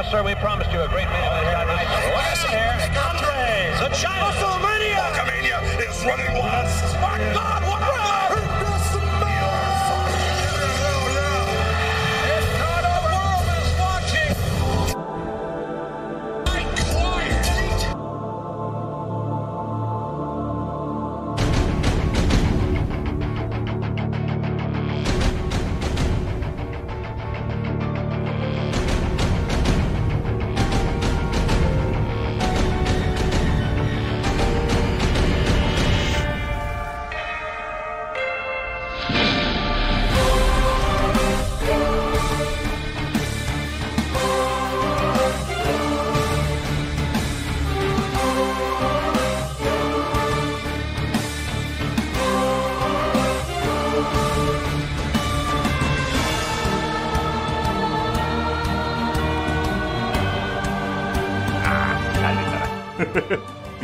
Yes, sir, we promised you a great event shot right Listen here, Andre, the WrestleMania. Hulkamania is running wild. My God, what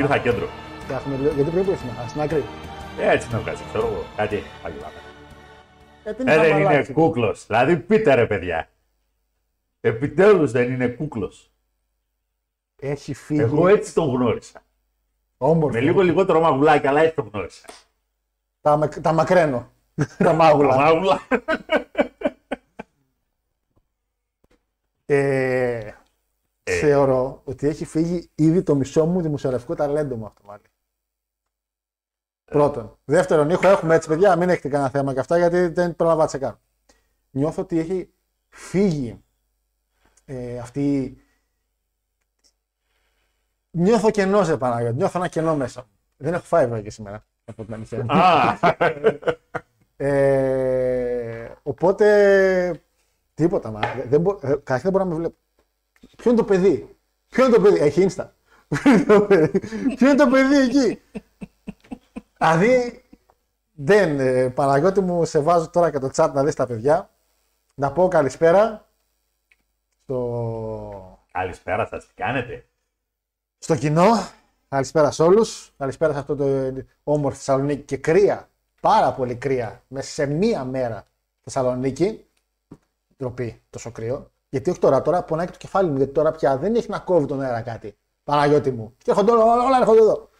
Καλύτερα. Ήρθα κέντρο. Φτιάχνουμε λίγο- Γιατί πρέπει να στην άκρη. Ε, Έτσι να βγάζεις, ξέρω εγώ. Κάτι παγιλάτα. Ε, τι Ε, δεν είναι χαβαλάκι. κούκλος. Δηλαδή, πείτε ρε παιδιά. Επιτέλους δεν είναι κούκλος. Έχει φύγει. Εγώ έτσι τον γνώρισα. Όμορφο. Με λίγο λιγότερο μαγουλάκι, αλλά έτσι τον γνώρισα. Τα, με- τα μακραίνω. τα μάγουλα. Μάγουλα. Ε, Θεωρώ ότι έχει φύγει ήδη το μισό μου δημοσιογραφικό ταλέντο μου αυτό μάλλον. Πρώτον. Δεύτερον, ήχο έχουμε έτσι, παιδιά, μην έχετε κανένα θέμα και αυτά γιατί δεν προλαβάτε καν. Νιώθω ότι έχει φύγει ε, αυτή. η- Νιώθω κενός, ρε Παναγιώτη. Νιώθω ένα κενό μέσα. μου. Δεν έχω φάει βέβαια και σήμερα. Από την αλήθεια. Α, Ε, οπότε. Τίποτα, μα. Δεν μπο... ε, Καταρχήν δεν μπορώ να με βλέπω. Ποιο είναι το παιδί; Ποιο είναι το παιδί; Έχει insta. Ποιο είναι το παιδί εκεί; Δηλαδή. Δεν. Ε, Παναγιώτη μου, σε βάζω τώρα και το chat να δεις τα παιδιά. Να πω καλησπέρα. Στο, Καλησπέρα σας, τι κάνετε; στο κοινό. Καλησπέρα σε όλους. Καλησπέρα σε αυτό το όμορφο Θεσσαλονίκη και κρύα. Πάρα πολύ κρύα. Μέσα σε μία μέρα Θεσσαλονίκη. Ντροπή τόσο κρύο. Γιατί όχι τώρα, τώρα πονάει και το κεφάλι μου. Γιατί τώρα πια δεν έχει να κόβει τον αέρα κάτι. Παναγιώτη μου. Και έρχονται όλα, όλα έρχονται εδώ.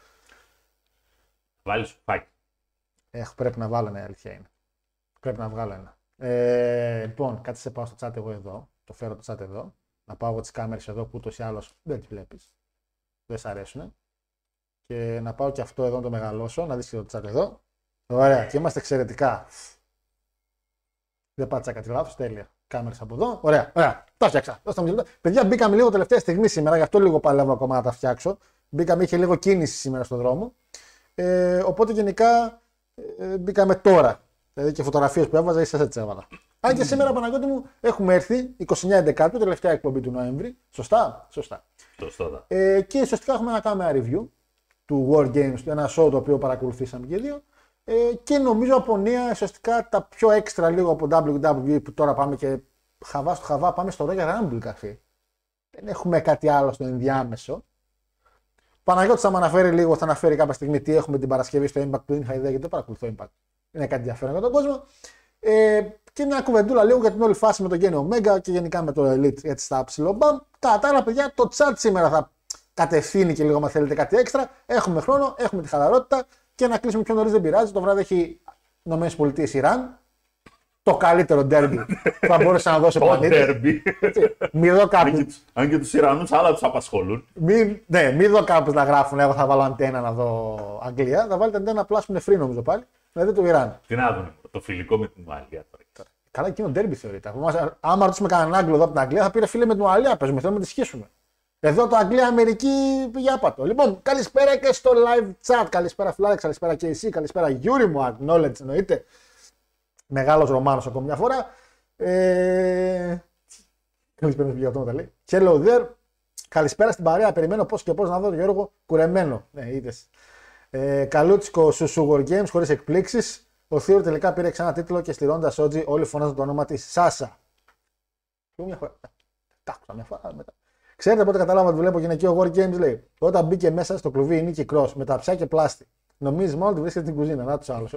Βάλεις σουφάκι. Έχω, πρέπει να βάλω ένα, αλήθεια είναι. Πρέπει να βγάλω ένα. Ε, λοιπόν, κάτσε σε πάω στο chat εγώ εδώ. Το φέρω το chat εδώ. Να πάω εγώ τις κάμερες εδώ που ούτως ή άλλως δεν τις βλέπεις. Δεν σ' αρέσουν. Και να πάω και αυτό εδώ να το μεγαλώσω, να δεις και το chat εδώ. Ωραία, και είμαστε εξαιρετικά. Δεν πάτησα κάτι λάθος, τέλεια. Κάμερες από εδώ. Ωραία, ωραία. Τα φτιάξα. Δώστε μου λεπτό. Παιδιά, μπήκαμε λίγο τελευταία στιγμή σήμερα, γι' αυτό λίγο παλεύω ακόμα να τα φτιάξω. Μπήκαμε, είχε λίγο κίνηση σήμερα στον δρόμο. Ε, οπότε γενικά ε, μπήκαμε τώρα. Δηλαδή και φωτογραφίες που έβαζα, ίσα έτσι έβαλα. Αν και σήμερα, Παναγιώτη μου, έχουμε έρθει 29 Δεκάτου, τελευταία εκπομπή του Νοέμβρη. Σωστά, σωστά. Σωστό θα. Ε, και ουσιαστικά έχουμε να κάνουμε ένα review του War Games, ένα show το οποίο παρακολουθήσαμε και δύο. Ε, και νομίζω από νέα ουσιαστικά τα πιο έξτρα λίγο από WWE που τώρα πάμε και χαβά στο χαβά πάμε στο Royal Rumble καφέ. Δεν έχουμε κάτι άλλο στο ενδιάμεσο. Παναγιώτης θα μου αναφέρει λίγο, θα αναφέρει κάποια στιγμή τι έχουμε την Παρασκευή στο Impact που δεν είχα ιδέα γιατί δεν παρακολουθώ Impact. Είναι κάτι ενδιαφέρον για τον κόσμο. Ε, και μια κουβεντούλα λίγο για την όλη φάση με τον Kenny Omega και γενικά με το Elite έτσι στα ψηλομπαμ. Κατά τα άλλα, παιδιά, το chat σήμερα θα κατευθύνει και λίγο, αν θέλετε κάτι έξτρα. Έχουμε χρόνο, έχουμε τη χαλαρότητα και να κλείσουμε πιο νωρίς δεν πειράζει. Το βράδυ έχει ΗΠΑ Ιράν. Το καλύτερο ντέρμπι που θα μπορούσε να δώσει ο Το πλανήτη. ντέρμπι. Μην δω Αν και κάποιους. τους- Αν και τους Ιρανούς, άλλα τους απασχολούν. Μην, ναι, μην δω κάποιους να γράφουν. Εγώ θα βάλω αντένα να δω Αγγλία. Θα βάλετε αντένα απλά που είναι free νομίζω πάλι. Δηλαδή το Ιράν. Τι να δουν, το φιλικό με την Ουαλία τώρα. Καλά, εκείνο ντέρμπι θεωρείται. Αφού μας- άμα ρωτήσουμε κανέναν Άγγλο εδώ από την Αγγλία, θα πήρε φίλε με την Ουαλία. Παίζουμε, θέλουμε να τη σχίσουμε. Εδώ το Αγγλία-Αμερική πήγε άπατο. Λοιπόν, καλησπέρα και στο live chat. Καλησπέρα Φλάρεξ, καλησπέρα και εσύ, καλησπέρα Γιούρι μου, acknowledge εννοείται. Μεγάλος Ρωμάνος ακόμη μια φορά. Ε... Καλησπέρα για αυτό τα λέει. Hello there. Καλησπέρα στην παρέα. Περιμένω πώς και πώς να δω τον Γιώργο κουρεμένο. Ναι, είδες. Ε, καλούτσικο Σουσου War Games χωρίς εκπλήξεις. Ο Theory τελικά πήρε ξανά τίτλο και στη Ρόντα Σότζι όλοι φωνάζουν το όνομα της Σάσα. Και εγώ μια φορά. Τα άκουσα μια φορά μετά. Ξέρετε πότε κατάλαβα ότι βλέπω γυναικείο War Games λέει. Όταν μπήκε μέσα στο κλουβί η Νίκη Cross με τα ψιά και πλάστη. Νομίζεις μόνο ότι βρίσκεται στην κουζίνα. Να τους άλλους.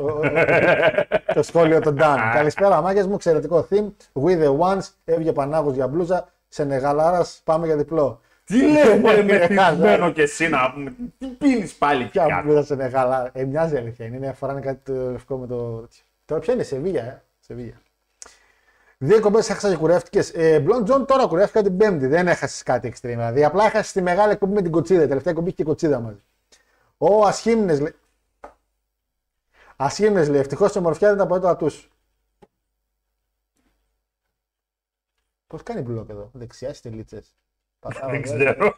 το σχόλιο των Dan. Καλησπέρα, μάγκε μου. Εξαιρετικό theme. We the ones. Έβγε Πανάγος για μπλούζα. Σε νεγαλάρα πάμε για διπλό. Τι λες μωρέ με Μεγάλα. θυσμένο και εσύ να πούμε. Τι πίνεις πάλι Ποια πια. μπλούζα σε νεγαλάρα. Ε, μοιάζει αλήθεια. Είναι μια φορά είναι κάτι το λευκό με το. Τώρα ποια είναι, Σεβίγια, ε. Σεβίγια. Δύο κομπέ έχασα και κουρεύτηκε. Ε, Μπλον Τζον τώρα κουρεύτηκα την Πέμπτη. Δεν έχασε κάτι extreme. Δηλαδή απλά έχασε τη μεγάλη εκπομπή με την κοτσίδα. Η τελευταία εκπομπή είχε και κοτσίδα μαζί. Ο Ασχήμνε λέει. Ασχήμνε λέει. Ευτυχώ η ομορφιά δεν τα πω του. Πώ κάνει μπλοκ εδώ, δεξιά στι τελίτσε. Δεν ξέρω.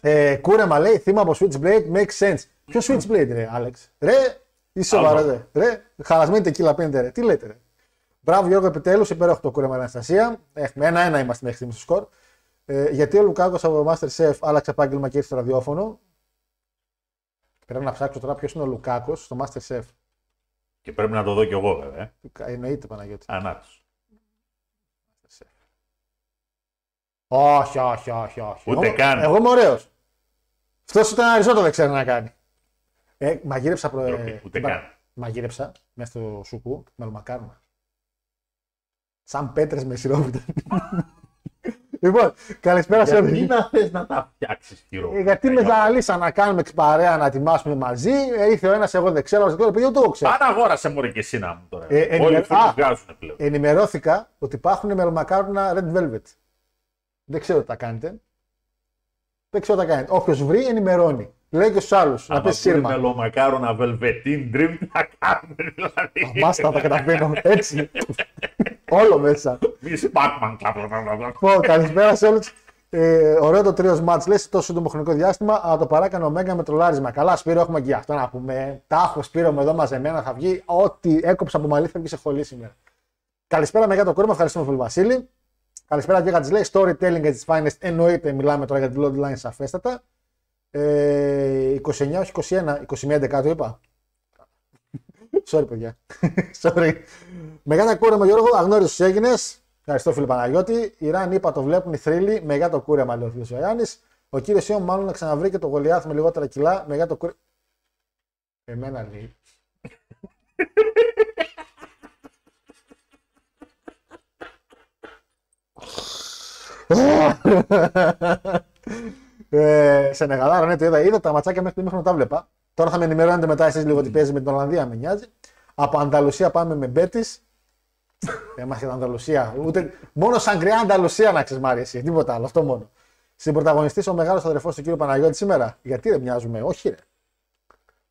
Ε, κούρεμα λέει, θύμα από Switchblade makes sense. Ποιο Switchblade ρε, Άλεξ. Ρε, είσαι σοβαρό, Άλλο. ρε. ρε. Χαλασμένη τεκίλα πίνετε, ρε. Τι λέτε, ρε. Μπράβο Γιώργο, επιτέλους, υπέροχο το κούρεμα Αναστασία. Έχουμε ένα-ένα είμαστε μέχρι στιγμής στο σκορ. Ε, γιατί ο Λουκάκος από το Masterchef άλλαξε επάγγελμα και ήρθε στο ραδιόφωνο. Πρέπει να ψάξω τώρα ποιος είναι ο Λουκάκος στο Masterchef. Και πρέπει να το δω κι εγώ βέβαια. ε. Εννοείται Παναγιώτη. Ανάτος. Όχι, όχι, όχι. όχι. Ούτε εγώ, καν. Εγώ είμαι ωραίος. Αυτός ήταν αριστότο δεν ξέρει να κάνει. Ε, μαγείρεψα προ... Ντροπή, ε, ούτε μα- καν. Μαγείρεψα μέσα στο σουκού μελομακάρονα. Σαν πέτρες με σιρόπιτα. λοιπόν, καλησπέρα σε Γιατί όλους. να θες να τα φτιάξεις χειρό. Ε, Γιατί με ζαλίσα να κάνουμε παρέα να ετοιμάσουμε μαζί. Ε, ήρθε ο ένας, εγώ δεν ξέρω, ο άλλος δεν ξέρω. Παιδιά, το ξέρω. Πάνε αγόρασε μωρέ και εσύ να μου τώρα. Ε, ενημερω- Όλοι Α. αυτοί που βγάζουν πλέον. Ενημερώθηκα ότι υπάρχουν μελομακάρονα Red Velvet. Δεν ξέρω τι τα κάνετε. Δεν ξέρω τι τα κάνετε. Όποιος βρει, ενημερώνει. Λέει και στους άλλους. Να Άμα πεις πούνε σύρμα. μελομακάρονα βελβετίν dream τι θα κάνουμε δηλαδή. Μάστα τα καταφέρνω. Έτσι. Όλο μέσα. Μη σπάκμαν. Λοιπόν, καλησπέρα σε όλους. Ε, ωραίο το τρίο μάτς, λες τόσο σύντομο χρονικό διάστημα, αλλά το παράκανε ο Μέγκα με τρολάρισμα. Καλά, Σπύρο, έχουμε και αυτό να πούμε. Τα έχω Σπύρο με εδώ μαζεμένα, θα βγει. Ό,τι έκοψα από μαλλί θα βγει σε χολή σήμερα. Καλησπέρα με για το κούρεμα, ευχαριστούμε πολύ Βασίλη. Καλησπέρα και της λέει storytelling at its finest. Εννοείται, μιλάμε τώρα για την bloodline σαφέστατα. Ε, 29, όχι 21, 21 κάτω είπα. Sorry, παιδιά. Sorry. Μεγάλα κούρεμα, Γιώργο, αγνώριστο έγινε. Ευχαριστώ, φίλε Παναγιώτη. Οι Ραν είπα το βλέπουν οι θρύλοι. Μεγά το κούρεμα, λέει ο φίλος Ιωάννη. Ο κύριος Ιωάννης, μάλλον να ξαναβρει και το Γολιάθ με λιγότερα κιλά. Μεγά το κούρεμα. Εμένα λέει. ε, σε Νεγαλάρα, ναι, το είδα. Είδα τα ματσάκια μέχρι το τα βλέπα. Τώρα θα με ενημερώνετε μετά εσείς λίγο τι παίζει με την Ολλανδία, με νοιάζει. Από Ανταλουσία πάμε με Μπέτης. Δεν μα την Ανταλουσία. Ούτε... Μόνο σαν κρυά Ανταλουσία να ξέρεις, Μάρια, εσύ. Τίποτα άλλο, αυτό μόνο. Συμπροταγωνιστή ο μεγάλος αδερφός του κύριου Παναγιώτη σήμερα. Γιατί δεν μοιάζουμε, όχι ρε.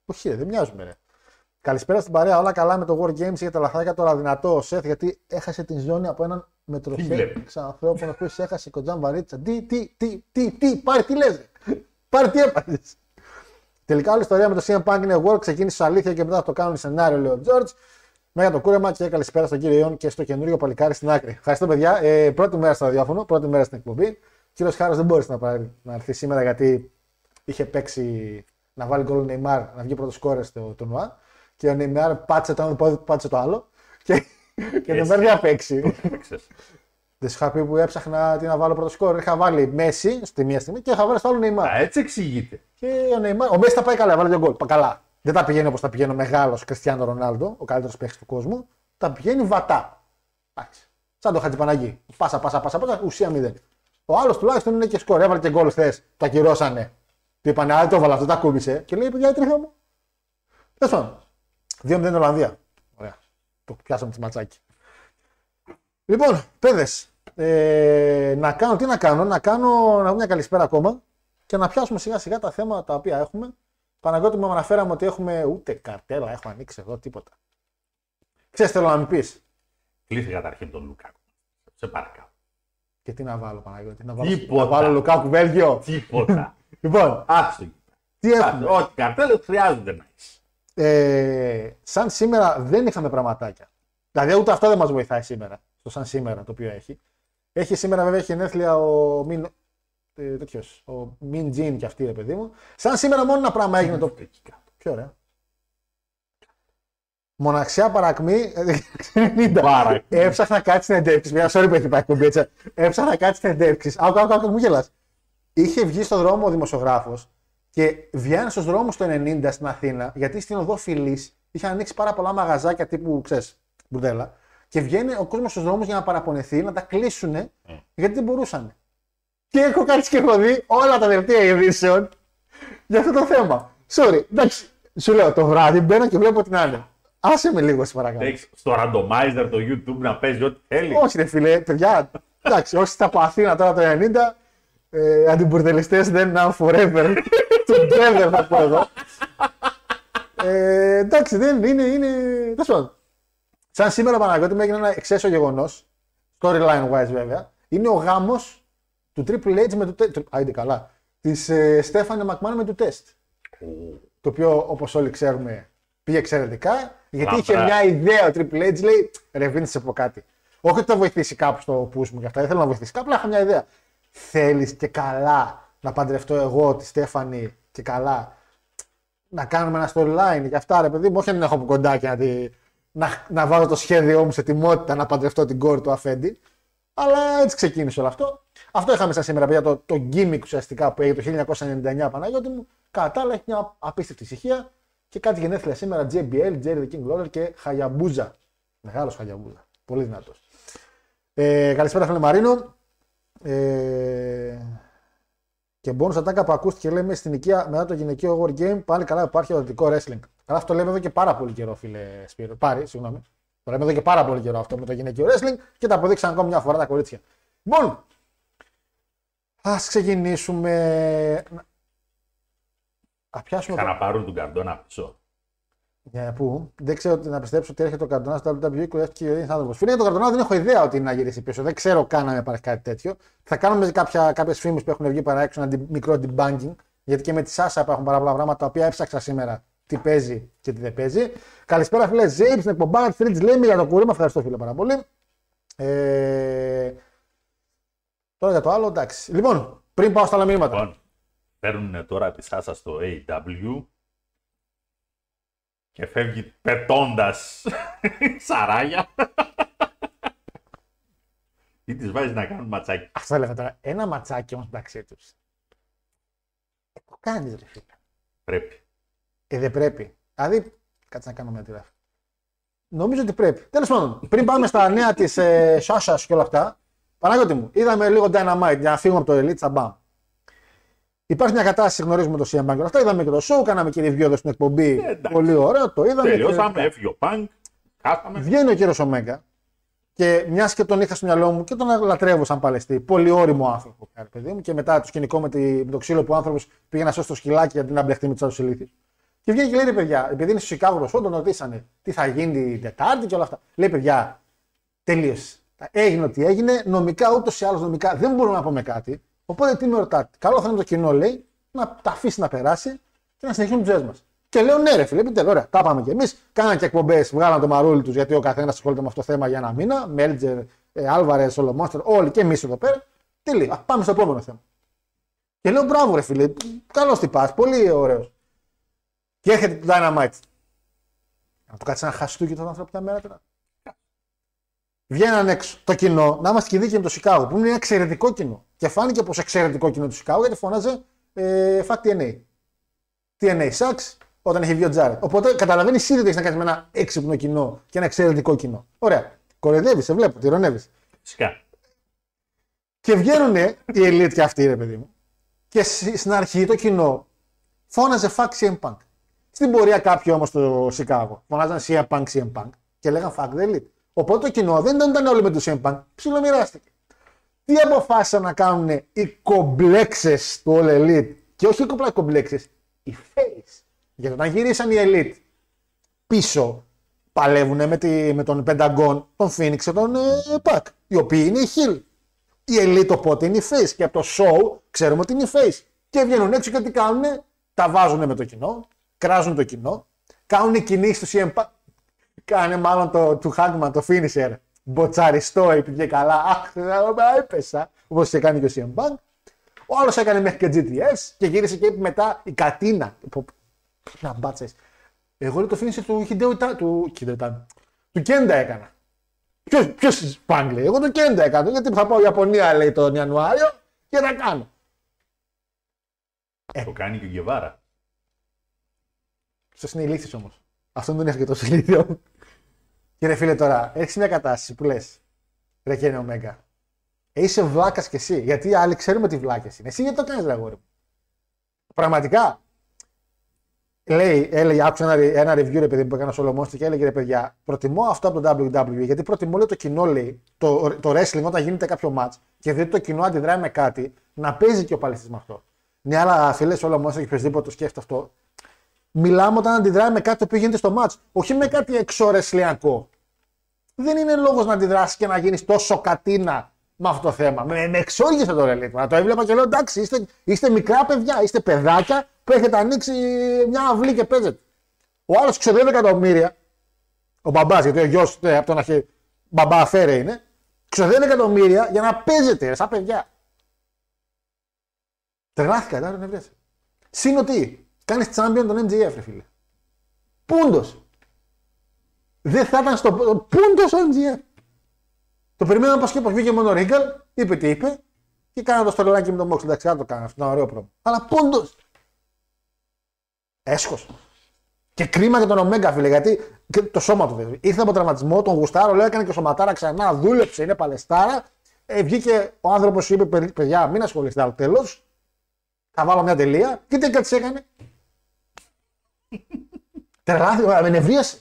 Όχι ρε, δεν μοιάζουμε ρε. Καλησπέρα στην παρέα, όλα καλά με το War Games για τα λαθάκια τώρα δυνατό ο Σεφ γιατί έχασε την ζώνη από έναν Τι μετροφέ βλέπει; ξανανθρώπων ο οποίος έχασε κοντζάν βαρύτσα. Τι, τι, τι, τι, τι, πάρε τι λες, ρε. πάρε τι έπαθες. Τελικά όλη η ιστορία με το CM Punk είναι War ξεκίνησε ως αλήθεια και μετά το κάνουν σενάριο, λέει ο George. Μέγα το κούρεμα και καλησπέρα στον κύριο Ιόν και στο καινούριο παλικάρι στην άκρη. Ευχαριστώ, παιδιά. Ε, πρώτη μέρα στο ραδιόφωνο, πρώτη μέρα στην εκπομπή. Ο κύριος Χάρος δεν μπόρεσε να, πάρει, να έρθει σήμερα γιατί είχε παίξει να βάλει γκολ ο Νεϊμάρ να βγει πρώτος κόρε στο τουρνουά. Και ο Νεϊμάρ πάτησε το ένα πόδι, πάτησε το άλλο. Και, και δεν παίρνει να παίξει. Έπαιξες. Δεν σου είχα πει που έψαχνα τι να βάλω πρώτο σκόρ. Είχα βάλει Μέση στη μία στιγμή και είχα βάλει στο άλλο Νεϊμάρ. Α, έτσι εξηγείται. Και ο Νεϊμάρ, ο Μέση τα πάει καλά, βάλει δύο γκολ. Πα- Καλά. Δεν τα πηγαίνει όπως τα πηγαίνει ο μεγάλος Κριστιανό Ρονάλντο, ο καλύτερος παίχτης του κόσμου. Τα πηγαίνει βατά. Εντάξει. Σαν το Χατζηπαναγί. Πάσα, πάσα, πάσα, πάσα, ουσία μηδέν. Ο άλλος τουλάχιστον είναι και σκορ. Έβαλε και γκολ χθες. Το ακυρώσανε. Του είπανε, Α, δεν το έβαλα αυτό, τα κούμπησε. Και λέει, παιδιά, τρίχα μου. Τέλος πάντων. 2-0 Ολλανδία. Ωραία. Το πιάσαμε τη ματσάκι. Λοιπόν, παιδες, ε, να κάνω, τι να κάνω, να κάνω να βγω μια καλησπέρα ακόμα και να πιάσουμε σιγά σιγά τα θέματα τα οποία έχουμε. Παναγιώτη μου αναφέραμε ότι έχουμε ούτε καρτέλα, έχω ανοίξει εδώ τίποτα. Ξέρεις θέλω να μου πεις. Κλείσε καταρχήν τον Λουκάκου. Σε παρακαλώ. Και τι να βάλω Παναγιώτη, να βάλω, Τίποτα. να βάλω Λουκάκου Βέλγιο. Τίποτα. λοιπόν, Άστο. τι έχουμε; Ό,τι καρτέλες χρειάζονται να είσαι. Ε, σαν σήμερα δεν είχαμε πραγματάκια. Δηλαδή ούτε αυτό δεν μας βοηθάει σήμερα. Στο σαν σήμερα το οποίο έχει. Έχει σήμερα βέβαια έχει γενέθλια ο Μίνο. ε, τέτοιος, ο Min Jin και αυτή, ρε παιδί μου. Σαν σήμερα μόνο ένα πράγμα έγινε το. Πιο ωραίο. Μοναξιά παρακμή. ε, 90. Παρακμή. Έψαχνα κάτι στην εντεύξη. Μια sorry που έχει πάει εκπομπή έτσι. Έψαχνα κάτι στην εντεύξη. Άκου, άκου, άκου, μου γελάς. Είχε βγει στο δρόμο ο δημοσιογράφος και βγαίνεις στους δρόμους το 90 στην Αθήνα, γιατί στην οδό Φιλής είχαν ανοίξει πάρα πολλά μαγαζάκια τύπου, ξέρεις, μπουρδέλα. Και βγαίνει ο κόσμος στους δρόμους για να παραπονεθεί, να τα κλείσουν, γιατί δεν μπορούσαν. Και έχω κάτσει και έχω δει όλα τα δελτία ειδήσεων για αυτό το θέμα. Sorry, εντάξει. Σου λέω το βράδυ μπαίνω και βλέπω την άλλη. Άσε με λίγο, σε παρακαλώ. Έχεις στο randomizer το YouTube να παίζει ό,τι θέλεις. Όχι, ρε φίλε, παιδιά. Εντάξει, όσοι είστε από Αθήνα τώρα το 90, ε, αντιμπουρδελιστέ δεν είναι forever. Together θα πω εγώ. Ε, εντάξει, δεν είναι. είναι... τέλος πάντων. Σαν σήμερα Παναγιώτη μου έγινε ένα εξαίσιο γεγονός, storyline wise βέβαια, είναι ο γάμος του Triple H με του τεστ. Άιντε καλά. Της ε, Στέφανε Μακμάν με του τεστ. Το οποίο όπως όλοι ξέρουμε πήγε εξαιρετικά, γιατί είχε Λαμπρά. μια ιδέα ο Triple H, λέει ρε Vince, σε πω κάτι. Όχι ότι θα βοηθήσει κάπου στο push μου και αυτά, δεν θέλω να βοηθήσει κάπου, απλά είχα μια ιδέα. Θέλεις και καλά να παντρευτώ εγώ τη Στέφανη και καλά να κάνουμε ένα storyline για αυτά, ρε παιδί μου. Όχι να την έχω από κοντά και να, τη, να, να βάλω το σχέδιό μου σε τιμότητα να παντρευτώ την κόρη του Αφέντη. Αλλά έτσι ξεκίνησε όλο αυτό. Αυτό είχαμε σαν σήμερα, παιδιά, το, το gimmick ουσιαστικά που έγινε το 1999 Παναγιώτη μου. Κατά τα άλλα έχει μια απίστευτη ησυχία και κάτι γενέθλια σήμερα JBL, Jerry the King Lawler και Χαγιαμπούζα. Μεγάλος Χαγιαμπούζα. Πολύ δυνατός. Ε, καλησπέρα, φίλε Μαρίνο. Ε, και bonus ατάκα που ακούστηκε λέει μέσα στην οικία μετά το γυναικείο War Game. Πάλι καλά υπάρχει ερωτικό wrestling. Καλά, αυτό λέμε εδώ και πάρα πολύ καιρό, φίλε Σπύρο. Πάρη, συγγνώμη. Το λέμε εδώ και πάρα πολύ καιρό αυτό με το γυναικείο wrestling και τα αποδείξαν ακόμα μια φορά τα κορίτσια. Λοιπόν, ας ξεκινήσουμε. Α πιάσουμε. Είχα το- να πάρουν τον καρντόνα πίσω. Για πού; Δεν ξέρω ότι να πιστέψω ότι έρχεται ο Καρτονά στο WWE και ο είναι άνθρωπος. Φίλε, για τον Καρτονά δεν έχω ιδέα ότι είναι να γυρίσει πίσω. Δεν ξέρω καν αν υπάρχει κάτι τέτοιο. Θα κάνουμε κάποιες φήμες που έχουν βγει παρά έξω ένα ντι- μικρό debunking. Γιατί και με τη Σάσα υπάρχουν πάρα πολλά πράγματα τα οποία έψαξα σήμερα τι παίζει και τι δεν παίζει. Καλησπέρα, φίλε Ζέιπ, στην εκπομπά τη Τρίτ Λέιμι για το κουρήμα. Ευχαριστώ, φίλε, πάρα πολύ. Ε... Τώρα για το άλλο, εντάξει. Λοιπόν, πριν πάω στα άλλα μηνύματα. Λοιπόν, παίρνουν τώρα τη Σάσα στο AW και φεύγει πετώντας σαράγια. Ή τη βάζεις να κάνουν ματσάκι. Αυτό έλεγα τώρα. Ένα ματσάκι όμως μεταξύ του. Ε, το κάνεις, ρε φίλε. Πρέπει. Ε, δεν πρέπει. Δηλαδή, κάτσε να κάνω μια τηλέφωνο. Νομίζω ότι πρέπει. Τέλος πάντων, πριν πάμε στα νέα της ε, Σάσας και όλα αυτά, Παναγιώτη μου, είδαμε λίγο Dynamite για να φύγουμε από το Elite, τσαμπάμ. Υπάρχει μια κατάσταση, γνωρίζουμε το CM Punk και όλα αυτά. Είδαμε και το show, κάναμε και review εδώ στην εκπομπή. Ε, εντάξει. Πολύ ωραίο, το είδαμε. Τελειώσαμε, και- έφυγε ο Πανκ. Χάσαμε. Βγαίνει ο κύριος Ωμέγα και μιας και τον είχα στο μυαλό μου και τον λατρεύω σαν παλαιστή. Πολύ όριμο άνθρωπο, ρε παιδί μου. Και μετά το σκηνικό με, τη, με το ξύλο που ο άνθρωπος πήγε να σώσει το σκυλάκι γιατί να μπλεχτεί με του άλλου ηλίθιου. Και βγαίνει και λέει: ρε παιδιά, επειδή είναι στο Σικάγο το show, τον ρωτήσανε τι θα γίνει την Τετάρτη και όλα αυτά. Λέει: παιδιά, τελείωσε. Έγινε ό,τι έγινε. Νομικά, ούτως ή άλλως νομικά δεν μπορούμε να πούμε κάτι. Οπότε τι με ρωτάτε; Καλό θα είναι το κοινό, λέει, να τα αφήσει να περάσει και να συνεχίσουμε τις ζωές μας. Και λέω ναι, ρε φίλε, επιτέλου, ωραία, τα πάμε κι εμείς. Κάναν και εκπομπές, βγάλαν το μαρούλι τους γιατί ο καθένας ασχολείται με αυτό το θέμα για ένα μήνα. Μέλτζερ, Άλβαρες, Σολομόνστερ, όλοι και εμείς εδώ πέρα. Τελείω. Α, πάμε στο επόμενο θέμα. Και λέω μπράβο, ρε φίλε, καλώς τι πας, πολύ ωραίος. Και έρχεται το Dynamite. Να του κάτσεις ένα χαστούκι τον άνθρωπο μια μέρα τώρα. Βγαίναν έξω το κοινό, να είμαστε και δίκαιοι με το Σικάγο, που είναι ένα εξαιρετικό κοινό. Και φάνηκε πως εξαιρετικό κοινό του Σικάγο γιατί φώναζε ε, Fact TNA. TNA sucks όταν έχει βγει ο Τζάρετ. Οπότε καταλαβαίνεις ήδη ότι έχεις να κάνεις με ένα έξυπνο κοινό και ένα εξαιρετικό κοινό. Ωραία. Κοροϊδεύεις, σε βλέπω, τυρονεύεις. Φυσικά. Και βγαίνουν οι elite και αυτοί, ρε παιδί μου. Και σ- στην αρχή το κοινό φώναζε fuck CM Punk. Στην πορεία κάποιοι όμως στο Σικάγο φωνάζαν CM Punk, CM Punk και λέγαν fuck the elite. Οπότε το κοινό δεν ήταν όλοι με το CM Punk, ψιλομοιράστηκε. Τι αποφάσισαν να κάνουν οι κομπλέξες του All Elite και όχι απλά οι κομπλέξες, οι face. Γιατί όταν γυρίσαν οι Elite πίσω, παλεύουν με, τη, με τον Pentagon, τον Phoenix και τον ε, Pac, οι οποίοι είναι οι Hill. Η Elite οπότε είναι η face και από το show ξέρουμε ότι είναι η face. Και βγαίνουν έξω και τι κάνουν, τα βάζουν με το κοινό, κράζουν το κοινό, κάνουν κινήσεις του CM Punk. Κάνε μάλλον το του Hagman, το finisher. Μποτσαριστό, πήγε καλά. Αχ, δεν έπεσα. Όπως είχε κάνει και ο CM Punk. Ο άλλος έκανε μέχρι και GTS και γύρισε και είπε μετά η Κατίνα. Πω, πω, Να μπάτσες. Εγώ λέω το finisher του Χιντέου Ιτα- του Χιντέου Ιτα- του Κέντα έκανα. Ποιος ποιος Πανκ λέει, εγώ το Κέντα έκανα. Γιατί θα πάω Ιαπωνία λέει τον Ιανουάριο και θα κάνω. Το κάνει και ο Γκεβάρα. Αυτός είναι ηλίθιος όμως. Αυτό δεν είναι τόσο ηλίθιο. Και ρε φίλε τώρα, έχεις μια κατάσταση που λες. Ρε Κένε Ωμέγα. Ε, είσαι βλάκας κι εσύ. Γιατί οι άλλοι ξέρουμε τι βλάκες είναι. Εσύ γιατί το κάνεις, ρε αγόρι μου. Πραγματικά. Λέει, έλεγε, άκουσα ένα, ένα review ρε παιδί μου, που έκανα στο Monster και έλεγε ρε παιδιά, προτιμώ αυτό από το WWE γιατί προτιμώ λέει, το κοινό λέει, το, το wrestling όταν γίνεται κάποιο match και δείτε το κοινό αντιδράει με κάτι, να παίζει και ο παλαιστής με αυτό. Ναι, αλλά φίλε, όλο Monster και οποιοδήποτε το σκέφτεται αυτό, μιλάμε όταν αντιδράει με κάτι το οποίο γίνεται στο match. Όχι με κάτι εξωρεσλιακό. Δεν είναι λόγος να αντιδράσεις και να γίνεις τόσο κατίνα με αυτό το θέμα. Με, με εξόργησε το ρελίτ. Να το έβλεπα και λέω εντάξει, είστε, είστε μικρά παιδιά, είστε παιδάκια που έχετε ανοίξει μια αυλή και παίζετε. Ο άλλος ξέρω εκατομμύρια, ο μπαμπάς, γιατί ο γιος από τον αρχή μπαμπά αφαίρε είναι, ξοδεύει εκατομμύρια για να παίζετε, ρε, σαν παιδιά. Τρελάθηκα, δεν είναι Συν ότι κάνεις champion τον MJF, ρε φίλε. Πούντος. Δεν θα ήταν στο. Πούντος ο MJF. Το περιμέναμε πω και πω βγήκε μόνο ο Ρίγκαλ, είπε τι είπε και κάνα το στολάκι με τον Μόξ. Εντάξει, να το κάνω, αυτό είναι ωραίο πρόβλημα. Αλλά πούντος. Έσχος. Και κρίμα για τον Ομέγκα, φίλε, γιατί και το σώμα του βέβαια. Ήρθε από τραυματισμό, τον Γουστάρο, λέω έκανε και σωματάρα ξανά, δούλεψε, είναι παλαιστάρα. Ε, βγήκε ο άνθρωπος σου είπε: «Παιδ- Παιδιά, μην ασχολείστε άλλο. Τέλος. Θα βάλω μια τελεία. Και τι κάτι έκανε. Τρελάθηκα, με νευρίασε.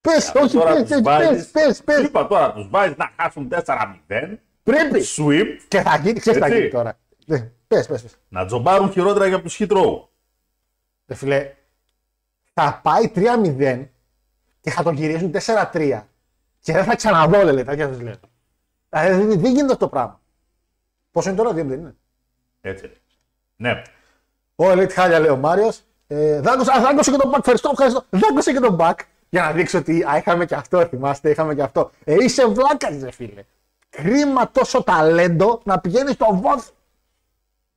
Πες, όχι, Τώρα πες, τους πες, βάζεις- πες, πες, πες. Είπα τώρα, τους βάζεις να χάσουν 4-0. Πρέπει. Sweep. Και θα γίνει, ξέρεις τι θα Έτσι. γίνει τώρα. Ναι, Πες, πες, πες. Να τζομπάρουν χειρότερα για τους Hit Row. Ρε φίλε, θα πάει 3-0 και θα το γυρίσουν 4-3 και δεν θα ξαναδώ, λέει, τέτοια σας λέω. Δηλαδή δεν, δεν γίνεται αυτό το πράγμα. Πόσο είναι τώρα, 2 δεν είναι. Έτσι. Ναι. Ο Elite χάλια λέει ο Μάριος. Ε, δάγκωσε, α, δάγκωσε και τον back. Ευχαριστώ, ευχαριστώ. Δάγκωσε και τον back. Για να δείξω ότι α, είχαμε και αυτό, θυμάστε, είχαμε και αυτό. Ε, είσαι βλάκας, ρε φίλε. Κρίμα τόσο ταλέντο να πηγαίνεις στο βόθ.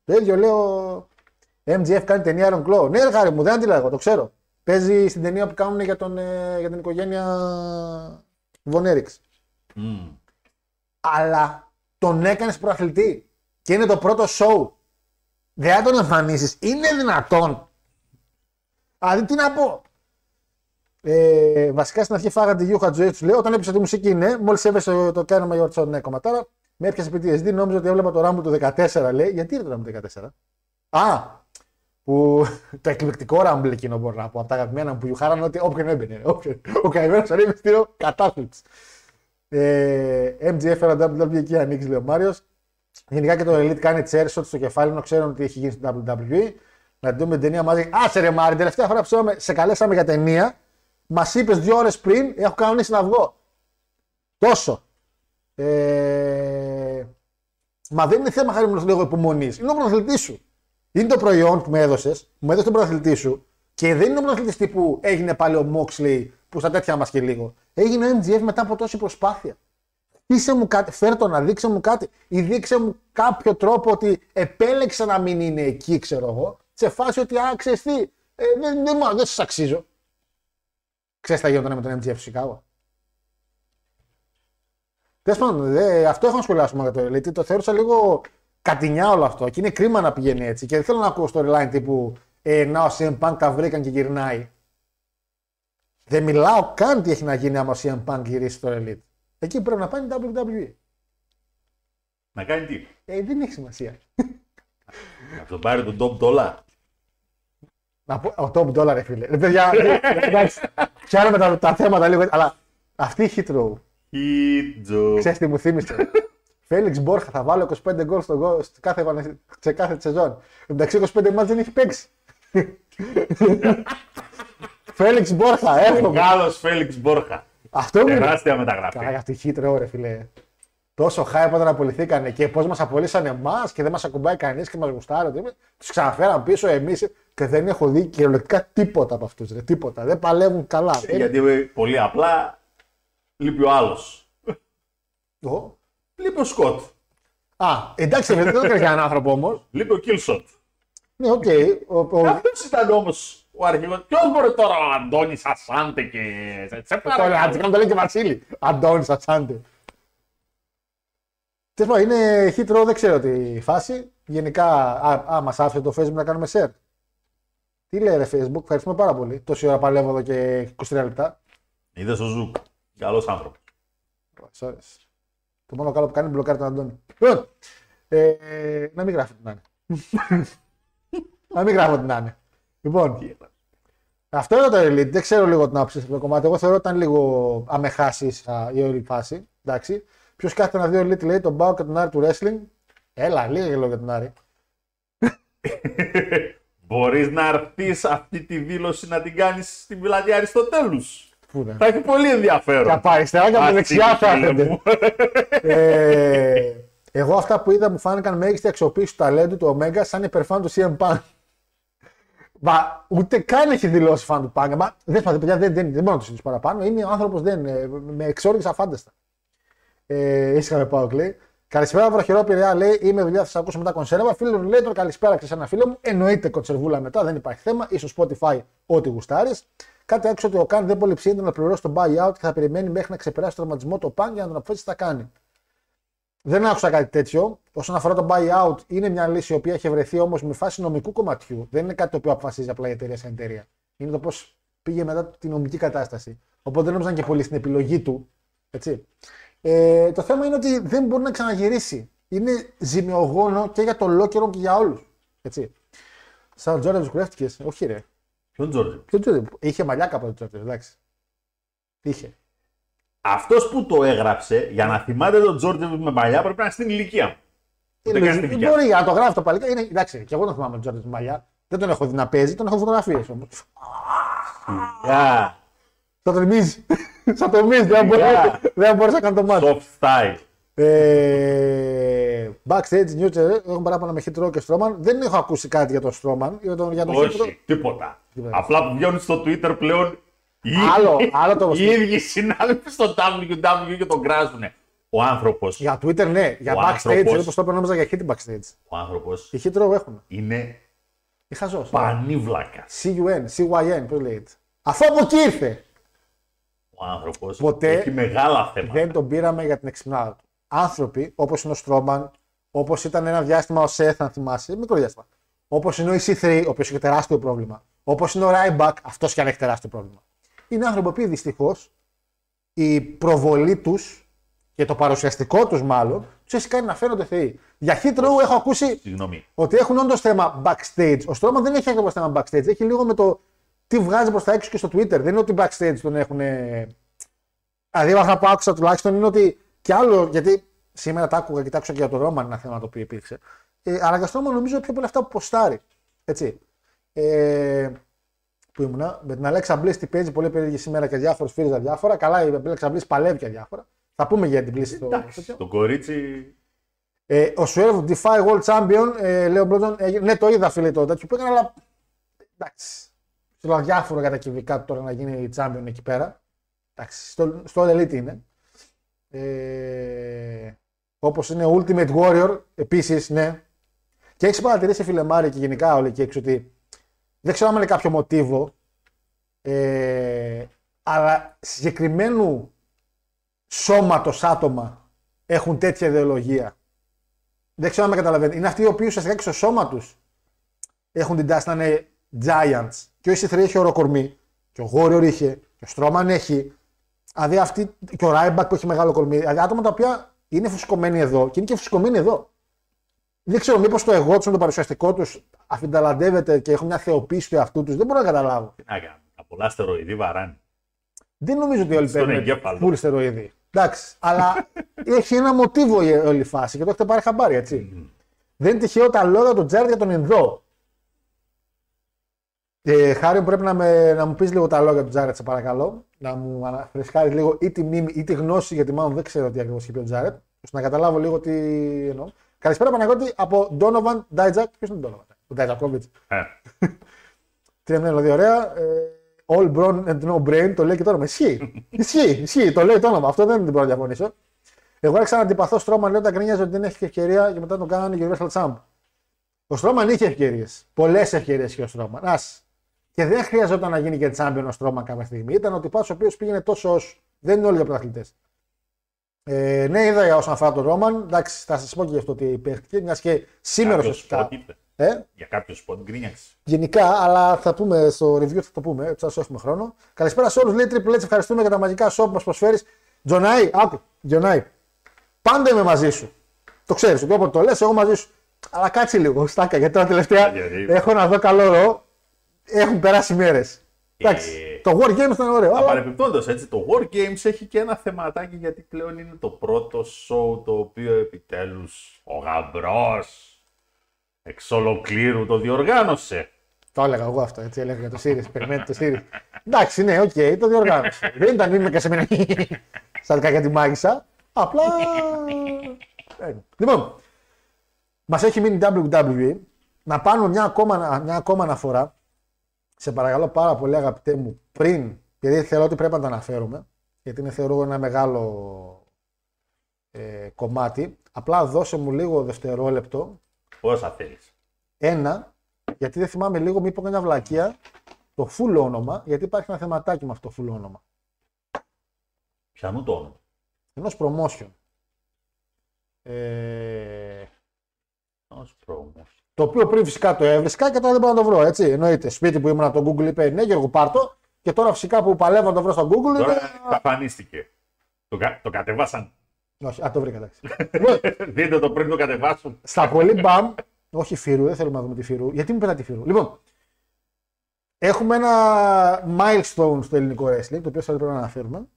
Το ίδιο λέω. MGF κάνει ταινία Iron Claw. Ναι, ρε χάρη μου, δεν αντιλέγω, το ξέρω. Παίζει στην ταινία που κάνουν για, τον, ε, για την οικογένεια Βονέριξ. Μμμ. Αλλά τον έκανες προαθλητή. Και είναι το πρώτο show. Δεν θα τον εμφανίσεις. Είναι δυνατόν. Δηλαδή τι να πω. Ε, βασικά στην αρχή φάγατε Γιούχα Τζοέ τους λέω. Όταν έπεισα τη μουσική, ναι, μόλις έβεσε το κάνουμε για το ναι, κομματάρα, με έπιασε PTSD. Νόμιζα ότι έβλεπα το Ράμπο του 14. Λέει, γιατί είναι το Ράμπο του 14. Α, που το εκπληκτικό Ράμπλ εκείνο μπορώ να πω. Από τα αγαπημένα μου που γιουχάραν ότι όποιον έμπαινε. όποιον. Ο καημένος ανέβη κατάθλιψη. Ε, MGF ένα WWE εκεί ανοίξει, λέει ο Μάριος. Γενικά και το Elite κάνει chair shot στο κεφάλι, ενώ ξέρουν ότι έχει γίνει στην WWE. Να την δούμε την ταινία μαζί. Άσε ρε Μάρι, τελευταία φορά που σε είπαμε- σε καλέσαμε για ταινία, μας είπες δύο ώρες πριν, έχω κανονίσει να βγω. Τόσο. Ε, μα δεν είναι θέμα χάρη μου να λέω υπομονής. Είναι ο πρωταθλητής σου. Είναι το προϊόν που με έδωσες, που μου έδωσε τον πρωταθλητή σου και δεν είναι ο πρωταθλητής τύπου έγινε πάλι ο Moxley που στα τέτοια μας και λίγο. Έγινε ο MGF μετά από τόση προσπάθεια. Είσαι μου κάτι, φέρ το να δείξε μου κάτι ή δείξε μου κάποιο τρόπο ότι επέλεξε να μην είναι εκεί, ξέρω εγώ, σε φάση ότι α, ξέρεις τι, ε, δεν, δεν, μου- δεν σας αξίζω. Ξέρεις τι θα γινόταν με τον MGF στο Chicago. Τέλος πάντων, δε, αυτό έχω να σχολιάσω μόνο για το γιατί το θεώρησα λίγο κατηνιά όλο αυτό και είναι κρίμα να πηγαίνει έτσι. Και δεν θέλω να ακούω storyline τύπου ε, να ο CM Punk τα βρήκαν και γυρνάει. Δεν μιλάω καν τι έχει να γίνει άμα ο CM Punk γυρίσει στο Elite. Εκεί πρέπει να πάει η WWE. Να κάνει τι; Ε, δεν έχει σημασία. Να τον πάρει τον top dollar. Να πω, ο top dollar, ρε φίλε. Ρε παιδιά, ε, εντάξει, πιάνουμε τα, τα θέματα λίγο, αλλά αυτή η hit row, Hit Joe. ξέρεις τι μου θύμισε; Φέλιξ Μπόρχα θα βάλω 25 γκολ στο, γκολ στο κάθε, επανε- σε κάθε σεζόν. Εντάξει, 25 μάτς δεν έχει παίξει. Φέλιξ Μπόρχα, εύχομαι. Μεγάλο Φέλιξ Μπόρχα. Αυτό μου Τεράστια Καλά, μεταγραφή. για αυτή η hit row, ρε φίλε. Τόσο hype όταν απολυθήκανε και πώς μας απολύσανε εμάς και δεν μας ακουμπάει κανείς και μας γουστάρει. Τους ξαναφέραν πίσω εμείς και δεν έχω δει κυριολεκτικά τίποτα από αυτούς. Τίποτα. Δεν παλεύουν καλά. Ε, Γιατί ε, πολύ απλά λείπει ο άλλος. Ο, Λείπει ο Σκοτ. Α, εντάξει, δεν το έκανε για έναν άνθρωπο όμως. Λείπει ο Killshot. Ναι, οκ. Ο- ο- Αυτός ήταν όμως ο αρχηγός. Ποιος μπορεί τώρα ο Αντώνης Ασάντε και. Σε Τώρα, παρακαλώ. αντί να το λέει και Βασίλη. Αντώνης Ατσάντε. Τέλος πάντων, είναι Hit Row, δεν ξέρω τη φάση. Γενικά, α, α μας άφησε το Facebook να κάνουμε share. Τι λέει ρε Facebook, ευχαριστούμε πάρα πολύ. Τόση ώρα παλεύω εδώ και 23 λεπτά. Είδες ο Ζουκ. Καλός άνθρωπος. Sorry. Το μόνο καλό που κάνει είναι μπλοκάρει τον Αντώνη. Λοιπόν, ε, να μην γράφει την Άνε. Να μην γράφω την Άνε. Λοιπόν, αυτό είναι το Elite. Δεν ξέρω λίγο την άποψη στο κομμάτι. Εγώ θεωρώ ότι ήταν λίγο αμεχάσεις η όλη φάση. Εντάξει. Ποιος κάθεται να δει ο Elite λέει τον Μπάου και τον Άρη του wrestling. Έλα, λίγα και λόγια για τον Άρη. Μπορείς να έρθεις αυτή τη δήλωση να την κάνεις στην πλατεία Αριστοτέλους. Πού είναι; Θα έχει πολύ ενδιαφέρον. Και από αριστερά και από Αυτή δεξιά θα φίλε έρχεται. μου. ε, εγώ αυτά που είδα μου φάνηκαν μέγιστη αξιοποίηση του ταλέντου του Omega σαν υπερφάν του CM Punk. Μα ούτε καν έχει δηλώσει φαν του Punk. Μα δεν σπαθεί, παιδιά, δεν, δεν, δεν μπορώ να το συζητήσω παραπάνω. Είναι ο άνθρωπος δεν ε, με εξόργηση αφάνταστα. Ε, ήσυχα με πάω, λέει. Καλησπέρα, βροχερό πειραιά, λέει. Είμαι δουλειά, θα σα ακούσω μετά κονσέρβα. Φίλο λέει τώρα καλησπέρα και σε ένα φίλο μου. Εννοείται κονσερβούλα μετά, δεν υπάρχει θέμα. σω Spotify, ό,τι γουστάρεις. Κάτι έξω ότι ο Καν δεν πολύ ψήνεται να πληρώσει τον buyout και θα περιμένει μέχρι να ξεπεράσει τον τραυματισμό το Punk για να τον αποφασίσει τι θα κάνει. Δεν άκουσα κάτι τέτοιο. Όσον αφορά το buyout, είναι μια λύση η οποία έχει βρεθεί όμως με φάση νομικού κομματιού. Δεν είναι κάτι το οποίο αποφασίζει απλά η εταιρεία σαν εταιρεία. Είναι το πώς πήγε μετά τη νομική κατάσταση. Οπότε δεν νόμιζαν και πολύ στην επιλογή του. Έτσι. Ε, το θέμα είναι ότι δεν μπορεί να ξαναγυρίσει. Είναι ζημιογόνο και για τον Λόκερο και για όλους. Έτσι. Σαν Τζόρετ κουρεύτηκες; Όχι, ρε. Ποιον Τζόρτζι. Ποιο Τζόρετ. Είχε μαλλιά κάποτε ο Τζόρετ, εντάξει. Είχε. Αυτός που το έγραψε, για να θυμάται τον Τζόρτζι με μαλλιά, πρέπει να είναι στην ηλικία μου. Είναι Δεν κάνει την δικιά. Μπορεί να το γράφει το παλικά. Είναι, εντάξει, και εγώ τον θυμάμαι τον Τζόρετ με μαλλιά. Δεν τον έχω δει να παίζει, τον έχω φωτογραφίες όμως. Yeah. Θα τον μίζει. Σαν το μίζει, δεν μπορεί, Yeah. δεν μπορείς να κάνει το μάτι. Soft style. Ε, backstage news, ε, έχω παράπονα με Hit Row και Strowman. Δεν έχω ακούσει κάτι για τον Strowman. Για τον, για τον Hit Row. Όχι, τίποτα. Τίποτα. Απλά που βγαίνουν στο Twitter πλέον οι, Άλλο- άλλο το- οι ίδιοι συνάδελφοι στο WW και τον κράζουν. Ο άνθρωπο. Για Twitter, ναι. Για Ο backstage, άνθρωπος- δεν το είπα, νόμιζα για Hit backstage. Ο άνθρωπο Οι Hit Row έχουν. είναι Η χαζός. πανίβλακας. CUN, CYN, πώς λέγεται. Αφού από εκεί ήρθε. Ο άνθρωπος Ποτέ έχει μεγάλα θέματα. Δεν τον πήραμε για την εξυπνάδα του. Άνθρωποι όπως είναι ο Στρόμαν, όπως ήταν ένα διάστημα ο Σεθ, αν θυμάσαι, μικρό διάστημα. Όπως είναι ο EC3, ο οποίος έχει τεράστιο πρόβλημα. Όπως είναι ο Ράιμπακ, αυτός και αν έχει τεράστιο πρόβλημα. Είναι άνθρωποι που δυστυχώς η προβολή τους και το παρουσιαστικό τους μάλλον τους έχει κάνει να φαίνονται θεοί. Για hit row έχω ακούσει Συγγνώμη. ότι έχουν όντως θέμα backstage. Ο Στρώμα δεν έχει ακριβώς θέμα backstage. Έχει λίγο με το τι βγάζει προς τα έξω και στο Twitter. Δεν είναι ότι backstage τον έχουν. Δηλαδή, αυτά που άκουσα τουλάχιστον είναι ότι κι άλλο. Γιατί σήμερα τα άκουγα και τα άκουσα και για το Ρώμα ένα θέμα το οποίο υπήρξε. Ε, αναγκαστόμαι νομίζω πιο πολύ αυτά που ποστάρει. Έτσι. Ε, που ήμουνα. Με την Αλέξα Μπλή τι παίζει πολύ περίεργη σήμερα και διάφορους φίλους για διάφορα. Καλά, η Αλέξα Μπλή παλεύει και διάφορα. Θα πούμε για την πλήση στο Εντάξει, τέτοιο. το κορίτσι. Ε, ο Swerve Defy World Champion, ε, λέω πρώτον, ε, ναι, το είδα φίλε το τέτοιο που έκανε, αλλά εντάξει. Στο διάφορο για τα κυβικά του τώρα να γίνει champion εκεί πέρα. Εντάξει, στο, στο All Elite είναι. Ε, Όπως είναι ο Ultimate Warrior, επίσης, ναι. Και έχεις παρατηρήσει, φίλε Μάρη, και γενικά όλοι εκεί έξω ότι δεν ξέρω αν είναι κάποιο μοτίβο, ε, αλλά συγκεκριμένου σώματος άτομα έχουν τέτοια ιδεολογία. Δεν ξέρω αν με καταλαβαίνετε. Είναι αυτοί οι οποίοι ουσιαστικά και στο σώμα τους έχουν την τάση να είναι giants. Και ο EC3 έχει οροκορμί. Και ο Warrior είχε. Και ο Strowman έχει. Δηλαδή αυτοί. Και ο Ryback που έχει μεγάλο κορμί. Δηλαδή άτομα τα οποία είναι φουσκωμένοι εδώ και είναι και φουσκωμένοι εδώ. Δεν ξέρω, μήπως το εγώ τους, το παρουσιαστικό τους αφινταλαντεύεται και έχουν μια θεοποίηση του εαυτού τους. Δεν μπορώ να καταλάβω. Τι να κάνουμε. Τα πολλά στεροειδή βαράνε. Δεν νομίζω ότι όλοι Στον παίρνουν εγκέφαλο. φουλ στεροειδή. Εντάξει, αλλά έχει ένα μοτίβο η όλη η φάση και το έχετε πάρει χαμπάρι, έτσι. Δεν είναι τυχαίο τα λόγια του Τζάρετ για τον Ινδό. Ε, Χάρη, μου, πρέπει να, με, να μου πεις λίγο τα λόγια του Τζάρετ, σε παρακαλώ. Να μου αναφρεσκάρεις λίγο ή τη μνήμη ή τη γνώση, γιατί μάλλον δεν ξέρω τι ακριβώς είχε πει ο Τζάρετ, ώστε να καταλάβω λίγο τι εννοώ. Καλησπέρα, Παναγιώτη, από Donovan Dijak. Ποιος είναι ο Donovan, ο Dijakovic. Ε, Τι είναι δηλαδή ωραία. Ε, all brain and no brain, το λέει και το όνομα. Ισχύει. ισχύει, ισχύει, το λέει το όνομα. Αυτό δεν μπορώ να διαφωνήσω. Εγώ άρχισα να αντιπαθώ Στρώμαν λέει όταν γκρίνιαζε ότι δεν έχει ευκαιρία και μετά τον κάνανε Universal Champ. Ο Στρώμαν είχε ευκαιρίες. Πολλές ευκαιρίες είχε ο Στρώμαν. Ας. Και δεν χρειαζόταν να γίνει και champion ο Στρώμαν κάποια στιγμή. Ήταν ο τυπάς ο οποίος πήγαινε τόσο όσο. Δεν είναι όλοι οι πρωταθλητές. Ε, ναι, είδα για όσον αφορά τον Ρόμαν. Εντάξει, θα σας πω και γι' αυτό τι παίχτηκε. Μιας και σήμερα Κάποιος ουσιαστικά. σποτ είπε. Ε, Για κάποιο σποτ γκρίνιαξε. γενικά, αλλά θα πούμε στο review, θα το πούμε, έτσι θα σώσουμε χρόνο. Καλησπέρα σε όλους. Λέει Triple H, ευχαριστούμε για τα μαγικά show που μας προσφέρεις. Τζονάι, άκου, Τζονάι. Πάντα είμαι μαζί σου. Το ξέρεις, ότι όποτε το λες, εγώ μαζί σου. Αλλά κάτσε λίγο, στάκα, γιατί τώρα τελευταία Γιατί; έχω να δω καλό Raw. Έχουν περάσει μέρες. Εντάξει, Ε, το War Games ήταν ωραίο. αλλά- Παρεπιπτόντω, έτσι, το War Games έχει και ένα θεματάκι γιατί πλέον είναι το πρώτο show το οποίο επιτέλους ο γαμπρός εξ ολοκλήρου το διοργάνωσε. Το έλεγα εγώ αυτό, έτσι έλεγα για το Series. Περιμένετε το Series. Εντάξει, ναι, οκ, το διοργάνωσε. Δεν ήταν είμαι και σε μένα σαν για τη μάγισσα. Απλά. Ε, λοιπόν, μας έχει μείνει WWE. Να πάρουμε μια ακόμα, μια ακόμα αναφορά. Σε παρακαλώ πάρα πολύ, αγαπητέ μου, πριν, επειδή θεωρώ ότι πρέπει να τα αναφέρουμε, γιατί είναι θεωρώ ένα μεγάλο ε, κομμάτι. Απλά δώσε μου λίγο δευτερόλεπτο Όσα θέλεις. ένα, γιατί δεν θυμάμαι λίγο, μη πω καμιά βλακεία, το full όνομα, γιατί υπάρχει ένα θεματάκι με αυτό το full όνομα. Πιανού το όνομα. Ενός promotion. Ε, Ως promo. Το οποίο πριν φυσικά το έβρισκα και τώρα δεν μπορώ να το βρω, έτσι. Εννοείται. Σπίτι που ήμουν από το Google είπε ναι, Γιώργο, πάρτο. Και τώρα φυσικά που παλεύω να το βρω στο Google. Τώρα είναι... εξαφανίστηκε. Το, κα- το κατεβάσαν. Όχι, α, το βρήκα, εντάξει. Λοιπόν, Δείτε το πριν το κατεβάσουν. Στα πολύ μπαμ, όχι φύρου, δεν θέλουμε να δούμε τη φύρου. Γιατί μου πετά τη φύρου; Λοιπόν, έχουμε ένα milestone στο ελληνικό wrestling, το οποίο θα πρέπει να αναφέρουμε.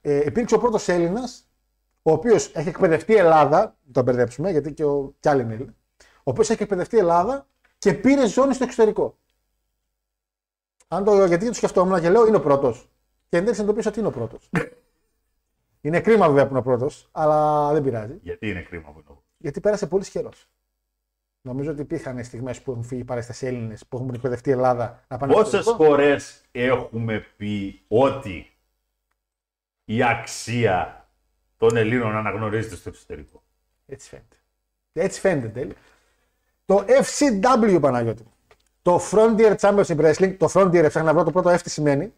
Ε, υπήρξε ο πρώτος Έλληνας, ο οποίος έχει εκπαιδευτεί Ελλάδα, να το μπερδέψουμε, γιατί και, ο, κι άλλοι είναι Έλληνες, ο οποίος έχει εκπαιδευτεί Ελλάδα και πήρε ζώνη στο εξωτερικό. Αν το, γιατί το σκεφτόμουν και λέω είναι ο πρώτος. Και εν τέλει συνειδητοποίησα ότι είναι ο πρώτος. είναι κρίμα βέβαια που είναι ο πρώτος, αλλά δεν πειράζει. Γιατί είναι κρίμα που είναι ο- Γιατί πέρασε πολύ καιρό. Νομίζω ότι υπήρχαν στιγμές που έχουν φύγει παρέσταση Έλληνες που έχουν εκπαιδευτεί η Ελλάδα να πάνε στο Πόσες εξωτερικό. φορές έχουμε πει ότι η αξία των Ελλήνων αναγνωρίζεται στο εξωτερικό; Έτσι φαίνεται. Έτσι φαίνεται τέλει. Το FCW Παναγιώτη. μου. Το Frontier Championship Wrestling. Το Frontier, ψάχνω να βρω το πρώτο F τι σημαίνει.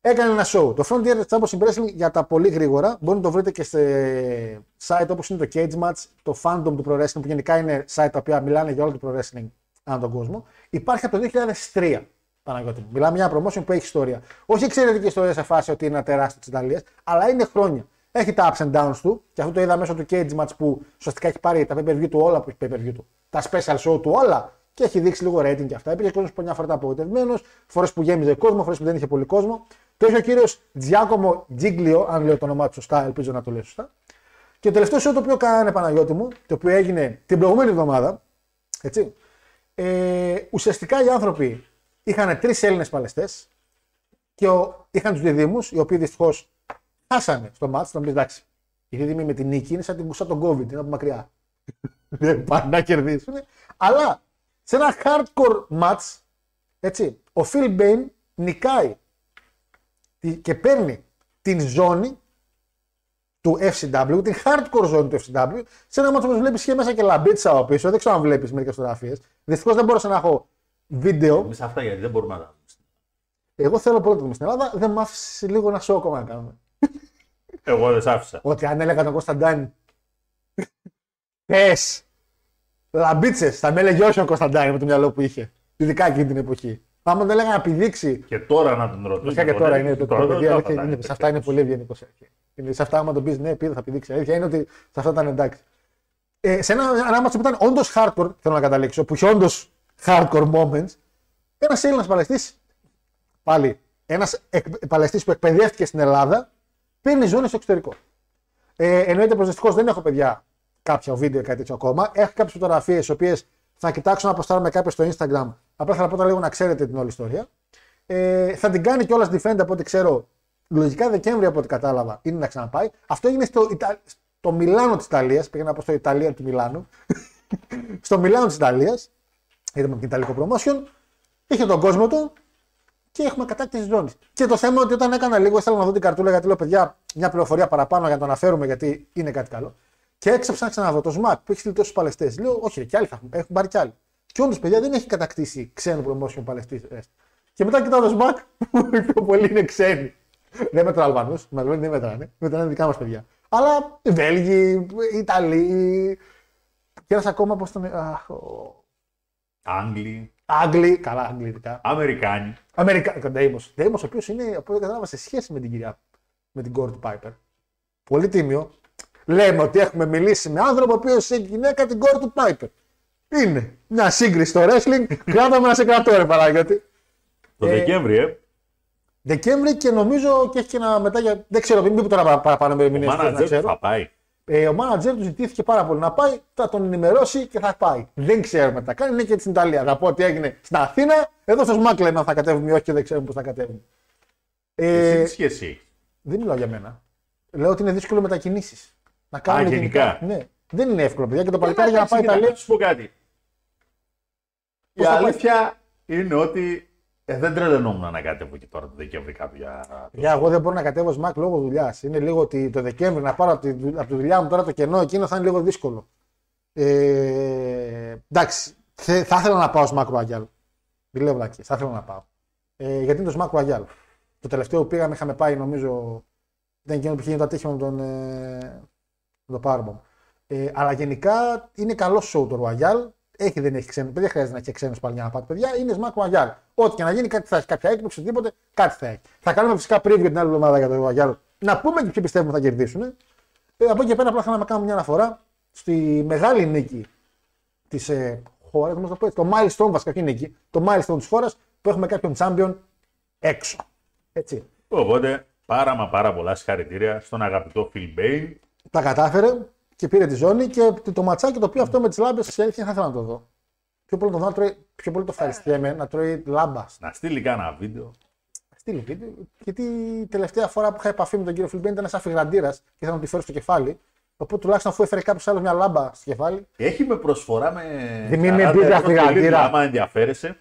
Έκανε ένα show. Το Frontier Championship Wrestling για τα πολύ γρήγορα μπορεί να το βρείτε και σε site όπως είναι το Cage Match, το Fandom του Pro Wrestling που γενικά είναι site τα οποία μιλάνε για όλο το Pro Wrestling ανά τον κόσμο. Υπάρχει από το 2003. Παναγιώτη μου. Μιλάμε για ένα promotion που έχει ιστορία. Όχι εξαιρετική ιστορία σε φάση ότι είναι ένα τεράστιο της Ιταλίας, αλλά είναι χρόνια. Έχει τα ups and downs του και αυτό το είδα μέσω του Cage Match που ουσιαστικά έχει πάρει τα pay per view του όλα που έχει pay per view του. Τα special show του όλα και έχει δείξει λίγο rating και αυτά. Υπήρχε κόσμος που μια φορά ήταν απογοητευμένος, φορές που γέμιζε κόσμο, φορές που δεν είχε πολύ κόσμο. Το έχει ο κύριος Τζιάκομο Τζίγκλιο, αν λέω το όνομά του σωστά, ελπίζω να το λέω σωστά. Και το τελευταίο show το οποίο κάνανε Παναγιώτη μου, το οποίο έγινε την προηγούμενη εβδομάδα, έτσι, ε, ουσιαστικά οι άνθρωποι είχαν τρεις Έλληνες παλαιστές και ο, είχαν τους διδήμου, οι οποίοι δυστυχώς χάσανε στο μάτς. Να πει εντάξει, οι δίδυμοι με την νίκη είναι σαν, την, σαν τον COVID, είναι από μακριά. Δεν πάνε να κερδίσουν. Αλλά σε ένα hardcore match, έτσι, ο Phil Bain νικάει τη- και παίρνει την ζώνη του FCW, την hardcore ζώνη του FCW, σε ένα μάτσο που βλέπεις και μέσα και λαμπίτσα από πίσω. Δεν ξέρω αν βλέπεις μερικές φωτογραφίες. Δυστυχώς δεν μπόρεσα να έχω βίντεο. Εμείς αυτά γιατί δεν μπορούμε να τα δούμε. Εγώ θέλω πολύ να το δούμε στην Ελλάδα. Δεν μ' άφησε λίγο ένα σοκ ακόμα να κάνουμε. Εγώ δεν σ' άφησα. Ότι αν έλεγα τον Κωνσταντάνη. Πες! Λαμπίτσες, θα με έλεγε όχι ο Κωνσταντάνη με το μυαλό που είχε. Ειδικά εκείνη την εποχή. Άμα τον έλεγα να πηδήξει. Και τώρα να τον ρωτήσω. Φυσικά και τώρα είναι το Τώρα το παιδί, δεν αλήθεια θα είναι, ήταν σε αυτά είναι τέτοιος. πολύ ευγενικό. Είναι σε αυτά, άμα τον πεις ναι, πήδα, θα πηδήξει. Η αλήθεια είναι ότι σε αυτά ήταν εντάξει. Ε, σε ένα ανάματσο που ήταν όντως hardcore, θέλω να καταλήξω, που είχε όντως hardcore moments, ένας Έλληνας παλαιστής, πάλι ένας παλαιστής που εκπαιδεύτηκε στην Ελλάδα, παίρνει ζώνη στο εξωτερικό. Ε, εννοείται πως δυστυχώς δεν έχω παιδιά κάποια βίντεο ή κάτι τέτοιο ακόμα. Έχω κάποιες φωτογραφίες, οι οποίες θα κοιτάξω να αποστάρω με κάποιες στο Instagram. Απλά θα πω τα λίγο να ξέρετε την όλη ιστορία. Ε, θα την κάνει κιόλας defend από ό,τι ξέρω. Λογικά Δεκέμβρη από ό,τι κατάλαβα είναι να ξαναπάει. Αυτό έγινε στο, Ιτα... στο Μιλάνο της Ιταλίας. Πήγα να πω στο Ιταλία του Μιλάνου. στο Μιλάνο της Ιταλίας. Είδαμε την Ιταλικό promotion. Είχε τον κόσμο του και έχουμε κατάκτηση ζώνης. Και το θέμα είναι ότι όταν έκανα λίγο, ήθελα να δω την καρτούλα γιατί λέω παιδιά, μια πληροφορία παραπάνω για να το αναφέρουμε γιατί είναι κάτι καλό. Και έξαψα να ξαναδώ το ΣΜΑΚ που έχει στείλει τόσους παλαιστές. Λέω, Όχι, ρε, κι άλλοι θα έχουν, έχουν πάρει κι άλλοι. Και όντω, παιδιά, δεν έχει κατακτήσει ξένο promotion παλαιστή. Και μετά κοιτάω το ΣΜΑΚ που οι πιο πολλοί είναι ξένοι. δεν μετρά Αλβανού, με δεν μετράνε. Μετράνε δικά μας παιδιά. Αλλά οι Βέλγοι, οι Ιταλοί. Και ένας ακόμα, πώς τον. αχ, ο- Άγγλοι, Άγγλοι, καλά, Άγγλοι ειδικά. Αμερικάνοι. Αμερικα... Ντέιμος. Ντέιμος, ο οποίος είναι, από ό,τι κατάλαβα, σε σχέση με την κυρία, με την κόρη του Πάιπερ. Πολύ τίμιο. Λέμε ότι έχουμε μιλήσει με άνθρωπο ο οποίος έχει γυναίκα την κόρη του Πάιπερ. Είναι μια σύγκριση στο wrestling. Κράταμε να σε κρατώ, ρε Παναγιώτη. Το Ε, Δεκέμβρη, ε. Δεκέμβρη και νομίζω και έχει και ένα μετά για. Δεν ξέρω, μην πει τώρα παρα- παραπάνω με Ο ερμηνείε. μάνατζερ που θα πάει. Ε, ο μάνατζερ του ζητήθηκε πάρα πολύ να πάει, θα τον ενημερώσει και θα πάει. Δεν ξέρουμε τι θα κάνει, είναι και στην Ιταλία. Θα πω ότι έγινε στην Αθήνα, εδώ στο ΣΜΑΚ λέμε αν θα κατέβουμε ή όχι και δεν ξέρουμε πώς θα κατέβουμε. Εσύ Ε, τι σχέση έχεις; δεν μιλάω για μένα. Λέω ότι είναι δύσκολο μετακινήσεις. Να κάνουν γενικά. Ναι. Δεν είναι εύκολο, παιδιά. Και το παλικάρι για να πάει Εντάξει, Ιταλία. Να σου πω κάτι. Η Πώς θα πάει; αλήθεια είναι ότι ε, δεν τρελαινόμουν να κατέβω και τώρα το Δεκέμβρη κάποια. Για εγώ δεν μπορώ να κατέβω ΣΜΑΚ λόγω δουλειάς. Είναι λίγο ότι το Δεκέμβρη να πάρω από τη, δου- από τη δουλειά μου τώρα το κενό εκείνο θα είναι λίγο δύσκολο. Ε, εντάξει, θε- θα ήθελα να πάω ΣΜΑΚ Royal. Μην λέω βλακίες, θα ήθελα να πάω. Ε, γιατί είναι το ΣΜΑΚ Royal. Το τελευταίο που πήγαμε είχαμε πάει νομίζω. Ήταν εκείνο που είχε γίνει το ατύχημα με τον, ε, με τον Powerbomb. Ε, αλλά γενικά είναι καλό show το Royal. Έχει, δεν έχει ξένο. Δεν χρειάζεται να έχει ξένου πάλι για να πάτε, παιδιά. Είναι Smack Royal. Ό,τι και να γίνει, κάτι θα έχει. Κάποια έκπληξη, οτιδήποτε, κάτι θα έχει. Θα κάνουμε φυσικά preview την άλλη εβδομάδα για το Royal. Να πούμε και ποιοι πιστεύουμε θα κερδίσουν. Ε, από εκεί και πέρα, απλά θα να κάνουμε μια αναφορά στη μεγάλη νίκη της ε, χώρας, το πω έτσι, το milestone βασικά όχι νίκη, το milestone της χώρας που έχουμε κάποιον champion έξω. Έτσι. Οπότε πάρα μα πάρα πολλά συγχαρητήρια στον αγαπητό Phil Bain. Τα κατάφερε και πήρε τη ζώνη και το ματσάκι το οποίο αυτό με τις λάμπες τη αλήθεια θα ήθελα να το δω. Πιο πολύ το δω να τρώει, πιο πολύ το ευχαριστιέμαι να τρώει λάμπα. Να στείλει κάνα βίντεο. Στείλει βίντεο. Γιατί η τελευταία φορά που είχα επαφή με τον κύριο Φιλμπέν ήταν σαν φιγραντήρας και ήθελα να τη φέρω στο κεφάλι. Οπότε τουλάχιστον αφού έφερε κάποιος άλλος μια λάμπα στο κεφάλι, Έχει με προσφορά με. Δεν είναι 40 μπίζα ευρώ το φιγραντήρα. λίτρο, Άμα ενδιαφέρεσαι,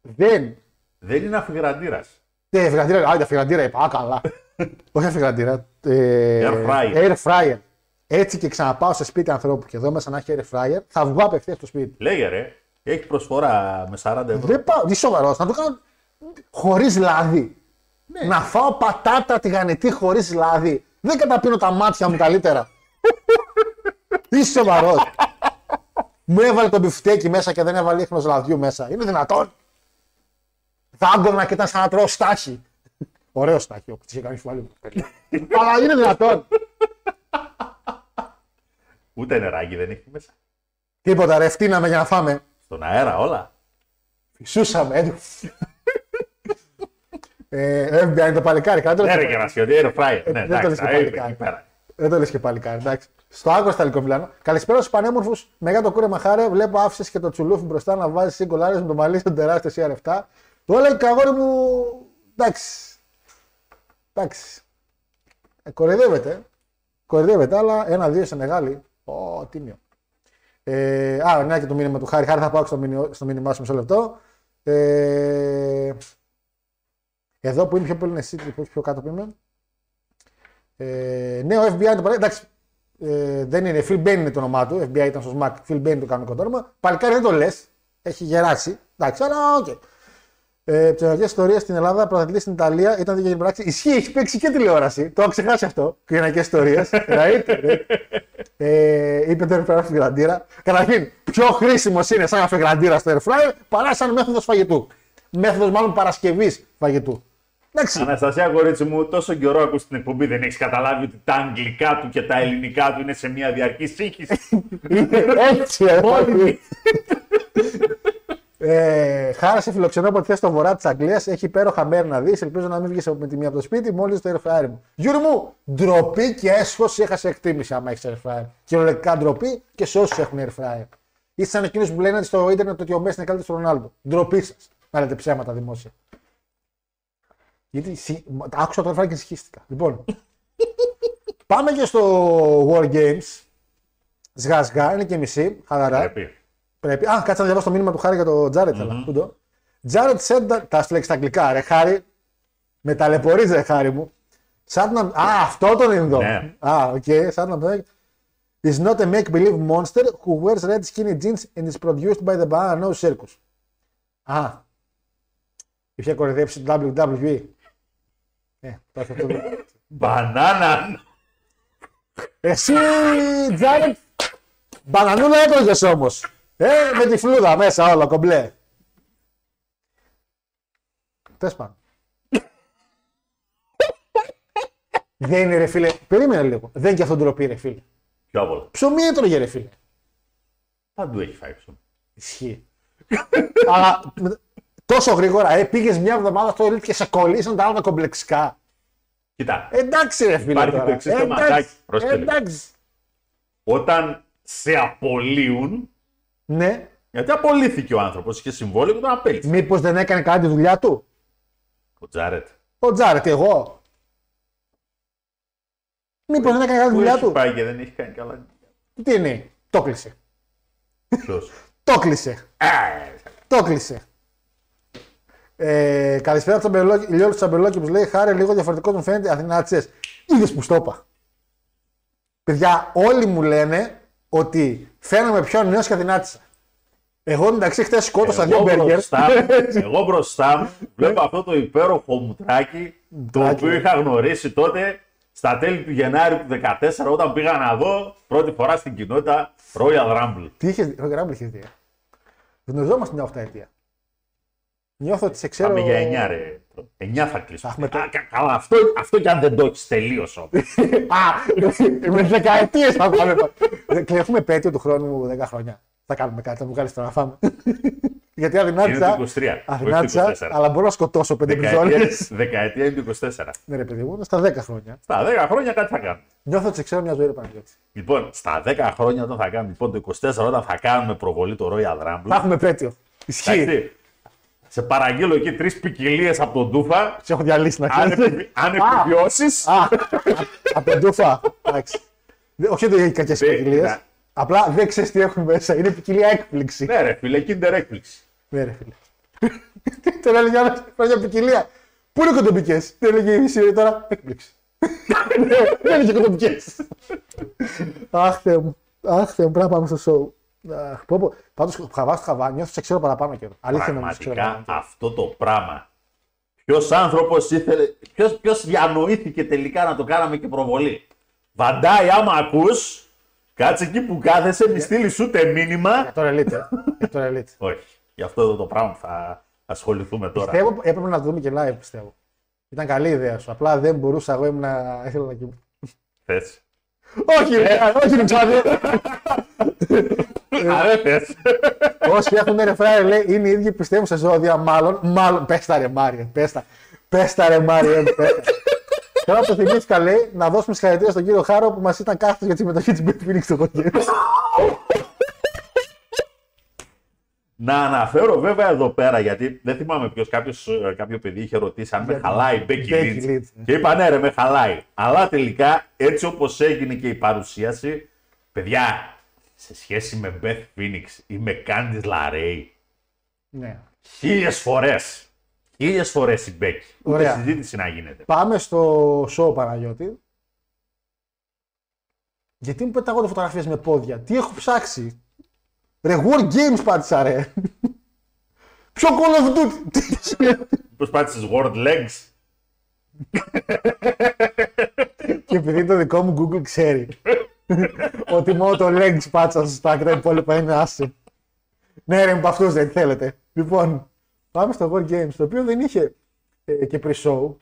δεν. δεν είναι αφιγραντήρας. Ναι, φιγραντήρα, άντε φιγραντήρα είπα, α, καλά. Όχι φιγραντήρα. Ε, Air fryer. Air fryer. Έτσι και ξαναπάω σε σπίτι ανθρώπου και εδώ μέσα να έχει air fryer, θα βγω απευθείας στο σπίτι. Λέγε ρε, έχει προσφορά με 40 ευρώ. Δεν πάω, τι σοβαρός, να το κάνω χωρίς λάδι. Να φάω πατάτα τηγανιτή χωρίς λάδι. Δεν καταπίνω τα μάτια μου καλύτερα. Είσαι σοβαρός. Μου έβαλε το μπιφτέκι μέσα και δεν έβαλε ίχνος λαδιού μέσα. Είναι δυνατόν. Δάγκωνα και ήταν σαν να τρώω στάχι. Ωραίο στάχι, όπω είχε κάνει φουάλι μου. Αλλά είναι δυνατόν. Ούτε νεράκι δεν έχει μέσα. Τίποτα, ρε, φτύναμε για να φάμε. Στον αέρα όλα. Φυσούσαμε. ε. ε, FBI είναι το παλικάρι, κάτω. Ναι, ρε και να σχεδόν, air fryer. Ναι, δεν το εντάξει, λες και θα πάλι είναι κάτι. εκεί πέρα. Δεν το λες και πάλι κάτι, εντάξει. Στο άκρο στα Μιλάνο. Καλησπέρα στους πανέμορφους. Μεγά το κούρεμα χάρε. Βλέπω άφησες και το τσουλούφι μπροστά να βάζεις συγκολάρε με το μαλλί στον τεράστιο CR7. Το έλεγε καγόρι μου. Εντάξει. Εντάξει. Ε, κοροϊδεύεται. Κοροϊδεύεται, αλλά ένα-δύο σε μεγάλη. Ω, τίμιο. Ε, α, ναι, και το μήνυμα του Χάρη. Χάρη θα πάω στο, μήνυμα, στο μήνυμά σου μισό λεπτό. Ε, εδώ που είναι πιο πολύ είναι εσύ, που έχει πιο κάτω που είμαι. Ε, ναι, ο FBI το παράδειγμα. Εντάξει, ε, δεν είναι. Phil Bain είναι το όνομά του. FBI ήταν στο SMAC. Phil Bain το κανονικό του όνομα. Παλικάρι δεν το λες. Έχει γεράσει. Εντάξει, αλλά οκ. Okay. Ε, Ψευδοκέ ιστορίε στην Ελλάδα, πρωταθλητής στην Ιταλία, ήταν δίκαιη πράξη. Ισχύει, έχει παίξει και τηλεόραση. Το έχω ξεχάσει αυτό. Κοινωνικέ ιστορίες. right, right. Ε, είπε το air fryer στην γραντήρα. Καταρχήν, πιο χρήσιμος είναι σαν αφιγραντήρα στο air fryer παρά σαν μέθοδος φαγητού. Μέθοδος μάλλον παρασκευής φαγητού. Εντάξει. Αναστασία, κορίτσι μου, τόσο καιρό ακούς την εκπομπή, δεν έχεις καταλάβει ότι τα αγγλικά του και τα ελληνικά του είναι σε μια διαρκή σύγχυση. Έτσι, ρε, ε, Χάρα σε φιλοξενώ από τη θέση στο βορρά της Αγγλίας. Έχει υπέροχα μέρη να δεις. Ελπίζω να μην βγεις με τη μία από το σπίτι. Μόλις το air fryer μου. Γιώργο μου, ντροπή και έσχο έχασε εκτίμηση άμα έχεις air fryer. Κυριολεκτικά ντροπή και σε όσους έχουν air fryer. Είστε σαν εκείνους που λένε στο ίντερνετ ότι ο Μέσι είναι καλύτερος στον Ρονάλντο. Ντροπή σας. Να λέτε ψέματα δημόσια. Γιατί συ... άκουσα το air fryer και συγχύστηκα. Λοιπόν, πάμε και στο War Games. Σιγά-σιγά, είναι και μισή. Χαλαρά. Πρέπει. Πρέπει. Α, κάτσε να διαβάσω το μήνυμα του Χάρη για το Τζάρετ. Mm-hmm. Τζάρετ said that. Τα λέξεις στα αγγλικά, ρε Χάρη. Με ταλαιπωρείς, ρε Χάρη μου. Satnam. Α, αυτό τον Ινδό. Ναι. Α, οκ. Satnam. Is not a make-believe monster who wears red skinny jeans and is produced by the Banana Nose Circus. Α. Είχε κορυδέψει το WWE. Ε, τώρα αυτό το... Μπανάνα. Εσύ, Τζάρετ, μπανανούλα έτρωγες όμως. Ε, με τη φλούδα μέσα όλα, κομπλέ. Τες πάνω. Δεν είναι ρε φίλε. Περίμενε λίγο. Δεν είναι και αυτό ντροπή ρε φίλε. Πιο απ' όλα. Ψωμί έτρωγε ρε φίλε. Παντού έχει φάει ψωμί. Ισχύει. Αλλά με- τόσο γρήγορα, ε, πήγες μια εβδομάδα στο Elite και σε κολλήσαν τα άλλα κομπλεξικά. Κοίτα, Εντάξει ρε φίλε Υπάρχει τώρα. το εξής Εντάξει, θεματάκι. Πρόσεχε λίγο. Εντάξει. όταν σε απολύουν, Ναι. γιατί απολύθηκε ο άνθρωπος, είχε συμβόλαιο και τον απέλησε. Μήπως δεν έκανε καλά τη δουλειά του; Ο Τζάρετ. Ο Τζάρετ, εγώ. Μήπως δεν έκανε καλά τη Πού δουλειά έχει του; πάει και δεν έχει κάνει καλά. Τι είναι, το κλείσε. Ποιος; Το κλείσε. Το κλείσε. Ε, καλησπέρα Τσαμπελό- Λιώργος Τσαμπελόκη που λέει Χάρη λίγο διαφορετικό μου φαίνεται Αθηνάτσες. Είδες που στο είπα. Παιδιά, όλοι μου λένε ότι φαίνομαι πιο νέος και Αθηνάτησα. Εγώ εντάξει χτες σκότωσα δύο εγώ, μπέργκερ. μπροστά, μου- εγώ μπροστά μου βλέπω αυτό το υπέροχο μουτράκι το Μουτράκι. οποίο είχα γνωρίσει τότε στα τέλη του Γενάρη του 2014 όταν πήγα να δω πρώτη φορά στην κοινότητα Royal Rumble. Τι είχες δει, ο Γκράμπλ είχες δει. ε; Γνωριζόμαστε μια οχταετία. Νιώθω ότι σε ξέρω. Πάμε για 9 ρε. 9 θα κλείσω. Αχ, με το- Α, κα- Καλά, αυτό, αυτό κι αν δεν το έχεις τελείως Α, με δεκαετίες θα πάμε. Και έχουμε επέτειο του χρόνου 10 χρόνια. Θα κάνουμε κάτι, θα μου βγάλεις το να φάμε. Γιατί Είναι αδυνάτησα. το 23. Αδυνάτησα, όχι το 24. αλλά μπορώ να σκοτώσω πέντε Δεκαετία, μπριζόλες. δεκαετία είναι το 24. Ναι, ρε παιδί μου, είναι στα 10 χρόνια. Στα 10 χρόνια κάτι θα κάνουμε. Νιώθω ότι σε ξέρω μια ζωή, ρε Παναγιώτη. Λοιπόν, στα 10 χρόνια όταν θα κάνουμε, λοιπόν, το 24 όταν θα κάνουμε προβολή το Royal Θα Rumble. έχουμε επέτειο. Ισχύει. Εντάξει, σε παραγγείλω εκεί τρεις ποικιλίες από τον Τούφα. Σε έχω διαλύσει να Αν, ξέρεις. επιβι... αν επιβιώσεις. Α, από τον Τούφα. Εντάξει. Δεν- Όχι ότι έχει κακές Ναι, ποικιλίες. ναι. Απλά δεν ξέρεις τι έχουν μέσα. Είναι ποικιλία έκπληξη. Ναι, ρε φίλε, Kinder έκπληξη. Ναι, ρε φίλε. Τον έλεγε ένα χρόνια ποικιλία. Πού είναι κοντομπικέ. Δεν έλεγε η Σύρια τώρα; Έκπληξη. Ναι, Δεν είχε κοντομπικέ. Αχ, Θεέ μου. Αχ, Θεέ μου, πρέπει να πάμε στο show. Αχ, πω, πω. Πάντως, χαβάς στο χαβά, νιώθω σε ξέρω παραπάνω καιρό. Αλήθεια νομίζω σε ξέρω Πραγματικά παραπάνω. αυτό το πράγμα. Ποιος άνθρωπος ήθελε, ποιος διανοήθηκε τελικά να το κάναμε και προβολή. Βαντάει, άμα ακούς, κάτσε εκεί που κάθεσαι, μη στείλεις ούτε μήνυμα. Για το Elite. ε. Για το Elite. Όχι. Γι' αυτό εδώ το πράγμα θα ασχοληθούμε τώρα. Πιστεύω έπρεπε να το δούμε και live, πιστεύω. Ήταν καλή ιδέα σου. Απλά δεν μπορούσα, εγώ ήμουν. ήθελα να κοιμηθώ. Θες. Όχι, ρε, όχι, ρε, Τσάδε. Α, δεν θες. Όσοι έχουν ρε φράρε, λέει, είναι οι ίδιοι που πιστεύουν σε ζώδια, μάλλον. Μάλλον. Πες τα ρε Μάριε, πες τα. Πες τα ρε Μάριε, πες τα. Τώρα που θυμήθηκα, λέει, να δώσουμε συγχαρητήρια στον κύριο Χάρο που μας ήταν κάθετος για τη συμμετοχή της Big Phoenix στο Hot Games. Να αναφέρω βέβαια εδώ πέρα, γιατί δεν θυμάμαι ποιος κάποιος παιδί είχε ρωτήσει αν με Για χαλάει η Becky Becky Lynch. Lynch, ναι. Και είπα ναι, ρε, με χαλάει. Αλλά τελικά έτσι όπως έγινε και η παρουσίαση, παιδιά, σε σχέση με Beth Phoenix ή με Candice LaRae, ναι. χίλιες φορές. Χίλιες φορές η Becky. Ούτε Ωραία. συζήτηση να γίνεται. Πάμε στο show Παναγιώτη. Γιατί μου πετάγονται φωτογραφίες με πόδια; Τι έχω ψάξει; Ρε War Games πάτησα ρε. Ποιο Call of Duty; Πώ πάτησε World Legs; και επειδή το δικό μου Google ξέρει ότι μόνο το Legs πάτησα σωστά και τα υπόλοιπα είναι άσε. Ναι ρε, με αυτούς δεν θέλετε. Λοιπόν, πάμε στο War Games, το οποίο δεν είχε ε, και pre-show.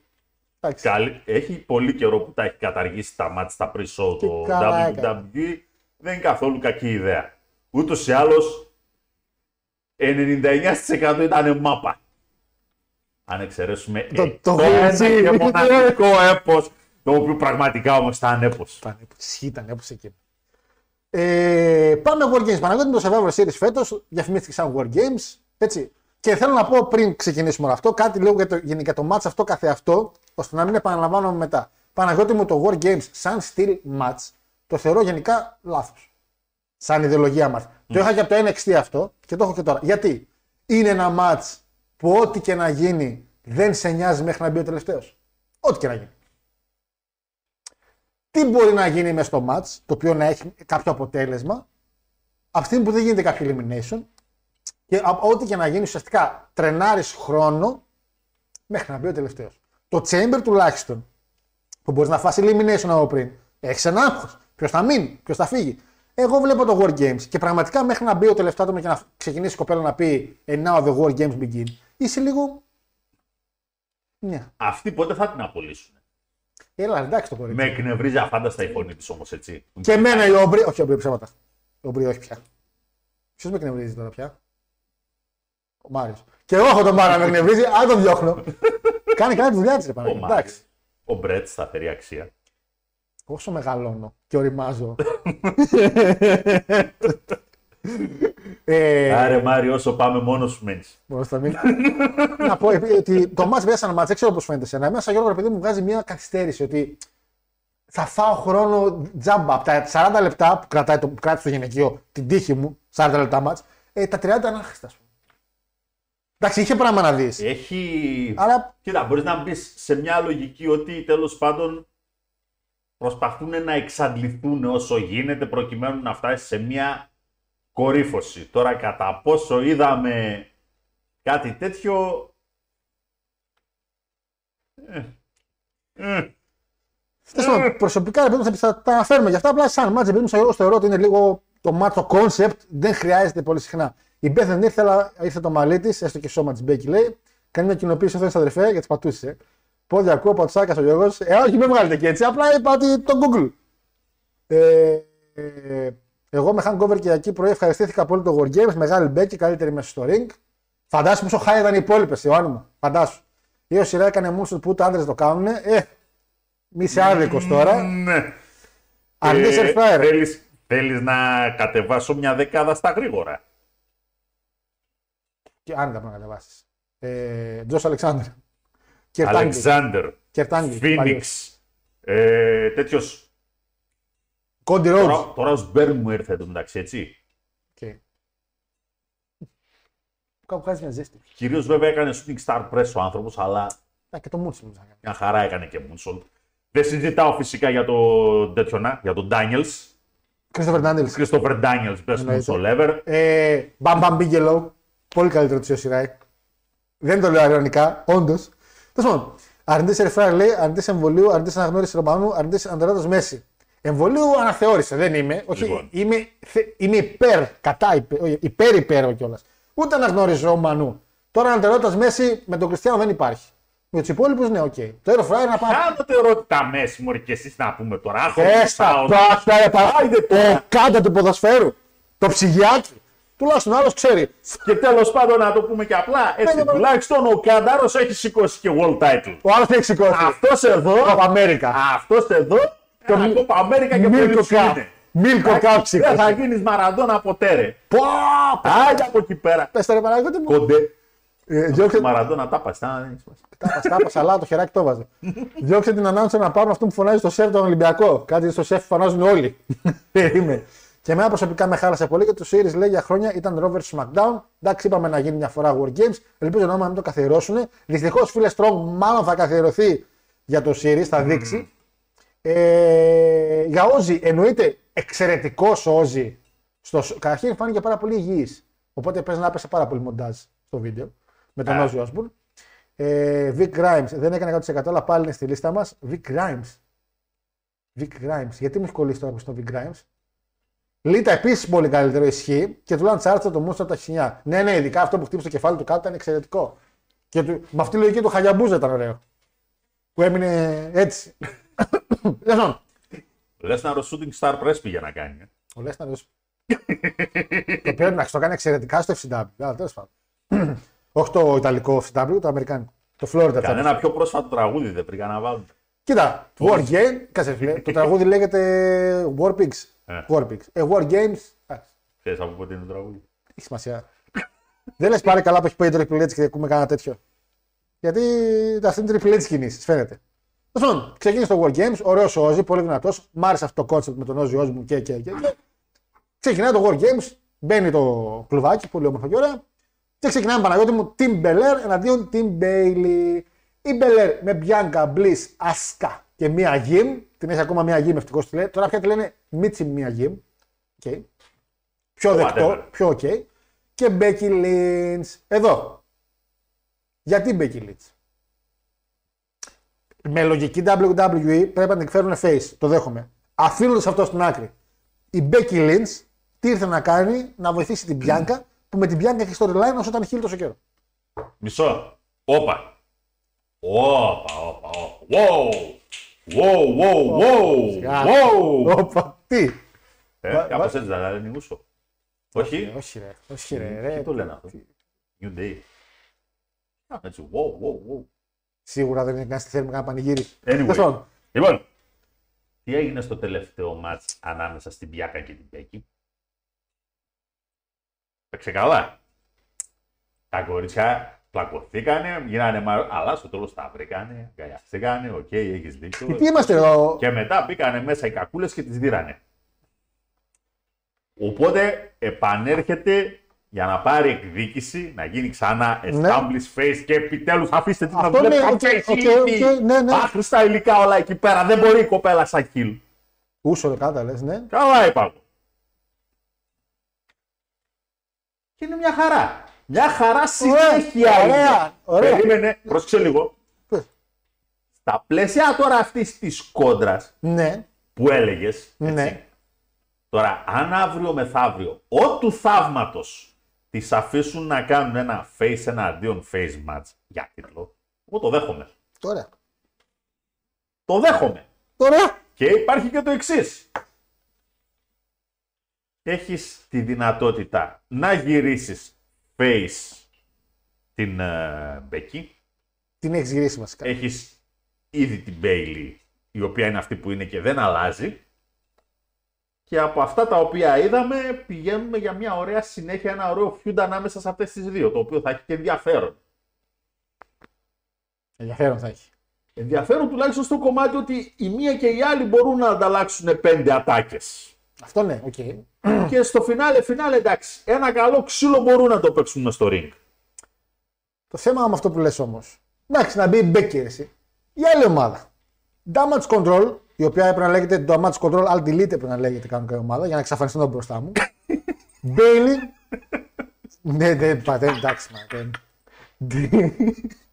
Εντάξει. Καλή. Έχει πολύ καιρό που τα έχει καταργήσει τα μάτια στα pre-show Και το καλά WWE. έκανε. Δεν είναι καθόλου κακή ιδέα. Ούτως ή άλλως 99% ήταν μάπα. Αν εξαιρέσουμε Το- ε, το ένα Gucci. και μοναδικό έπος, το οποίο πραγματικά όμως ήταν έπος. Ήταν, ισχύει, ήταν όπως εκείνο. Ε, πάμε War Games. Παναγιώτη με το Survivor Series φέτος διαφημίστηκε σαν War Games. Έτσι. Και θέλω να πω πριν ξεκινήσουμε όλο αυτό κάτι λίγο για το, γενικά το match αυτό καθεαυτό, ώστε να μην επαναλαμβάνομαι μετά. Παναγιώτη μου το War Games σαν στυλ match το θεωρώ γενικά λάθος. Σαν ιδεολογία match. Το είχα και από το NXT αυτό και το έχω και τώρα. Γιατί; Είναι ένα match που ό,τι και να γίνει δεν σε νοιάζει μέχρι να μπει ο τελευταίος. Ό,τι και να γίνει. Τι μπορεί να γίνει μέσα στο match, το οποίο να έχει κάποιο αποτέλεσμα, από τη στιγμή που δεν γίνεται κάποιο elimination, και α- ό,τι και να γίνει ουσιαστικά τρενάρεις χρόνο μέχρι να μπει ο τελευταίος. Το chamber τουλάχιστον, που μπορείς να φάσει elimination από πριν, έχεις ένα άγχος. Ποιος θα μείνει, ποιος θα φύγει. Εγώ βλέπω το War Games και πραγματικά μέχρι να μπει ο τελευταίο άτομο και να ξεκινήσει η κοπέλα να πει And now the War Games begin, είσαι λίγο. Ναι. Αυτοί πότε θα την απολύσουν; Έλα, εντάξει το κορίτσι. Με εκνευρίζει αφάνταστα η φωνή της όμως έτσι. Και εμένα η Όμπρι. Όχι, Όμπρι, ψέματα. Όμπρι, όχι πια. Ποιος με εκνευρίζει τώρα πια; Ο Μάριος. Και εγώ έχω τον Μάριο να με εκνευρίζει, αν τον διώχνω. κάνει καλά τη δουλειά της, ρε Ο Παναγία. Μάριος. Εντάξει. Ο Μπρέτ, σταθερή αξία. Όσο μεγαλώνω και οριμάζω. ε, Άρε Μάριο, όσο πάμε μόνος σου μένεις. Μπορώ να μην. να πω επί- ότι το μάτς μέσα σαν μάτς, δεν ξέρω πώς φαίνεται σε ένα. Μέσα Γιώργο, ρε παιδί μου βγάζει μια καθυστέρηση ότι θα φάω χρόνο τζάμπα από τα 40 λεπτά που κρατάει το, που κράτησε το γυναικείο, την τύχη μου, 40 λεπτά μάτς, ε, τα 30 είναι άχρηστα, ας πούμε. Εντάξει, είχε πράγμα να δεις. Έχει. Αλλά Κοίτα, μπορείς να μπεις σε μια λογική ότι τέλος πάντων προσπαθούν να εξαντληθούν όσο γίνεται προκειμένου να φτάσεις σε μια κορύφωση. Τώρα, κατά πόσο είδαμε κάτι τέτοιο. Ε, ε, Τέλος πάντων, προσωπικά ρε παιδί μου, θα, θα τα αναφέρουμε για αυτά. Απλά σαν μάτς, επειδή μου σαν Γιώργο θεωρώ ότι είναι λίγο το μάτς, το concept, δεν χρειάζεται πολύ συχνά. Η Μπέθεν ήρθε, αλλά ήρθε το μαλλί της, έστω και σώμα της Μπέκη λέει. Κάνει μια κοινοποίηση εδώ στα αδερφέ για τις πατούσες. Πόδια ακούω, πατσάκα ο Γιώργο. Ε, όχι, μην βγάλετε και έτσι. Απλά είπα ότι το Google. Ε, ε, εγώ με hangover και εκεί πρωί ευχαριστήθηκα πολύ το War Games. Μεγάλη Μπέκη, καλύτερη μέσα στο ring. Φαντάσου πόσο χάρη ήταν οι υπόλοιπες, Ιωάννη μου. Φαντάσου. Ή ο Σιρά έκανε μουσου που ούτε άντρες το κάνουν. Ε, μη είσαι άδικος τώρα. ναι. Αρνεί Ε, air fryer. θέλεις, θέλεις να κατεβάσω μια δεκάδα στα γρήγορα. Και αν δεν να κατεβάσεις. Ε, Τζος Αλεξάνδρ. Κερτάγγι. Αλεξάνδρ, Κερτάγγι. Φίνιξ, ε, τέτοιος, Κόντι Ρόουτ. τώρα, τώρα ο Σμπέρν μου ήρθε εντωμεταξύ, έτσι. Κάπου βγάζει μια ζέστη. Κυρίως βέβαια έκανε shooting star press ο άνθρωπος, αλλά Α, και το Μούτσι μου έκανε. μια χαρά έκανε και moonsault. Δεν συζητάω φυσικά για τον τέτοιο να, για τον Daniels. Κρίστοφερ Ντάντελ. Christopher Daniels, best Εννοείται. moonsault ever. Ε, Μπαμ Μπαμ Μπίγκελο. Πολύ καλύτερο της Σιράι. Δεν το λέω αρνητικά, όντως. Τέλος πάντων, αρνητή Ερφράι λέει, αρνητή εμβολίου, αρνητή αναγνώρισης Ρωμανού, αρνητή Αντεράτο Μέση. Εμβολίου αναθεώρησε, δεν είμαι. Όχι, Λοιπόν. είμαι, θε- είμαι υπέρ, κατά υπέρ, όχι, υπέρ υπέρ κιόλας. Ούτε αναγνώριση Ρωμανού. Τώρα Αντεράτο Μέση με τον Κριστιανό δεν υπάρχει. Με τους υπόλοιπους, ναι, οκ. Το Ερφράι να πάει. Κάνετε ερώτητα μέση, μωρή και εσείς να πούμε τώρα. Άχω, Έστα, πάω. πάτα, ρε παράδειγμα. Το κάντα του ποδοσφαίρου. Το ψυγιάκι. Τουλάχιστον άλλος ξέρει. Και τέλος πάντων να το πούμε και απλά, έτσι, Ναι, ναι, ναι. τουλάχιστον ο Καντάρος έχει σηκώσει και world title. Ο άλλος έχει σηκώσει. Αυτός εδώ, Από Αμέρικα. αυτός εδώ, το μι- Κόπα Αμέρικα και Μίλκο πολύ Cup. είναι. Μίλκο Εντάξει, Cup σηκώσει. Δεν θα γίνεις Μαραντώνα ποτέ ρε. Πω! Άντε από εκεί πέρα. Πες τα ρε Παναγιώτη μου. Κοντέ. Ε, Διώξε Μαραντώνα τα πας, τα δεν έχεις σημασία. τα παστά, αλλά το χεράκι το βάζε. Διώξε την ανάγκη να πάρουν αυτό που φωνάζει στο σεφ τον Ολυμπιακό. Κάτι στο σεφ φωνάζουν όλοι. Περίμενε. Και εμένα προσωπικά με χάλασε πολύ και το Series λέει για χρόνια ήταν Rover SmackDown. Εντάξει, είπαμε να γίνει μια φορά War Games. Ελπίζω να μην το καθιερώσουν. Δυστυχώς, φίλε Strong, μάλλον θα καθιερωθεί για το Series, θα δείξει. Ε, για Όζη, εννοείται εξαιρετικός Όζη. Στο... Καταρχήν φάνηκε πάρα πολύ υγιής. Οπότε παίζει να έπεσε πάρα πολύ μοντάζ στο βίντεο με τον Όζη Όσμπουρν. Ε, Vic Grimes δεν έκανε 100% αλλά πάλι είναι στη λίστα μας. Vic Grimes. Vic Grimes. Γιατί μου έχει κολλήσει τώρα στο Vic Grimes; Λίτα επίσης πολύ καλύτερο ισχύει και του λένε τσάρτσα το μούστρο από τα χινιά. Ναι, ναι, ειδικά αυτό που χτύπησε το κεφάλι του κάτω ήταν εξαιρετικό. Και του, με αυτή τη λογική του Χαγιαμπούζα ήταν ωραίο. Που έμεινε έτσι. Λοιπόν, Λες να shooting star press πήγε να κάνει. ε. ο Λέσναρ. το οποίο εντάξει, το κάνει εξαιρετικά στο FCW. Αλλά τέλος πάντων. Όχι το Ιταλικό FCW, το Αμερικάνικο. Το Florida. Κανένα πιο πρόσφατο τραγούδι δεν πήγα να βάλουν. Κοίτα, War Game, κάτσε φίλε, το τραγούδι λέγεται War Pigs. Ε. War Pigs. Ε, War Games, εντάξει, Ξέρεις από πότε είναι το τραγούδι. έχει σημασία. Δεν λες πάλι καλά που έχει πάει το Triple H και ακούμε κανένα τέτοιο. Γιατί αυτή είναι Triple H κινήσεις, φαίνεται. Τέλος πάντων, ξεκίνησε το War Games, ωραίος ο Ozzy, πολύ δυνατός. Μ' άρεσε αυτό το concept με τον Ozzy Osbourne και, και, και, και. Ξεκινάει το War Games, μπαίνει το κλουβάκι, πολύ όμορφο και ωραία. Και ξεκινάμε Παναγιώτη μου, Team Belair εναντίον Team Bailey. Η Belair με Bianca, Bliss, Asuka και Mia Yim. Την έχει ακόμα μία γυμ, ευτυχώς τη λέει. Τώρα πια τη λένε Μίτσι μία γυμ. Okay. Πιο δεκτό, Whatever. πιο οκ. Και Becky Lynch. Εδώ. Γιατί Becky Lynch. Με λογική WWE πρέπει να την εκφέρουν face. Το δέχομαι. Αφήνοντας αυτό στην άκρη. Η Μπέκι Λίντς τι ήρθε να κάνει, να βοηθήσει την Πιάνκα που με την Πιάνκα έχει storyline όσο ήταν χίλιο τόσο καιρό. Μισό. Όπα. Όπα, όπα, όπα. Wow. Wow, wow, wow. Wow. Όπα, τι; Ε, Βα- κάπως βα- έτσι δεν λένε οι Ούσο. Όχι. Όχι ρε, όχι ρε. ρε. Τι το λένε αυτό; New Day. Α, Έτσι, wow, wow, wow. Σίγουρα δεν είναι κανένας στη θέλουμε να κάνει πανηγύρι. Anyway. Τέλος πάντων. Λοιπόν, τι έγινε στο τελευταίο μάτς ανάμεσα στην Bianca και την Becky; Παίξε καλά. Τα κορίτσια πλακωθήκανε, γίνανε μα... αλλά στο τέλος τα βρήκανε, αγκαλιαστήκανε, οκ, έχεις δίκιο. Τι είμαστε εδώ; Και μετά μπήκανε μέσα οι κακούλες και τις δείρανε. Οπότε επανέρχεται για να πάρει εκδίκηση, να γίνει ξανά established face και επιτέλους αφήστε την να Αυτό δουλεύει ναι, τα οκ, face οκ, ήδη. οκ, ναι, ναι. Άχρηστα υλικά όλα εκεί πέρα, δεν μπορεί η κοπέλα σαν kill. Ούσο ρε κάτα λες, ναι. Καλά είπα εγώ. Και είναι μια χαρά. Μια χαρά συνέχεια. ωραία, είναι. ωραία. Περίμενε, πρόσεξε λίγο. Πες. Στα πλαίσια τώρα αυτής της κόντρας Ναι, που έλεγες, Ναι. έτσι, τώρα αν αύριο μεθαύριο, ό του θαύματος τις αφήσουν να κάνουν ένα face εναντίον face match για τίτλο, εγώ το δέχομαι. τώρα. Το δέχομαι. Τώρα. Και υπάρχει και το εξής. Έχεις τη δυνατότητα να γυρίσεις face την uh, Becky. Την έχεις γυρίσει βασικά. Έχεις ήδη την Bailey, η οποία είναι αυτή που είναι και δεν αλλάζει. Και από αυτά τα οποία είδαμε πηγαίνουμε για μια ωραία συνέχεια, ένα ωραίο feud ανάμεσα σε αυτές τις δύο, το οποίο θα έχει και ενδιαφέρον. Ενδιαφέρον θα έχει. Ενδιαφέρον τουλάχιστον στο κομμάτι ότι η μία και η άλλη μπορούν να ανταλλάξουν πέντε ατάκες. Αυτό ναι, οκ. και στο φινάλε, φινάλε εντάξει. Ένα καλό ξύλο μπορούν να το παίξουν μες στο ring. Το θέμα με αυτό που λες όμως. Εντάξει, να μπει η Becky εσύ. Η άλλη ομάδα. Damage Control, η οποία έπρεπε να λέγεται Damage Control Alt Delete έπρεπε να λέγεται κανονικά η ομάδα για να εξαφανιστούν εδώ μπροστά μου. Bayley. ναι, δεν πάτε, εντάξει, μα. δεν-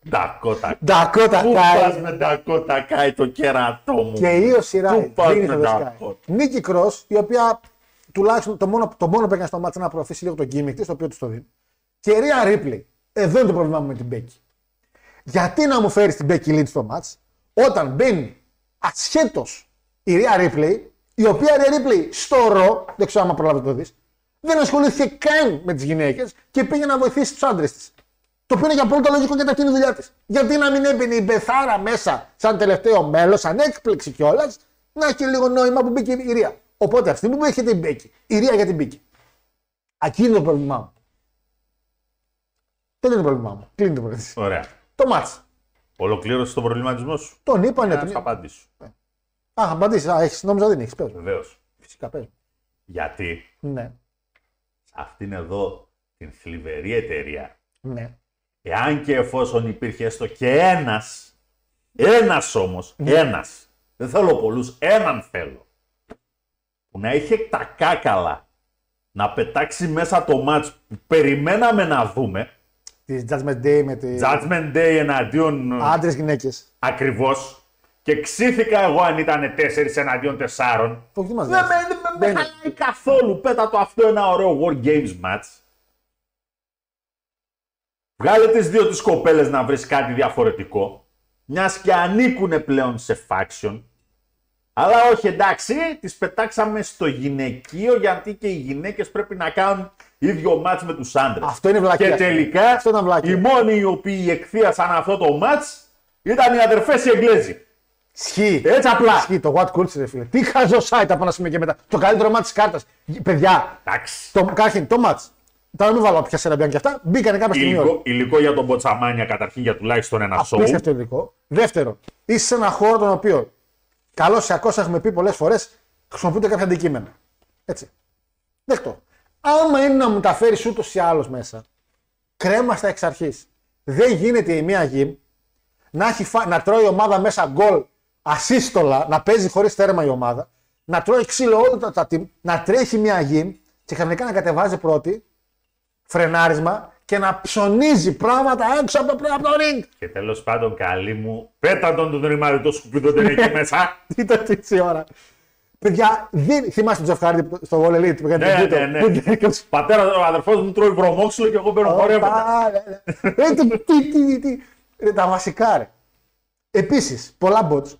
Ντακότα. Dakota Πού πας Kai με Ντακότα Κάι το κέρατό μου. και η Io Shirai. Πού πας Δεν με ήρθε το Sky. Dakota. Νίκη Cross, η οποία τουλάχιστον το μόνο, το μόνο που έκανε στο μάτι να προωθήσει λίγο το gimmick της, το οποίο του το δίνει. Και η Rhea Ripley. Εδώ είναι το πρόβλημά μου με την Becky. Γιατί να μου φέρεις την Becky Lynch στο match όταν μπαίνει ασχέτως η Rhea Ripley, η οποία Rhea Ripley στο ρο, δεν ξέρω αν προλάβει να το δεις, δεν ασχολήθηκε καν με τις γυναίκες και πήγε να βοηθήσει τους άντρες της. Το οποίο είναι για πολύ λογικό γιατί αυτή είναι η δουλειά της. Γιατί να μην έμπαινε η Μπεθάρα μέσα σαν τελευταίο μέλος, σαν έκπληξη κιόλας, να έχει λίγο νόημα που μπήκε η Ρία. Οπότε αυτή που έρχεται η Μπέκη, η Ρία γιατί μπήκε. Ακίνη είναι το πρόβλημά μου. Δεν είναι το πρόβλημά μου. Κλείνει το πρόβλημα. Ωραία. Το μάτς. Ολοκλήρωσε τον προβληματισμό σου. Τον είπα, ναι. Να τον- σου απαντήσω. Α, απαντήσεις. Α, έχεις, νόμιζα δεν έχεις. Πες. μου. Βεβαίως. Φυσικά πες. μου. Γιατί; Ναι. σε αυτήν εδώ την θλιβερή εταιρεία, Ναι. εάν και εφόσον υπήρχε έστω και ένας, ένας όμως, Ναι. ένας, δεν θέλω πολλούς, έναν θέλω, που να είχε τα κάκαλα να πετάξει μέσα το μάτς που περιμέναμε να δούμε, Τη Judgment Day με τη. Judgment Day εναντίον Άντρες γυναίκες. ακριβώς, και ξύθηκα εγώ αν ήταν 4 εναντίον 4. Όχι, τι μα Δεν με, δεν με, με χαλάει καθόλου. Πέτα το αυτό ένα ωραίο War Games match. Βγάλε τις δύο τις κοπέλες να βρεις κάτι διαφορετικό. Μιας και ανήκουν πλέον σε faction. Αλλά όχι εντάξει, τις πετάξαμε στο γυναικείο γιατί και οι γυναίκες πρέπει να κάνουν ίδιο match με τους άντρες. Αυτό είναι βλακεία. Και τελικά Αυτό ήταν βλακεία. οι μόνοι οι οποίοι εκθίασαν αυτό το match ήταν οι αδερφές οι Εγγλέζοι. Ισχύει. Έτσι απλά. Ισχύει το What Culture, ρε φίλε. Τι χαζό site από ένα σημείο και μετά. Το καλύτερο μάτι της κάρτας. Παιδιά, Εντάξει. το, καταρχήν, το match. Τώρα μην βάλω πια σεραμπιάν και αυτά. Μπήκανε κάποια στιγμή. όλοι. Υλικό, υλικό για τον Μποτσαμάνια καταρχήν για τουλάχιστον ένα σοου. Απίστευτο υλικό. Δεύτερο, είσαι σε ένα χώρο τον οποίο καλό ή κακό έχουμε πει πολλές φορές χρησιμοποιούνται κάποια αντικείμενα. Έτσι. Δεκτό. Άμα είναι να μου τα φέρεις ούτως ή άλλως μέσα, κρέμαστα εξ αρχής. Δεν γίνεται η μία γυμ να, έχει φα... να τρώει η ομάδα μέσα γκολ ασύστολα, να παίζει χωρίς τέρμα η ομάδα, να τρώει ξύλο όλο τα, τα team, να τρέχει μια γη και ξαφνικά να κατεβάζει πρώτη, φρενάρισμα και να ψωνίζει πράγματα έξω από το, από το ring. Και τέλος πάντων, καλή μου, πέτα τον τον ρημάδι το σκουπίδι δεν εκεί μέσα. Τι το έτσι ώρα. Παιδιά, δεν... θυμάστε τον Τζεφχάρντι στο Wall Elite που έκανε ναι, το ναι, βίντεο. ναι. Πατέρας, ο αδερφός μου τρώει βρωμόξυλο και εγώ παίρνω χωρί Οπα, ναι, ναι. Ε, τι- τι- τι- τι- ε, Τα βασικά ρε. Επίσης, πολλά bots.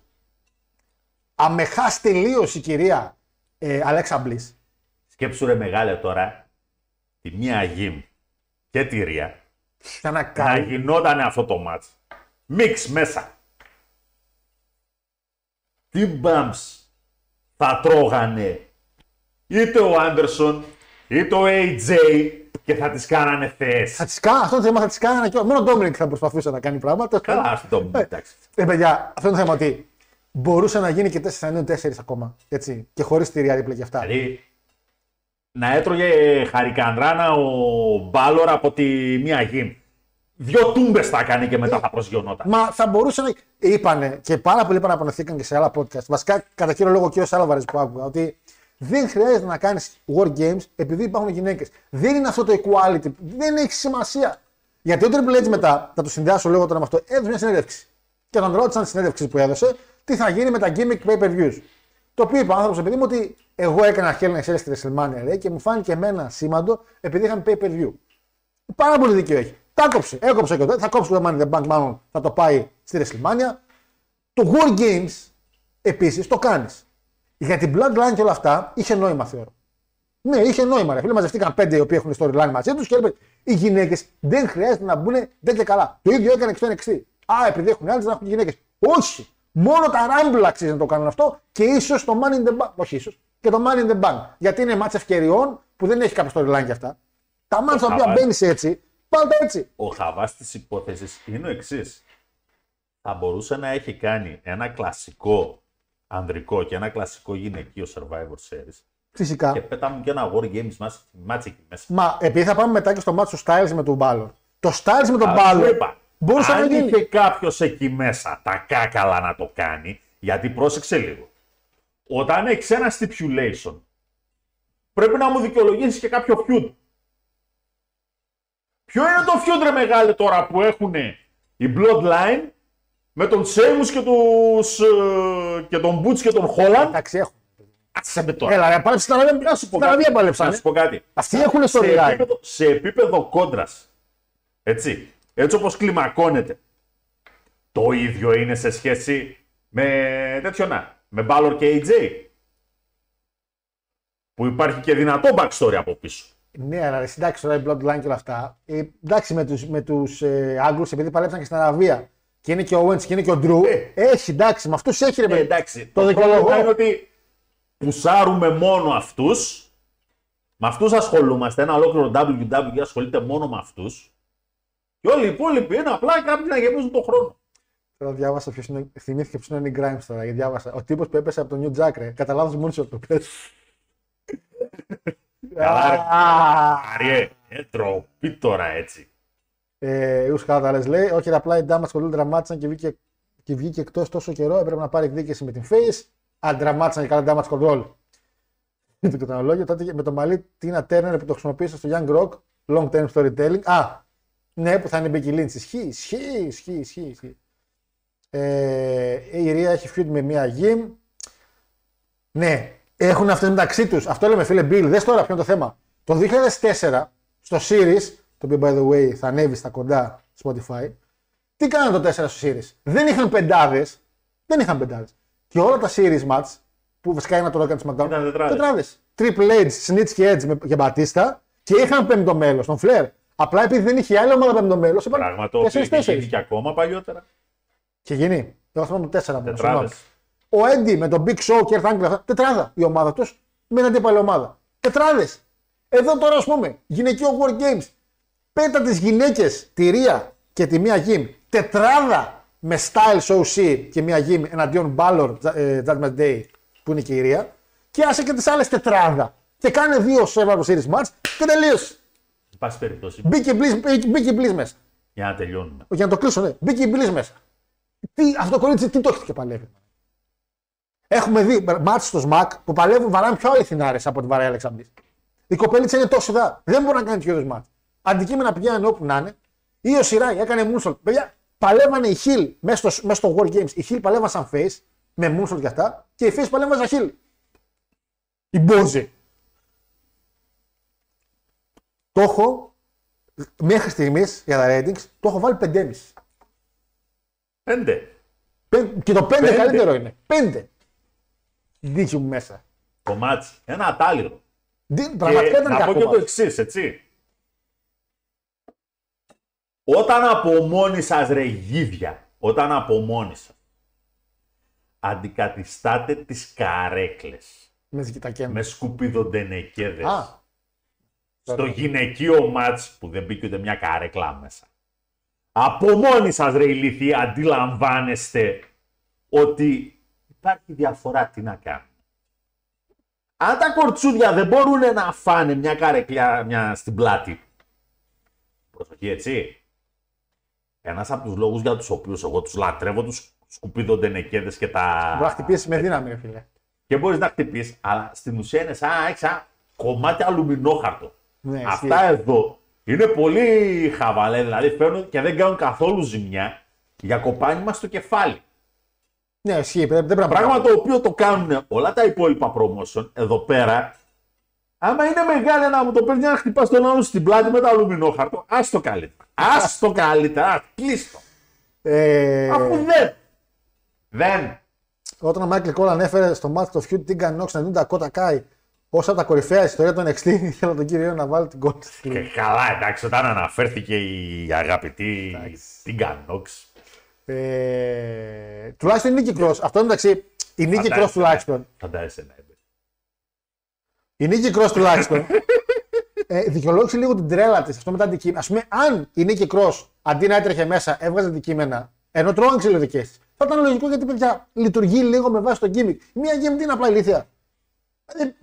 Αμεχά τελείω η κυρία ε, Αλέξα Μπλής. Σκέψου ρε μεγάλε τώρα, τη μία γυμ και τη Ρία, Σαν να να κάνει. γινόταν αυτό το μάτς. Μίξ μέσα. Τι μπαμς θα τρώγανε είτε ο Άντερσον είτε ο AJ και θα τις κάνανε θεές. Θα τις κάνω, αυτό το θέμα θα τις κάνανε και μόνο ο Ντόμινικ θα προσπαθούσε να κάνει πράγματα. Καλά, αυτό το εντάξει. Ε, παιδιά, αυτό είναι το θέμα ότι μπορούσε να γίνει και 4 εναντίον 4 ακόμα. Έτσι, και χωρίς τη Ρία Ρίπλε και αυτά. Δηλαδή, να έτρωγε χαρικανδράνα ο Μπάλορ από τη μία γυμ. Δυο τούμπες θα έκανε και μετά θα προσγειωνόταν. Μα θα μπορούσε να. Είπανε και πάρα πολλοί παραπονεθήκαν και σε άλλα podcast. Βασικά, κατά κύριο λόγο, ο κύριος Άλβαρη που άκουγα, ότι δεν χρειάζεται να κάνεις war games επειδή υπάρχουν γυναίκες. Δεν είναι αυτό το equality. Δεν έχει σημασία. Γιατί ο Triple H μετά, θα το συνδυάσω λίγο τώρα με αυτό, έδωσε μια συνέντευξη. Και τον ρώτησαν στη συνέντευξη που έδωσε τι θα γίνει με τα gimmick pay per views. Το οποίο είπε ο άνθρωπος επειδή μου ότι εγώ έκανα Hell in a Cell στη WrestleMania ρε, και μου φάνηκε εμένα σήμαντο επειδή είχαν pay per view. Πάρα πολύ δίκιο έχει. Τα κόψε. Έκοψε και το. Θα κόψει το Money in the Bank, μάλλον θα το πάει στη WrestleMania. Το War Games επίσης το κάνεις. Για την Bloodline και όλα αυτά είχε νόημα θεωρώ. Ναι, είχε νόημα. Ρε. Φίλοι, μαζευτήκαν πέντε οι οποίοι έχουν storyline μαζί τους και έλεγε οι γυναίκες δεν χρειάζεται να μπουν δεν και καλά. Το ίδιο έκανε και στο NXT. Α, επειδή έχουν άλλες, να έχουν γυναίκες. Όχι. Μόνο τα Rumble αξίζει να το κάνουν αυτό και ίσως το Money in the Bank. Όχι ίσως. Και το Money in the Bank. Γιατί είναι μάτσα ευκαιριών που δεν έχει κάποιο storyline για αυτά. Τα μάτσα τα οποία χαβάλι. μπαίνεις έτσι, πάντα έτσι. Ο χαβά της υπόθεσης είναι ο εξής. Θα μπορούσε να έχει κάνει ένα κλασικό ανδρικό και ένα κλασικό γυναικείο Survivor Series Φυσικά. και πέτα μου και ένα War Games μας- μάτς εκεί μέσα. Μα επειδή θα πάμε μετά και στο μάτσο του Styles με τον Balor. Το Styles με τον Αλλά σου Balor είπα, μπορούσε να αν γίνει. είχε κάποιος εκεί μέσα τα κάκαλα να το κάνει, γιατί πρόσεξε λίγο. Όταν έχεις ένα stipulation, πρέπει να μου δικαιολογήσεις και κάποιο feud. Ποιο είναι το feud ρε μεγάλε τώρα που έχουν οι Bloodline με τον Σέιμους και, τους, ε, και τον Butch και τον Holland. Εντάξει, έχουν. Άσε με τώρα. Έλα, ρε, πάλι στην Αραβία, Να σου πω στην Αραβία κάτι. παλέψανε. Να σου πω κάτι. Αυτοί έχουν σε storyline. επίπεδο, σε επίπεδο κόντρας. Έτσι. Έτσι όπως κλιμακώνεται. Το ίδιο είναι σε σχέση με τέτοιο να. Με Balor και AJ. Που υπάρχει και δυνατό backstory από πίσω. Ναι, αλλά ρε, εντάξει τώρα η Bloodline και όλα αυτά. Ε, εντάξει με τους με τους, ε, Άγγλους επειδή παλέψαν και στην Αραβία. Και είναι και ο Owens και είναι και ο Drew. Ε. Έχει, εντάξει, με αυτούς έχει ρε Ε, παιδί. εντάξει. Το Το, δικαιολογώ. πρόβλημα είναι ότι πουσάρουμε μόνο αυτούς. Με αυτούς ασχολούμαστε. Ένα ολόκληρο WWE ασχολείται μόνο με αυτούς. Και όλοι οι υπόλοιποι είναι απλά κάποιοι να γεμίζουν τον χρόνο. Τώρα διάβασα ποιος είναι. Θυμήθηκε ποιος είναι η Grimes τώρα. Γιατί διάβασα. Ο τύπος που έπεσε από το New Jack, ρε. Κατά λάθο μόνο το πες. Καλά, ρε. Α, Αριέ, ε, ντροπή τώρα έτσι. Ε, Ους Κάταλε λέει: Όχι, ρε, απλά οι Ντάμα σχολούν δραμάτισαν και βγήκε, και βγήκε εκτός τόσο καιρό. Έπρεπε να πάρει εκδίκηση με την Face. Αν δραμάτισαν και καλά damage control. το καταναλόγιο. Τότε και με το μαλλί Τίνα Turner που το χρησιμοποίησε στο Young Rock. Long term storytelling. Α, ναι, που θα είναι Becky Lynch. Ισχύει, ισχύει, ισχύει, ισχύει. ισχύει. Ε, η Ρία έχει feud με μία γυμ. Ναι, έχουν αυτέ μεταξύ τους. Αυτό λέμε, φίλε Bill. Δες τώρα ποιο είναι το θέμα. Το 2004 στο Series, το οποίο by the way θα ανέβει στα κοντά Spotify, τι κάνανε το 4 στο Series; Δεν είχαν πεντάδες. Δεν είχαν πεντάδες. Και όλα τα Series match, που βασικά είναι το Rock and SmackDown, Ήταν τετράδες. τετράδες. Triple H, Snitch και Edge με- και Μπατίστα και είχαν πέμπτο μέλος, τον Flair. Απλά επειδή δεν είχε άλλη ομάδα πέμπτο μέλος, είπαν Πράγμα το οποίο είχε γίνει 4-4. και ακόμα παλιότερα. Και γίνει. Εγώ θυμάμαι το 4 μόνο. Τετράδες. συγγνώμη. Ο Έντι με τον Big Show και Earth Angle, τετράδα η ομάδα τους με την αντίπαλη ομάδα. Τετράδες. Εδώ τώρα ας πούμε, γυναικείο War Games. Πέτα τις γυναίκες, τη Ρία και τη μία γυμ. Τετράδα με Styles OC και μία γυμ εναντίον Balor ε, Judgment Day που είναι και η Ρία. Και άσε και τις άλλες τετράδα. Και κάνε δύο Survivor Series match και τελείωσε. Εν πάση περιπτώσει, Μπήκε Bliss, μπήκε Bliss μέσα. για να τελειώνουμε. Για να το κλείσω, ναι. Μπήκε η Bliss μέσα. Τι, αυτό το κορίτσι τι το έχετε και παλεύει. Έχουμε δει μάτς στο ΣΜΑΚ που παλεύουν βαράνε πιο αληθινάρε από τη βαρέα Αλεξανδρή. Η κοπέλιτσα είναι τόσο δά. Δεν μπορεί να κάνει τέτοιο είδους μάτς. Αντικείμενα πηγαίνανε όπου να είναι. Ή ο Σιράι έκανε Moonsault. Παιδιά, παλεύανε οι Χιλ μέσα στο, μέσα στο War Games. Οι Χιλ παλεύαν σαν face με Moonsault και αυτά και οι face παλεύαν σαν Χιλ. Η Μπόζη. Το έχω μέχρι στιγμής για τα ratings το έχω βάλει 5,5. Πέντε. Πεν- Και το 5 Πέντε. καλύτερο είναι. 5. Δίκη μου μέσα. Κομμάτι. Ένα ατάλληλο. Δι- Πραγματικά Και ήταν να πω κακό. και το μάτς. εξής, έτσι. Όταν από μόνοι σα ρε γίδια, όταν από μόνοι σα αντικαθιστάτε τις καρέκλες Με τα κέντρα. με σκουπιδοντενεκέδες Α, στο γυναικείο μάτς που δεν μπήκε ούτε μια καρέκλα μέσα. Από μόνοι σας ρε ηλίθιοι αντιλαμβάνεστε ότι υπάρχει διαφορά τι να κάνουμε. Αν τα κορτσούδια δεν μπορούν να φάνε μια καρέκλα μια στην πλάτη. Προσοχή έτσι. Ένας από τους λόγους για τους οποίους εγώ τους λατρεύω τους σκουπίδοντενεκέδες και τα... μπορείς να χτυπήσεις με δύναμη, ρε φίλε. Και μπορείς να χτυπήσεις, αλλά στην ουσία είναι σαν να έχεις ένα κομμάτι αλουμινόχαρτο. Ναι, Αυτά ισχύει. εδώ είναι πολύ χαβαλέ, δηλαδή φέρνουν και δεν κάνουν καθόλου ζημιά για κοπάνιμα στο κεφάλι. Ναι, ισχύει. Δεν πρέπει να Πράγμα το οποίο το κάνουν όλα τα υπόλοιπα promotion εδώ πέρα. Άμα είναι μεγάλη να μου το παίρνει να χτυπάς τον άλλο στην πλάτη με το αλουμινόχαρτο, ας το καλύτερα. Α το καλύτερα, ας κλείστο. Ε, Αφού δεν. Δεν. Όταν ο Μάικλ Κόλ ανέφερε στο Match of Feud την Knox να δουν τα Κότα Κάι ω από τα κορυφαία ιστορίας του NXT, ήθελα τον κύριο να βάλει την κόρτα στη Και καλά, εντάξει, όταν αναφέρθηκε η αγαπητή Τίγκα Νόξ. Ε, τουλάχιστον η Νίκη Cross. Αυτό εντάξει, η Νίκη Cross τουλάχιστον. Φαντάζεσαι να είπε. Η Νίκη Cross τουλάχιστον ε, δικαιολόγησε λίγο την τρέλα της αυτό με τα αντικείμενα. Α πούμε, αν η Νίκη Cross αντί να έτρεχε μέσα έβγαζε αντικείμενα, ενώ τρώγαν ξυλοδικές τη, θα ήταν λογικό γιατί παιδιά λειτουργεί λίγο με βάση το gimmick. Μία gimmick είναι απλά ηλίθεια. Ε,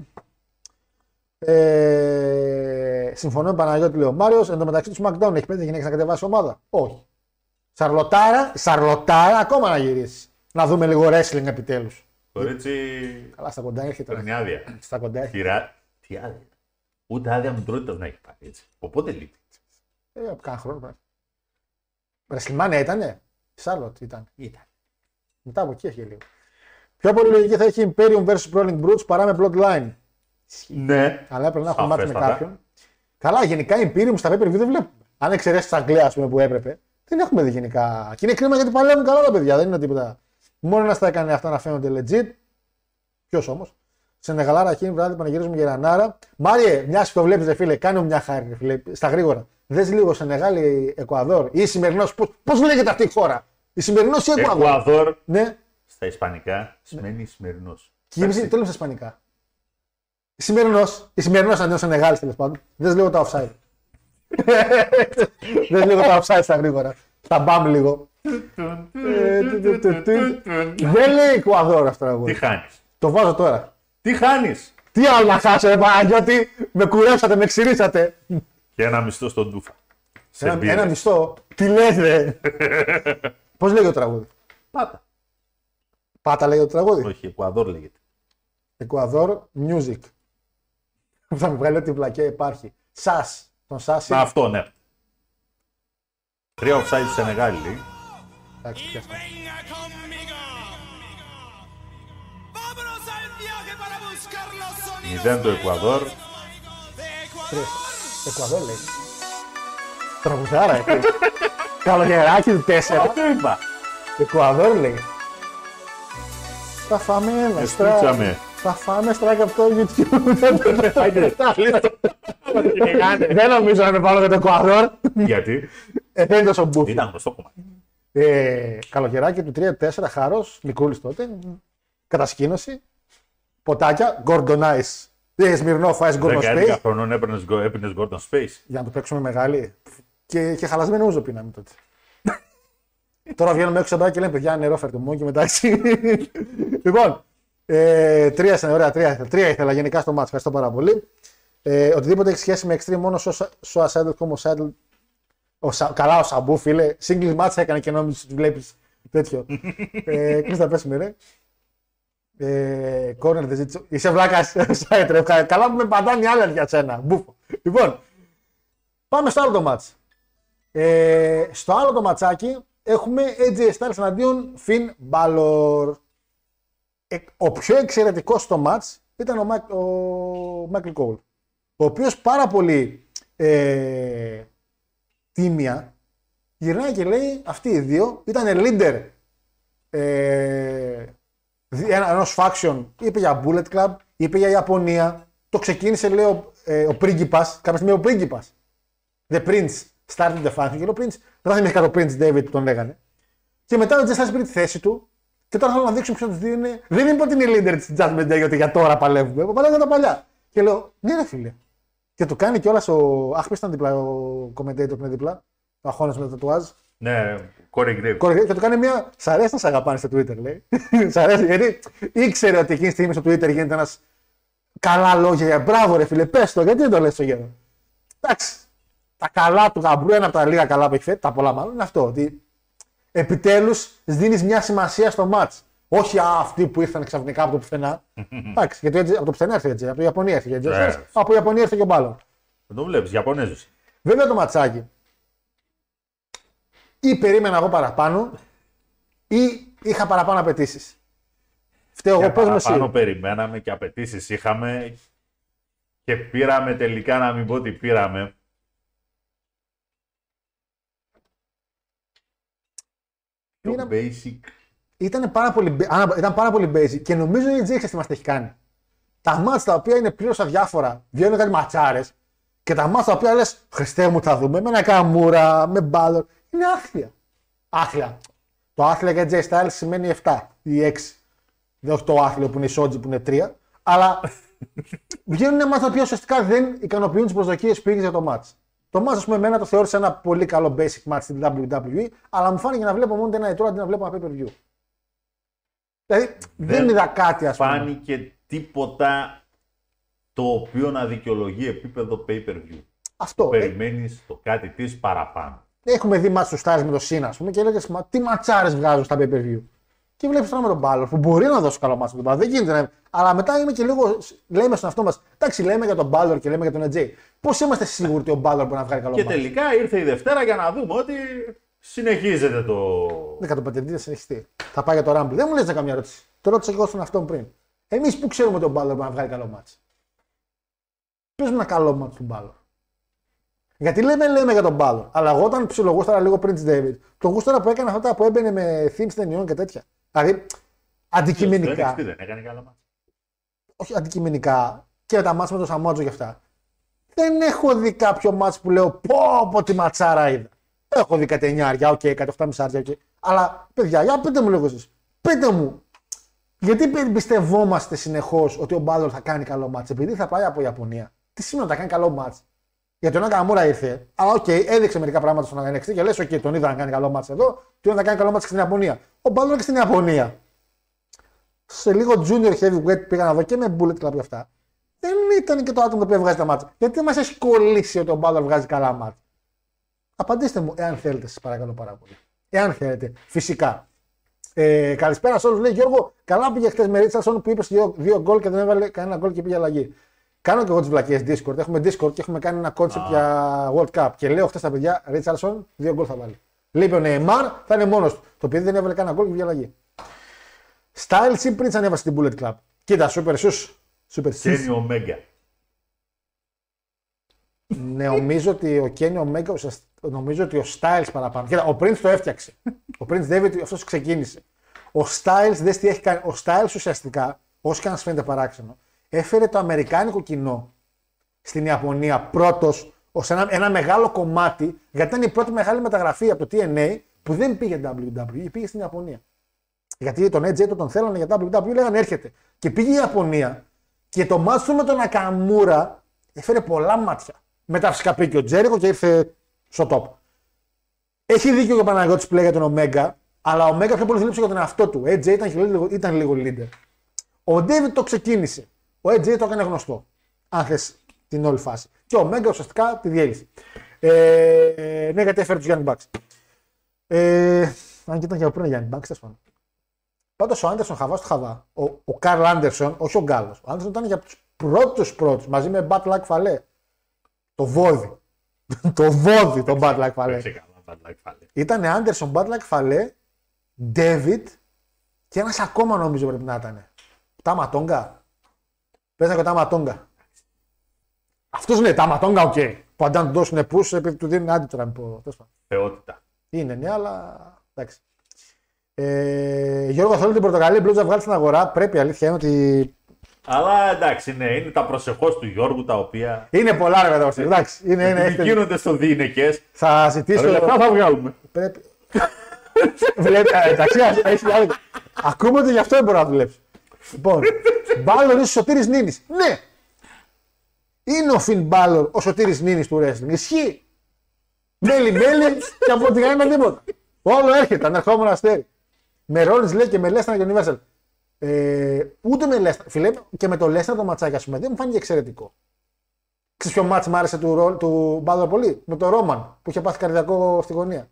ε, συμφωνώ με Παναγιώτη λέει ο Μάριος. Εν τω μεταξύ του SmackDown έχει πέντε γυναίκες να κατεβάσει ομάδα. Όχι. Σαρλοτάρα, Σαρλοτάρα ακόμα να γυρίσει. Να δούμε λίγο wrestling επιτέλους. Κορίτσι, Καλά, στα κοντά έρχεται. τώρα. παίρνει άδεια. Στα κοντά έρχεται. Χειρά. Τι άδεια. Ούτε άδεια μητρότητα να έχει πάρει έτσι. Οπότε λείπει. Ε, από κάνα χρόνο. πρέπει. Ρεσλιμάνια ήτανε; Σάρλοτ ήταν. Ήταν. Μετά από εκεί έχει λίγο. Πιο πολύ λογική θα έχει Imperium vs Brawling Brutes παρά με Bloodline. Ναι. Αλλά έπρεπε να έχουμε μάθει με Σαφέστατα. κάποιον. Καλά, γενικά Imperium στα pay per view δεν βλέπουμε. Αν εξαιρέσεις της Αγγλίας, ας πούμε, που έπρεπε, δεν έχουμε δει γενικά. Και είναι κρίμα γιατί παλεύουν καλά τα παιδιά, δεν είναι τίποτα. Μόνο ένας τα έκανε αυτά να φαίνονται legit. Ποιος όμως; Σε Νεγαλάρα Χίν, βράδυ πανηγυρίζουμε για Ρανάρα. Μάριε, μιας που το βλέπεις, ρε φίλε, κάνε μου μια χάρη, ρε φίλε, στα γρήγορα. Δες λίγο σε Νεγάλη Εκουαδόρ ή σημερινός. Πώς λέγεται αυτή η χώρα, Η σημερινός ή Εκουαδόρ; Εκουαδόρ Ναι, στα Ισπανικά σημαίνει σημερινός. και γύρισε τέλο στα Ισπανικά. Σημερινός, η σημερινός αντίον σε Νεγάλης τέλος πάντων. Δες λίγο τα offside. Δε λίγο τα offside στα γρήγορα. Τα μπαμ λίγο. Ε, του, του, του, του. Δεν λέει Εκουαδόρ αυτό το Τι τραγούδι. χάνεις; Το βάζω τώρα. Τι χάνεις; Τι άλλο να χάσω, ρε Παναγιώτη, με κουρέψατε, με ξυρίσατε. Και ένα μισθό στον τούφα. Σε Ένα, μπύρες. ένα μισθό. Τι λες ρε; Πώς λέγεται το τραγούδι; Πάτα. Πάτα λέγεται το τραγούδι; Όχι, Εκουαδόρ λέγεται. Εκουαδόρ Music. Θα μου βγάλει ό,τι βλακιά υπάρχει. Σας. Τον Σας. Να αυτό, ναι. Τρία offside του Σενεγάλη. λέει. Εντάξει, πια αυτά. Venga conmigo. Vámonos al viaje para buscar los sonidos. Μηδέν το Εκουαδόρ. Τρεις. Εκουαδόρ λέει. Τραγουδάρα, ε. Καλογεράκι του 4. Αυτό είπα. Εκουαδόρ λέει. Θα φάμε ένα στράκ. Εστούτσαμε. Θα φάμε στράκ από το YouTube. Δεν νομίζω να με πάρω για το Εκουαδόρ. Γιατί; Ε, δεν είναι τόσο μπουφ. ήταν γνωστό κομμάτι. Ε, καλοκαιράκι του 3-4, χάρος, μικρούλη τότε. Κατασκήνωση. Ποτάκια, Gordon Ice. Ε, Σμυρνό, Ice Gordon 11 Space. χρονών έπαιρνες Gordon Space. Για να το παίξουμε μεγάλη. Και, και χαλασμένο ούζο πίναμε τότε. Τώρα βγαίνουμε έξω εδώ και λέμε παιδιά νερό φέρτε μου και μετά έτσι. λοιπόν, ε, τρία ήταν ωραία, τρία, ήθελα. τρία ήθελα γενικά στο μάτς. Ευχαριστώ πάρα πολύ. Ε, οτιδήποτε έχει σχέση με extreme μόνο στο Ascended como Saddle. Ο, Σα- καλά ο Σαμπού φίλε. Singles match έκανε και νόμιζες ότι βλέπεις τέτοιο. ε, Κρίστα πες με ρε. Ε, corner δεν ζήτησε. Είσαι βλάκας, Σάιτρε. Καλά που με παντάνε οι άλλοι για σένα. Μπούφο. Λοιπόν, πάμε στο άλλο το μάτς. Ε, στο άλλο το ματσάκι έχουμε AJ Styles εναντίον Finn Balor. Ε, ο πιο εξαιρετικός στο μάτς ήταν ο, Μάικ, ο Michael Cole. Ο οποίος πάρα πολύ ε, τίμια γυρνάει και λέει αυτοί οι δύο ήταν leader ε, ενός faction, είπε για Bullet Club, είπε για Ιαπωνία. Το ξεκίνησε, λέει, ο, ε, ο πρίγκιπας, κάποια στιγμή ο πρίγκιπας. The Prince started the faction και ο Prince, δεν θα θυμήθηκα το Prince David που τον λέγανε. Και μετά ο Τζέσσας πήρε τη θέση του και τώρα θέλω να δείξουν ποιο του δύο είναι. Δεν είναι ότι είναι leader της Judgment Day, ότι για τώρα παλεύουμε. Παλεύουμε τα παλιά. Και λέω, ναι, ρε φίλε. Και του κάνει κιόλας ο. Αχ, ήταν δίπλα ο commentator που είναι δίπλα. Ο Αχώνα με το τατουάζ. Ναι, Corey Graves. Corey- Και του κάνει μια. Σ' αρέσει να σε αγαπάνε στο Twitter, λέει. Σ' αρέσει, γιατί ήξερε ότι εκείνη τη στιγμή στο Twitter γίνεται ένας. Καλά λόγια για μπράβο, ρε φίλε, πες το, γιατί δεν το λες στο γέρο. Εντάξει. Τα καλά του γαμπρού, ένα από τα λίγα καλά που έχει φέρει, τα πολλά μάλλον, είναι αυτό. Ότι επιτέλους δίνεις μια σημασία στο match. Όχι α, αυτοί που ήρθαν ξαφνικά από το πουθενά. Εντάξει, γιατί έτσι, από το πουθενά ήρθε έτσι, από το Ιαπωνία ήρθε έτσι. Βεβαίως. Από η Ιαπωνία ήρθε και ο Μπάλλον. Δεν το βλέπεις, Ιαπωνέζου. Βέβαια το ματσάκι. Ή περίμενα εγώ παραπάνω, ή είχα παραπάνω απαιτήσεις. Φταίω εγώ, πες με εσύ. Παραπάνω περιμέναμε και απαιτήσεις είχαμε και πήραμε τελικά να μην πω ότι πήραμε. Πιο Πήραμε- basic. Ήταν πάρα, πολύ, μπε- α, ήταν πάρα πολύ basic και νομίζω η AJ τι μας έχει κάνει. Τα μάτς τα οποία είναι πλήρως αδιάφορα, βγαίνουν κάτι ματσάρες και τα μάτς τα οποία λες Χριστέ μου θα δούμε με ένα καμούρα, με μπάλο. Είναι άθλια. Άθλια. Το άθλια για AJ Styles σημαίνει 7 ή 6. Δεν όχι το άθλιο που είναι η Σότζι που είναι 3. Αλλά βγαίνουν μάτς τα οποία ουσιαστικά δεν ικανοποιούν τις προσδοκίες που είχες για το μάτς. Το μάτς, ας πούμε, εμένα το θεώρησα ένα πολύ καλό basic match στην WWE, αλλά μου φάνηκε να βλέπω μόνο ένα ετρό αντί να βλέπω ένα pay per view. Δηλαδή δεν, είδα κάτι, ας πούμε. Φάνηκε τίποτα το οποίο να δικαιολογεί επίπεδο pay-per-view. Αυτό. Ε, Περιμένεις το κάτι της παραπάνω. έχουμε δει μάτς του Stars με το Σίνα, ας πούμε, και έλεγε μα τι ματσάρες βγάζουν στα pay per view. Και βλέπεις τώρα με τον Balor που μπορεί να δώσει καλό μάτσο με τον Balor. Δεν γίνεται. να- Αλλά μετά είμαι και λίγο. Λέμε στον εαυτό μας, εντάξει, λέμε για τον Balor και λέμε για τον AJ. Πώς είμαστε σίγουροι ότι ο Balor μπορεί να βγάλει καλό Και μάτσο; τελικά ήρθε η Δευτέρα για να δούμε ότι συνεχίζεται το. Δεν κατοπατηρητή θα συνεχιστεί. Θα πάει για το Rumble. Δεν μου λες καμιά ερώτηση. Το ρώτησα και εγώ στον εαυτό μου πριν. Εμείς που ξέρουμε ότι ο Balor μπορεί να βγάλει καλό μάτσο. Πες μου ένα καλό μάτσο του Balor. Γιατί λέμε, λέμε για τον Balor. Αλλά εγώ όταν ψιλογούσταρα λίγο Prince David, το γούσταρα που έκανε αυτά που έμπαινε με themes ταινιών και τέτοια. Δηλαδή, αντικειμενικά. Στο NXT δεν έκανε καλά μάτσα. όχι αντικειμενικά και τα μάτς με τον Samoa Joe και αυτά. Δεν έχω δει κάποιο μάτς που λέω πω πω τι ματσάρα είδα. Έχω δει κάτι εννιάρια, οκ, κάτι 8 μισάρια, οκ. Αλλά παιδιά, για πείτε μου λίγο εσείς. Πείτε μου, γιατί πιστευόμαστε συνεχώς ότι ο Balor θα κάνει καλό μάτς, επειδή θα πάει από Ιαπωνία. Τι σημαίνει ότι θα κάνει καλό μάτς; Γιατί ο Νακαμούρα ήρθε, αλλά οκ, έδειξε μερικά πράγματα στον NXT και λες: οκ, τον είδα να κάνει καλό μάτς εδώ, τον είδα να κάνει καλό μάτς και στην Ιαπωνία. Ο Μπάλορ και στην Ιαπωνία σε λίγο junior heavyweight πήγα να δω και με bullet club και αυτά. Δεν ήταν και το άτομο το οποίο βγάζει τα μάτια. Γιατί μας έχει κολλήσει ότι ο Μπάλορ βγάζει καλά μάτια. Απαντήστε μου, εάν θέλετε, σας παρακαλώ πάρα πολύ. Εάν θέλετε, φυσικά. Ε, καλησπέρα σε όλους. Λέει Γιώργο, καλά πήγε χθες με Ρίτσαρσον που είπες δύο, δύο γκολ και δεν έβαλε κανένα γκολ και πήγε αλλαγή. Κάνω και εγώ τις βλακίε Discord. Έχουμε Discord και έχουμε κάνει ένα concept για World Cup. Και λέω χθες στα παιδιά, Ρίτσαρσον, δύο γκολ θα βάλει. Λείπει ο Νεϊμάρ, θα είναι μόνος του. Το παιδί δεν έβαλε κανένα γκολ και πήγε αλλαγή. Style ή Prince ανέβασε την Bullet Club. Κοίτα, super shoes. Super shoes. Κένι Ομέγκα. Ναι, νομίζω ότι ο Kenny Omega, ουσιασ- νομίζω ότι ο Styles παραπάνω. Κοίτα, ο Prince το έφτιαξε. Ο Prince David αυτός ξεκίνησε. Ο Styles δεν τι έχει κάνει. Ο Styles ουσιαστικά, όσο και αν σας φαίνεται παράξενο, έφερε το αμερικάνικο κοινό στην Ιαπωνία πρώτος ως ένα, ένα μεγάλο κομμάτι, γιατί ήταν η πρώτη μεγάλη μεταγραφή από το TNA που δεν πήγε WWE, πήγε στην Ιαπωνία. Γιατί τον AJ το τον θέλανε για WWE, λέγανε έρχεται. Και πήγε η Ιαπωνία και το μάτσο του με τον Ακαμούρα έφερε πολλά μάτια. Μετά φυσικά πήγε και ο Τζέρικο και ήρθε στο top. Έχει δίκιο και ο Παναγιώτης που λέει για τον Ομέγκα, αλλά ο Ομέγκα πιο πολύ δούλεψε για τον εαυτό του. Ο AJ ήταν, λίγο, ήταν λίγο leader. Ο David το ξεκίνησε. Ο AJ το έκανε γνωστό. Αν θες την όλη φάση. Και ο Ομέγκα ουσιαστικά τη διέλυσε. Ε, ναι, γιατί έφερε τους Young Bucks. Ε, αν και ήταν και από πριν Young Bucks, τέλο πάντων. Πάντω ο Άντερσον χαβά του χαβά. Ο, ο Καρλ Άντερσον, όχι ο Γκάλο. Ο Άντερσον χαβά του χαβά. Ο, ο Καρλ Άντερσον, όχι ο Γκάλος. Ο Άντερσον ήταν για τους πρώτους πρώτους μαζί με Bad Luck Fale. Το βόδι. το βόδι τον Bad Luck Fale. Παίξε καλά, Bad Luck Fale. Ήταν Άντερσον, Bad Luck Fale, Ντέβιτ και ένας ακόμα νομίζω πρέπει να ήταν. Τάμα Τόγκα. Παίζανε και Τάμα Τόγκα. Αυτό είναι Τάμα Τόγκα, οκ. Που αντί να του δώσουν πού, επειδή του δίνουν άντι τώρα. Πω, τέλος πάντων. Θεότητα. Είναι, ναι, αλλά εντάξει. Ε, Γιώργο, θέλω την πορτοκαλί μπλούζα βγάλει στην αγορά. Πρέπει, η αλήθεια είναι ότι. Αλλά εντάξει, ναι, είναι τα προσεχώς του Γιώργου τα οποία Είναι πολλά ρε παιδιά. Εντάξει, είναι, είναι, έχετε- γίνονται στο διηνεκέ. Θα ζητήσω. Λεφτά θα βγάλουμε. Πρέπει. Βλέπετε, εντάξει, ας- έχει άλλο. Ακούμε ότι γι' αυτό δεν μπορεί να δουλέψει. Λοιπόν, Μπάλλορ είσαι Σωτήρης Νίνης. Ναι! Είναι ο Φιν Μπάλλορ ο Σωτήρης Νίνης του wrestling. Ισχύει. Μέλι, μέλι και από ό,τι κάνει τίποτα. Όλο έρχεται, ανερχόμενο αστέρι. Με Ρόλινς λέει και με Λέσταν και Universal. Ε, ούτε με Λέσταν. Φιλέ, και με το Λέσταν το ματσάκι, ας πούμε, δεν μου φάνηκε εξαιρετικό. Ξέρεις ποιο μάτς μ' άρεσε του, Ρο- του Μπάλλορ πολύ; Με το Ρόμαν που είχε πάθει καρδιακό στη γωνία.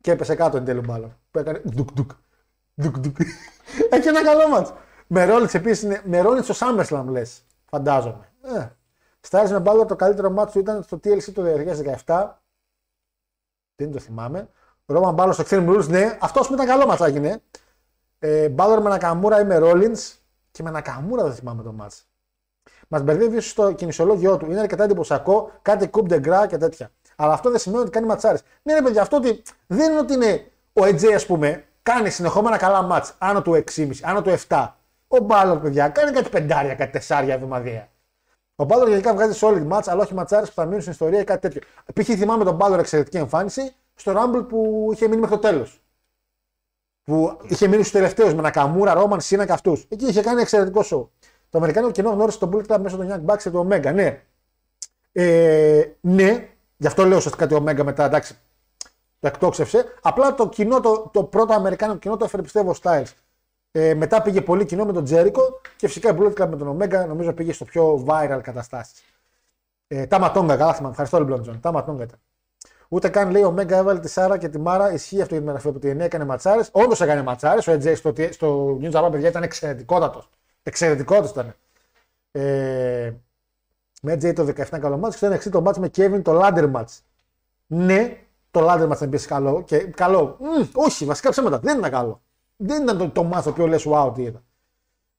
Και έπεσε κάτω εν τέλει ο Μπάλλορ. Που έκανε ντουκ ντουκ. Ντουκ ντουκ. Έχει ένα καλό μάτς. Με Ρόλιτς επίσης είναι. Με Ρόλιτς στο SummerSlam λες. Φαντάζομαι. Ε. Στάρις με Μπάλλορ το καλύτερο μάτς του ήταν στο TLC το 2017. Δεν το θυμάμαι. Ρόμαν Μπάλλορ στο Extreme Rules, ναι. Αυτός ας πούμε ήταν καλό μάτς έγινε. Ε, Μπάλλορ με Νακαμούρα ή με Ρόλινς. Και με Νακαμούρα δεν θυμάμαι το μάτς. Μας μπερδεύει ίσως στο κινησιολόγιο του. Είναι αρκετά εντυπωσιακό, κάτι κουμπ γκρά και τέτοια. Αλλά αυτό δεν σημαίνει ότι κάνει ματσάρες. Ναι, ρε παιδιά, αυτό ότι δεν είναι ότι είναι ο EJ, ας πούμε, κάνει συνεχόμενα καλά μάτς άνω του 6,5, άνω του 7. Ο Μπάλλορ, παιδιά, κάνει κάτι πεντάρια, κάτι τεσσάρια εβδομαδιαία. Ο Μπάλλορ γενικά βγάζει solid match, αλλά όχι ματσάρες που θα μείνουν στην ιστορία ή κάτι τέτοιο. Π.χ. θυμάμαι τον Μπάλλορ εξαιρετική εμφάνιση στο Rumble που είχε μείνει μέχρι το τέλος. Που είχε μείνει στους τελευταίους με Νακαμούρα, Ρόμαν, Σίνα και αυτούς. Εκεί είχε κάνει εξαιρετικό show. Το Αμερικάνικο κοινό γνώρισε τον Bullet Club μέσω των Young Bucks και του Omega. Ναι. Ε, ναι, γι' αυτό λέω ουσιαστικά ότι ο Omega μετά εντάξει το εκτόξευσε. Απλά το κοινό, το, το πρώτο Αμερικάνικο κοινό το έφερε πιστεύω ο Styles. Ε, μετά πήγε πολύ κοινό με τον Τζέρικο και φυσικά η Bullet Club με τον Omega νομίζω πήγε στο πιο viral καταστάσεις. Ε, Τάμα Τόγκα, καλά θυμάμαι. Ευχαριστώ, Λεμπλόν Τζον. Τάμα Τόγκα ήταν. Ούτε καν λέει ο Omega έβαλε τη Σάρα και τη Μάρα. Ισχύει αυτό για την μεταγραφή από την TNA, έκανε ματσάρες. Όντως έκανε ματσάρες. Ο AJ στο, στο New Japan, παιδιά, ήταν εξαιρετικότατος. Εξαιρετικότατος ήταν. Ε, με AJ το 17 καλό μάτς και στο NXT το μάτς με Kevin το ladder match. Ναι, το ladder match ήταν επίσης καλό. Και, καλό. Μμ, όχι, βασικά ψέματα. Δεν ήταν καλό. Δεν ήταν το, το match το οποίο λες wow τι είδα.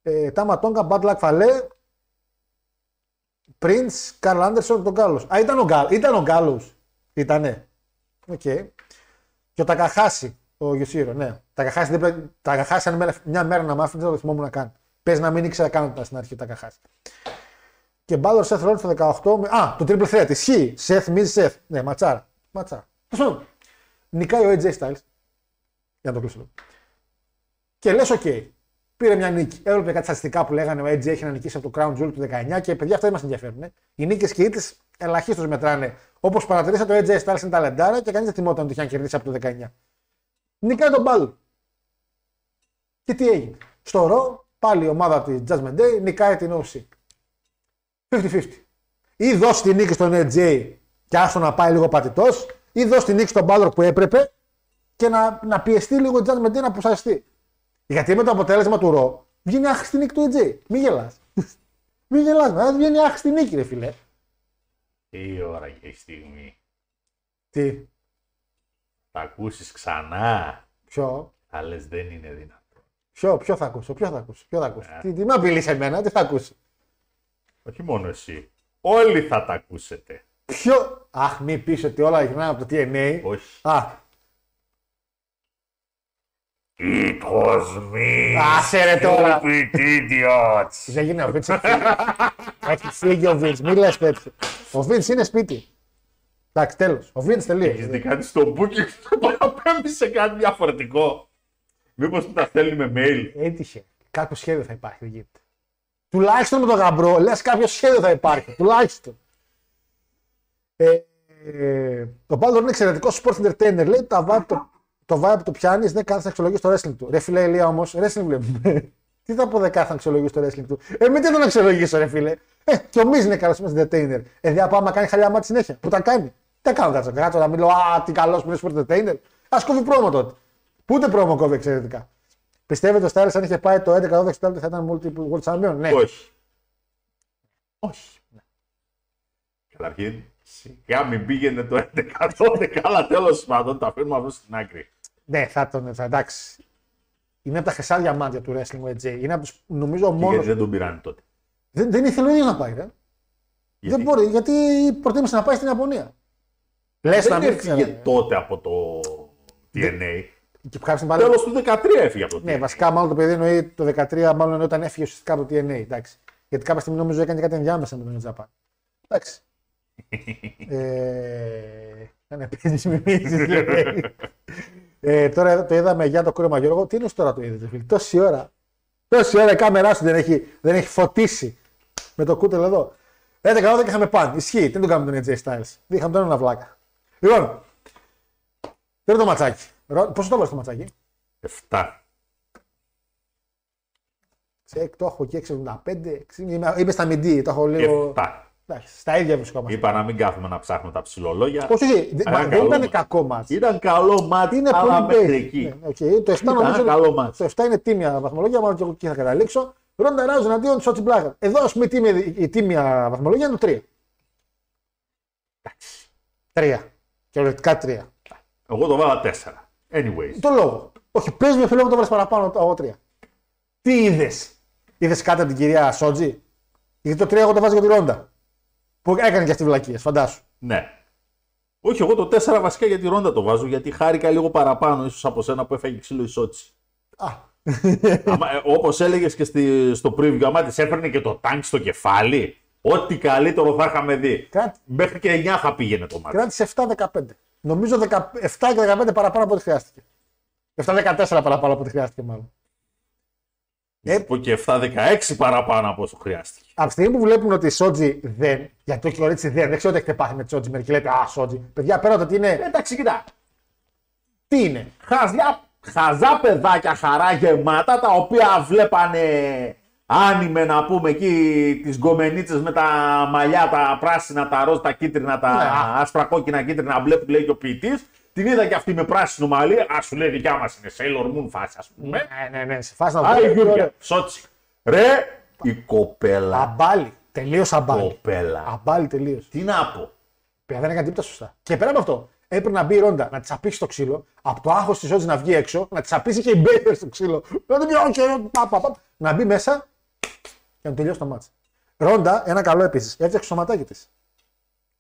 Ε, Τάμα Τόγκα, Bad Luck Fale, Prince, Karl Anderson, τον Γκάλος. Α, ήταν ο, Γκάλ, ήταν ο Γκάλος. Ήτανε. Οκ. Και ο Τακαχάση, ο Yujiro, ναι. Τακαχάση, δεν πρέπει, Τακαχάση αν μέρα- μια μέρα να μάθει, δεν θα το θυμόμουν να κάνει. Πες να μην ήξερα καν ότι ήταν στην αρχή ο Τακαχάση. Και Balor Seth Rollins στο 18. με- Α, το triple threat. Ισχύει. Seth, Miz, Seth. Ναι, ματσάρα. Ματσάρα. Τέλος πάντων, Νικάει ο AJ Styles. Για να το κλείσω. λίγο. Και λες, οκ. Πήρε μια νίκη. Έβλεπε κάτι στατιστικά που λέγανε ο AJ έχει να νικήσει από το Crown Jewel του 19 και παιδιά αυτά δεν μας ενδιαφέρουν. ε. Οι νίκες και οι ήττες ελαχίστως μετράνε. Όπως παρατηρήσατε, ο AJ Styles είναι ταλεντάρα και κανείς δεν θυμόταν ότι είχε να κερδίσει από το 19. Νικάει τον Μπάλλορ. Και τι έγινε. Στο ρο, πάλι η ομάδα της Judgment Day νικάει την OC. 50-50. Ή δώσει τη νίκη στον AJ και άστο να πάει λίγο πατητός, ή δώσει τη νίκη στον Μπάλλορ που έπρεπε και να, να πιεστεί λίγο η Judgment Day να αποσαστεί. Γιατί με το αποτέλεσμα του ρο βγαίνει άχρηστη νίκη του AJ. Μην γελάς. Μην γελάς, μα βγαίνει άχρηστη νίκη, ρε φιλέ. Τι ώρα και η στιγμή. Τι, Θα ακούσεις ξανά; ποιο, Θα λες δεν είναι δυνατό. ποιο, ποιο θα ακούσω, ποιο θα ακούσω, ποιο θα ακούσω. Ε. Τι, τι με απειλεί εμένα, τι θα ακούσει. Όχι μόνο εσύ. Όλοι θα τα ακούσετε. Ποιο; Αχ, μην πεις ότι όλα γυρνάνε από το TNA. Όχι. Α, It was me. άσε ρε τώρα. Stupid idiots. Δεν γίνει ο Βίντ. Έχει φύγει ο Βίντ. Μην λες τέτοιο. Ο Βίντ είναι σπίτι. Εντάξει, τέλος. Ο Βίντ Έχεις τελείωσε. δει κάτι στο booking; Και το παραπέμπει σε κάτι διαφορετικό. Μήπως του τα στέλνει με mail. Έτυχε. Κάποιο σχέδιο θα υπάρχει. Δεν γίνεται. Τουλάχιστον με τον γαμπρό, λες κάποιο σχέδιο θα υπάρχει. Τουλάχιστον. Ε, ε, το Balor είναι εξαιρετικό sport entertainer. Λέει το vibe το, το, vibe το πιάνεις, δεν κάθεσαι να αξιολογείς το wrestling του. Ρε φίλε, Ελία όμως, wrestling βλέπουμε. Τι θα πω δεν κάθεσαι να αξιολογείς το wrestling του. Ε, μην τι τον αξιολογήσω, ρε φίλε. Ε, και ο Μίζ είναι καλός sport entertainer. Ε, δεν πάμε να κάνει χαλιά μάτι συνέχεια. Που τα κάνει. Τι κάνω κάτσο, κάτσο να μιλώ, Α, τι καλός που είναι sport entertainer. Α κόβει πρόμο τότε. Που ούτε πρόμο κόβει εξαιρετικά. Πιστεύετε ότι ο Styles αν είχε πάει το 11-12 θα ήταν multiple world champion; Ναι. Όχι. Όχι. Καταρχήν, σιγά μην πήγαινε το 11-12, αλλά τέλος πάντων το αφήνουμε αυτό στην άκρη. Ναι, θα τον. Θα, εντάξει. Είναι από τα χρυσά μάτια του wrestling ο AJ. Είναι από του νομίζω Και μόνο. Γιατί δεν τον πήραν τότε; Δεν, δεν ήθελε ο ίδιος να πάει, ρε. Γιατί; Δεν μπορεί, γιατί προτίμησε να πάει στην Ιαπωνία. Λες να δεν μην έφυγε τότε από το TNA. Και κάποια πάλι. Τέλος του 13 έφυγε από το Ναι, TNA. βασικά μάλλον το παιδί εννοεί το 13, μάλλον εννοεί όταν έφυγε ουσιαστικά από το TNA. Εντάξει. Γιατί κάποια στιγμή νομίζω έκανε κάτι ενδιάμεσα με τον New Japan. Εντάξει. Ε, Κάνε παίζει μιμήσεις, λέει. ε, τώρα το είδαμε για το κούρεμα Γιώργο. Τι είναι τώρα το είδες, φίλε; Τόση ώρα. Τόση ώρα η κάμερά σου δεν έχει, δεν έχει φωτίσει με το κούτελο εδώ. 11 ώρα και είχαμε παν. Ισχύει. Τι δεν το κάνουμε τον AJ Styles. Δεν είχαμε τον ένα βλάκα. Λοιπόν, τρίτο ματσάκι. Ρο- Πόσο το έβαλες το ματσάκι; 7. Τσεκ, το έχω και 6,75. Είμαι, είμαι στα μιντί, το έχω λίγο. 7. Εντάξει, στα ίδια βρισκόμαστε. Είπα να μην κάθουμε να ψάχνουμε τα ψιλολόγια. Όχι, όχι, δε- Ένα μα δεν καλό ήταν μάτς. κακό μάτς. Ήταν καλό ματς, Είναι αλλά πολύ μέχρι basic. εκεί. Ναι, οκ. Το 7 Ήταν νομίζω. ένα καλό μάτς. Το 7 είναι τίμια βαθμολογία, μάλλον και εγώ εκεί θα καταλήξω. Ronda Rousey εναντίον Shotzi Blackheart. Εδώ, ας πούμε, η τίμια, η τίμια βαθμολογία είναι το 3. Εντάξει. 3. Θεωρητικά 3. Εγώ το βάλα 4. Anyways. Το λόγο. Όχι, πες με φίλο μου το βάλες παραπάνω από 3. Τι είδες; Είδες κάτι από την κυρία Σότζι. Γιατί το 3 εγώ το βάζω για τη Ρόντα. Που έκανε και αυτή βλακίες, φαντάσου. Ναι. Όχι, εγώ το 4 βασικά για τη Ρόντα το βάζω, γιατί χάρηκα λίγο παραπάνω ίσως από σένα που έφαγε ξύλο η Σότσι. Α, Όπως έλεγες και στη, στο preview, άμα της έφερνε και το τάγκ στο κεφάλι, ό,τι καλύτερο θα είχαμε δει. Κράτη- Μέχρι και 9 θα πήγαινε το μάτι. κράτησε 7-15. Νομίζω 17 και 15 παραπάνω από ό,τι χρειάστηκε. 7-14 παραπάνω από ό,τι χρειάστηκε, μάλλον. Ε, Πω και 7-16 παραπάνω από όσο χρειάστηκε. Από τη στιγμή που βλέπουν ότι η Σότζι δεν, γιατί το έχει ορίσει δεν, δεν ξέρω τι έχετε πάθει με τη Σότζι. Μερικοί λέτε Α, Σότζι. Παιδιά, πέρα το ότι είναι. Εντάξει, κοιτά. Τι είναι; Χαζιά, χαζά παιδάκια χαρά γεμάτα τα οποία βλέπανε άνιμε να πούμε εκεί τις γκομενίτσες με τα μαλλιά, τα πράσινα, τα ροζ, τα κίτρινα, τα Ναι. άσπρα κόκκινα, κίτρινα μπλε που λέει και ο ποιητής. Την είδα και αυτή με πράσινο μαλλί. Α σου λέει δικιά μας είναι Sailor Moon φάση, ας πούμε. Ναι, ναι, ναι, σε φάση να Άρα βγάλει. Γιώργια, Σότσι. Ρε, η κοπέλα. Αμπάλι. Τελείως αμπάλι. Κοπέλα. Αμπάλι τελείως. Τι να πω. Παιδιά δεν έκανε τίποτα σωστά. Και πέρα από αυτό, έπρεπε να μπει η Ρόντα να τη απίσει το ξύλο, από το άγχος της Σότζι να βγει έξω, να τη απίσει και η Μπέιβερ στο ξύλο. Να την πει, «Όχι, πα, πα, πα», Να μπει μέσα και να τελειώσει το μάτς. Ρόντα, ένα καλό επίσης, έφτιαξε το ματάκι της.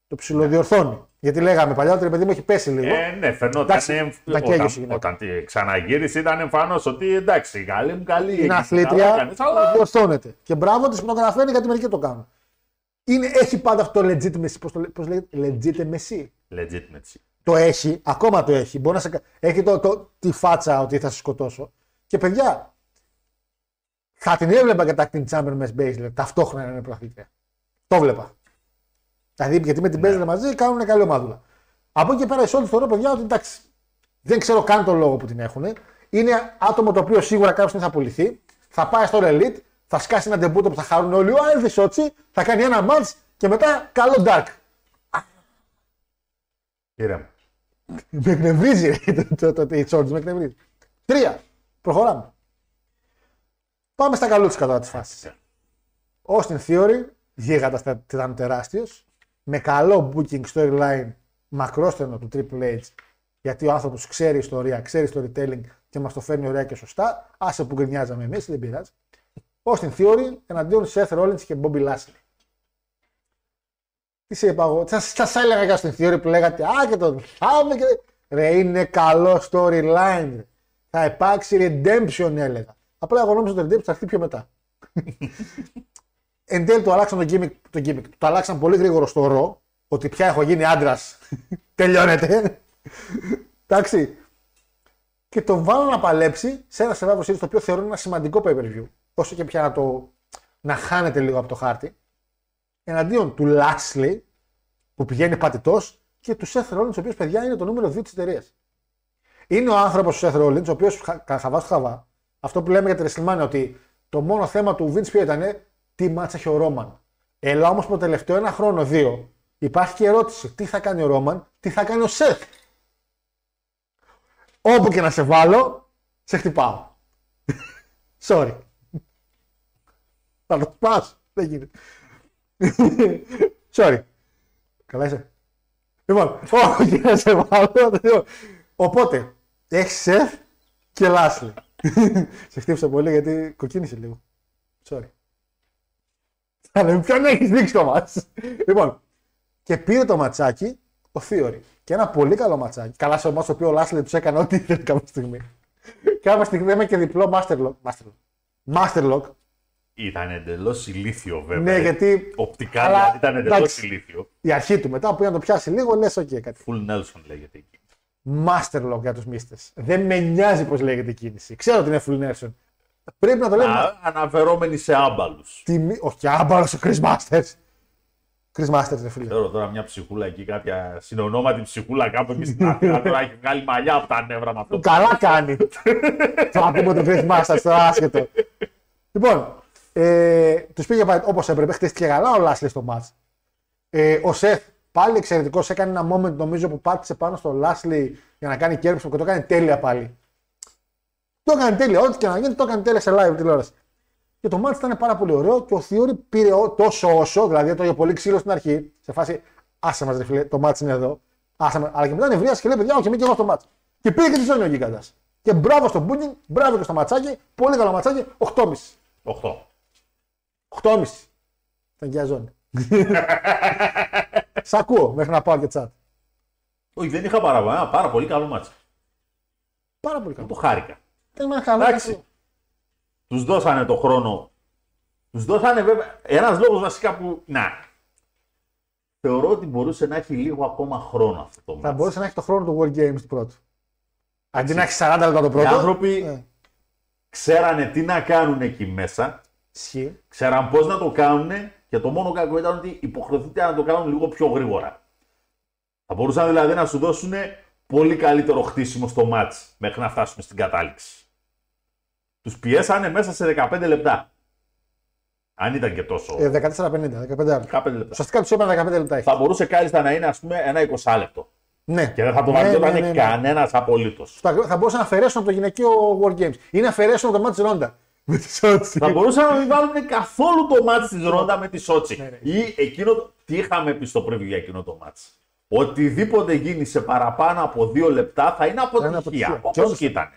Το ψιλοδιορθώνει. Γιατί λέγαμε παλιά ότι ρε παιδί μου έχει πέσει λίγο. Ε, ναι, φαινόταν. Εντάξει, εμφ- τα καίγεσαι η όταν, γυναίκα. όταν τη ξαναγύρισε ήταν εμφανώς ότι εντάξει, καλή μου καλή. είναι εκεί, καλά αθλήτρια, κάνεις, αλλά διορθώνεται. Και μπράβο τη που το καταφέρνει γιατί μερικοί το κάνουν. Είναι, έχει πάντα αυτό το legitimacy. Πώς το λέ- πώς λέγεται, legitimacy. legitimacy. Το έχει, ακόμα το έχει. Μπορεί να σε... κα- Έχει το, το, τη φάτσα ότι θα σε σκοτώσω. Και παιδιά, θα την έβλεπα και τα acting champion με Baszler ταυτόχρονα να είναι πρωταθλήτρια. Το βλέπα. Δηλαδή, γιατί με την Baszler μαζί κάνουν καλή ομάδουλα. Από εκεί και πέρα, σε όλη θεωρώ, παιδιά, ότι εντάξει, δεν ξέρω καν τον λόγο που την έχουν. Είναι άτομο το οποίο σίγουρα κάποια στιγμή θα απολυθεί. Θα πάει στο Elite, θα σκάσει ένα ντεμπούτο που θα χαρούν όλοι. Ο Άλβη Σότσι, θα κάνει ένα match και μετά καλό Dark. Ήρεμα. Με εκνευρίζει ρε, το, το, το, το, η Τσόρτζ, με εκνευρίζει. Τρία. Προχωράμε. Πάμε στα καλούτσικα τώρα της φάσης. Austin Theory, γίγαντα θα- ήταν τεράστιος. Με καλό booking storyline μακρόστενο του Triple H. Γιατί ο άνθρωπος ξέρει ιστορία, ξέρει storytelling και μας το φέρνει ωραία και σωστά. Άσε που γκρινιάζαμε εμείς, δεν πειράζει. Austin Theory εναντίον Seth Rollins και Bobby Lashley. Τι σε είπα εγώ, σα σας έλεγα για στην Theory που λέγατε Α και τον θάμε και. Ρε είναι καλό storyline. ρε. Θα υπάρξει redemption έλεγα. Απλά εγώ νόμιζα ότι το redemption θα έρθει πιο μετά. Εν τέλει το αλλάξαν το gimmick, το gimmick. Το αλλάξαν πολύ γρήγορο στο ρο. Ότι πια έχω γίνει άντρας. Τελειώνεται. Εντάξει. Και τον βάλω να παλέψει σε ένα Survivor Series το οποίο θεωρώ ένα σημαντικό pay per view. Όσο και πια να το να χάνεται λίγο από το χάρτη. Εναντίον του Lashley που πηγαίνει πατητός και του Seth Rollins, ο οποίος παιδιά είναι το νούμερο 2 της εταιρείας. Είναι ο άνθρωπος του Seth Rollins, ο οποίος χαβά του χαβά, αυτό που λέμε για τη WrestleMania, ότι το μόνο θέμα του Vince ποιο ήταν, τι μάτσα έχει ο Ρόμαν. Ελά όμως το τελευταίο ένα χρόνο, δύο, υπάρχει και ερώτηση, τι θα κάνει ο Ρόμαν, τι θα κάνει ο Seth. Όπου και να σε βάλω, σε χτυπάω. Sorry. Θα το πας. Δεν γίνεται. Sorry. Καλά είσαι. Λοιπόν, όχι να σε βάλω. Οπότε, έχεις σεφ και Λάσλι. σε χτύπησα πολύ γιατί κοκκίνησε λίγο. Sorry. Αλλά με ποιον έχεις δείξει το μάτς. λοιπόν, και πήρε το ματσάκι ο Θείορη. Και ένα πολύ καλό ματσάκι. Καλά σε εμάς το οποίος ο Λάσλι τους έκανε ό,τι ήθελε κάποια στιγμή. κάποια στιγμή είμαι και διπλό Master Lock. Master Lock. Master Lock. Ήταν εντελώς ηλίθιο βέβαια. Ναι, γιατί. Οπτικά Αλλά, δηλαδή ήταν εντελώς εντάξει. ηλίθιο. Η αρχή του μετά που να το πιάσει λίγο, λες: OK, κάτι. Full Nelson λέγεται εκεί. Master Lock για τους μίστε. Δεν με νοιάζει πώς λέγεται η κίνηση. Ξέρω ότι είναι full Nelson. Πρέπει να το λέμε. Α, αναφερόμενοι σε άμπαλους. Τιμή... Όχι, άμπαλος ο Chris Masters. Chris Masters, ρε φίλε. Ξέρω τώρα μια ψυχούλα εκεί, κάποια συνονόματη ψυχούλα κάπου εκεί στην Αθήνα τώρα έχει βγάλει μαλλιά από τα νεύρα με αυτό. Καλά κάνει. Θα πούμε τον Chris Masters τώρα, άσχετο. Λοιπόν, ε, τους πήγε όπως έπρεπε. Χτίστηκε καλά ο Λάσλι στο match. Ε, ο Σεφ πάλι εξαιρετικός. Έκανε ένα moment νομίζω που πάτησε πάνω στο Λάσλι για να κάνει κέρδος και το έκανε τέλεια πάλι. Το έκανε τέλεια. Ό,τι και να γίνει, το έκανε τέλεια σε live τηλεόραση. Και το μάτι ήταν πάρα πολύ ωραίο και ο Θείορη πήρε ο- τόσο όσο, δηλαδή έτρωγε πολύ ξύλο στην αρχή, σε φάση άσε μας, ρε φίλε, το μάτι είναι εδώ. Άσε μας. Αλλά και μετά νευρίασε και λέει: Παιδιά, όχι, είμαι και εγώ στο ματς. Και πήρε και τη ζώνη ο Γίγαντας. Και μπράβο στο booking, μπράβο και στο ματσάκι, πολύ καλό ματσάκι, 8,5. 8. 8,5. Ήταν και η ζώνη. Σ' ακούω μέχρι να πάω και τσάτ. Όχι, δεν είχα παράπονα. Ένα πάρα πολύ καλό μάτσα. Πάρα πολύ Το καλό. χάρηκα. Ήταν ένα καλό. Εντάξει. Τους δώσανε το χρόνο. Τους δώσανε βέβαια. Ένας λόγος βασικά που. Να. Θεωρώ ότι μπορούσε να έχει λίγο ακόμα χρόνο αυτό το Θα μάτς. μπορούσε να έχει το χρόνο του World Games του πρώτου. Αντί να έχει 40 λεπτά το Οι πρώτο. άνθρωποι Ε, ξέρανε τι να κάνουν εκεί μέσα. Ισχύει. Ξέραν πώς να το κάνουν και το μόνο κακό ήταν ότι υποχρεωθείτε να το κάνουν λίγο πιο γρήγορα. Θα μπορούσαν δηλαδή να σου δώσουν πολύ καλύτερο χτίσιμο στο μάτς μέχρι να φτάσουμε στην κατάληξη. Τους πιέσανε μέσα σε 15 λεπτά. Αν ήταν και τόσο. Ε, 14-50, 15 λεπτά. 15 λεπτά. Ουσιαστικά τους είπαν 15 λεπτά. έχει. Θα μπορούσε κάλλιστα να είναι ας πούμε ένα 20 λεπτό. Ναι. Και δεν θα το Ναι, βαριόταν ναι, ναι, ναι. κανένας απολύτως. Θα, θα μπορούσαν να αφαιρέσουν από το γυναικείο World Games ή να αφαιρέσουν από το μάτι της Ρόντα. Με τη Σότσι. Θα μπορούσαν να μην βάλουν καθόλου το μάτς της Ρόντα με τη Σότσι. Ναι, ναι. Ή εκείνο, το- τι είχαμε πει στο preview για εκείνο το μάτς. Οτιδήποτε γίνει σε παραπάνω από δύο λεπτά θα είναι αποτυχία. αποτυχία. Και Όπως όντως. και ήταν.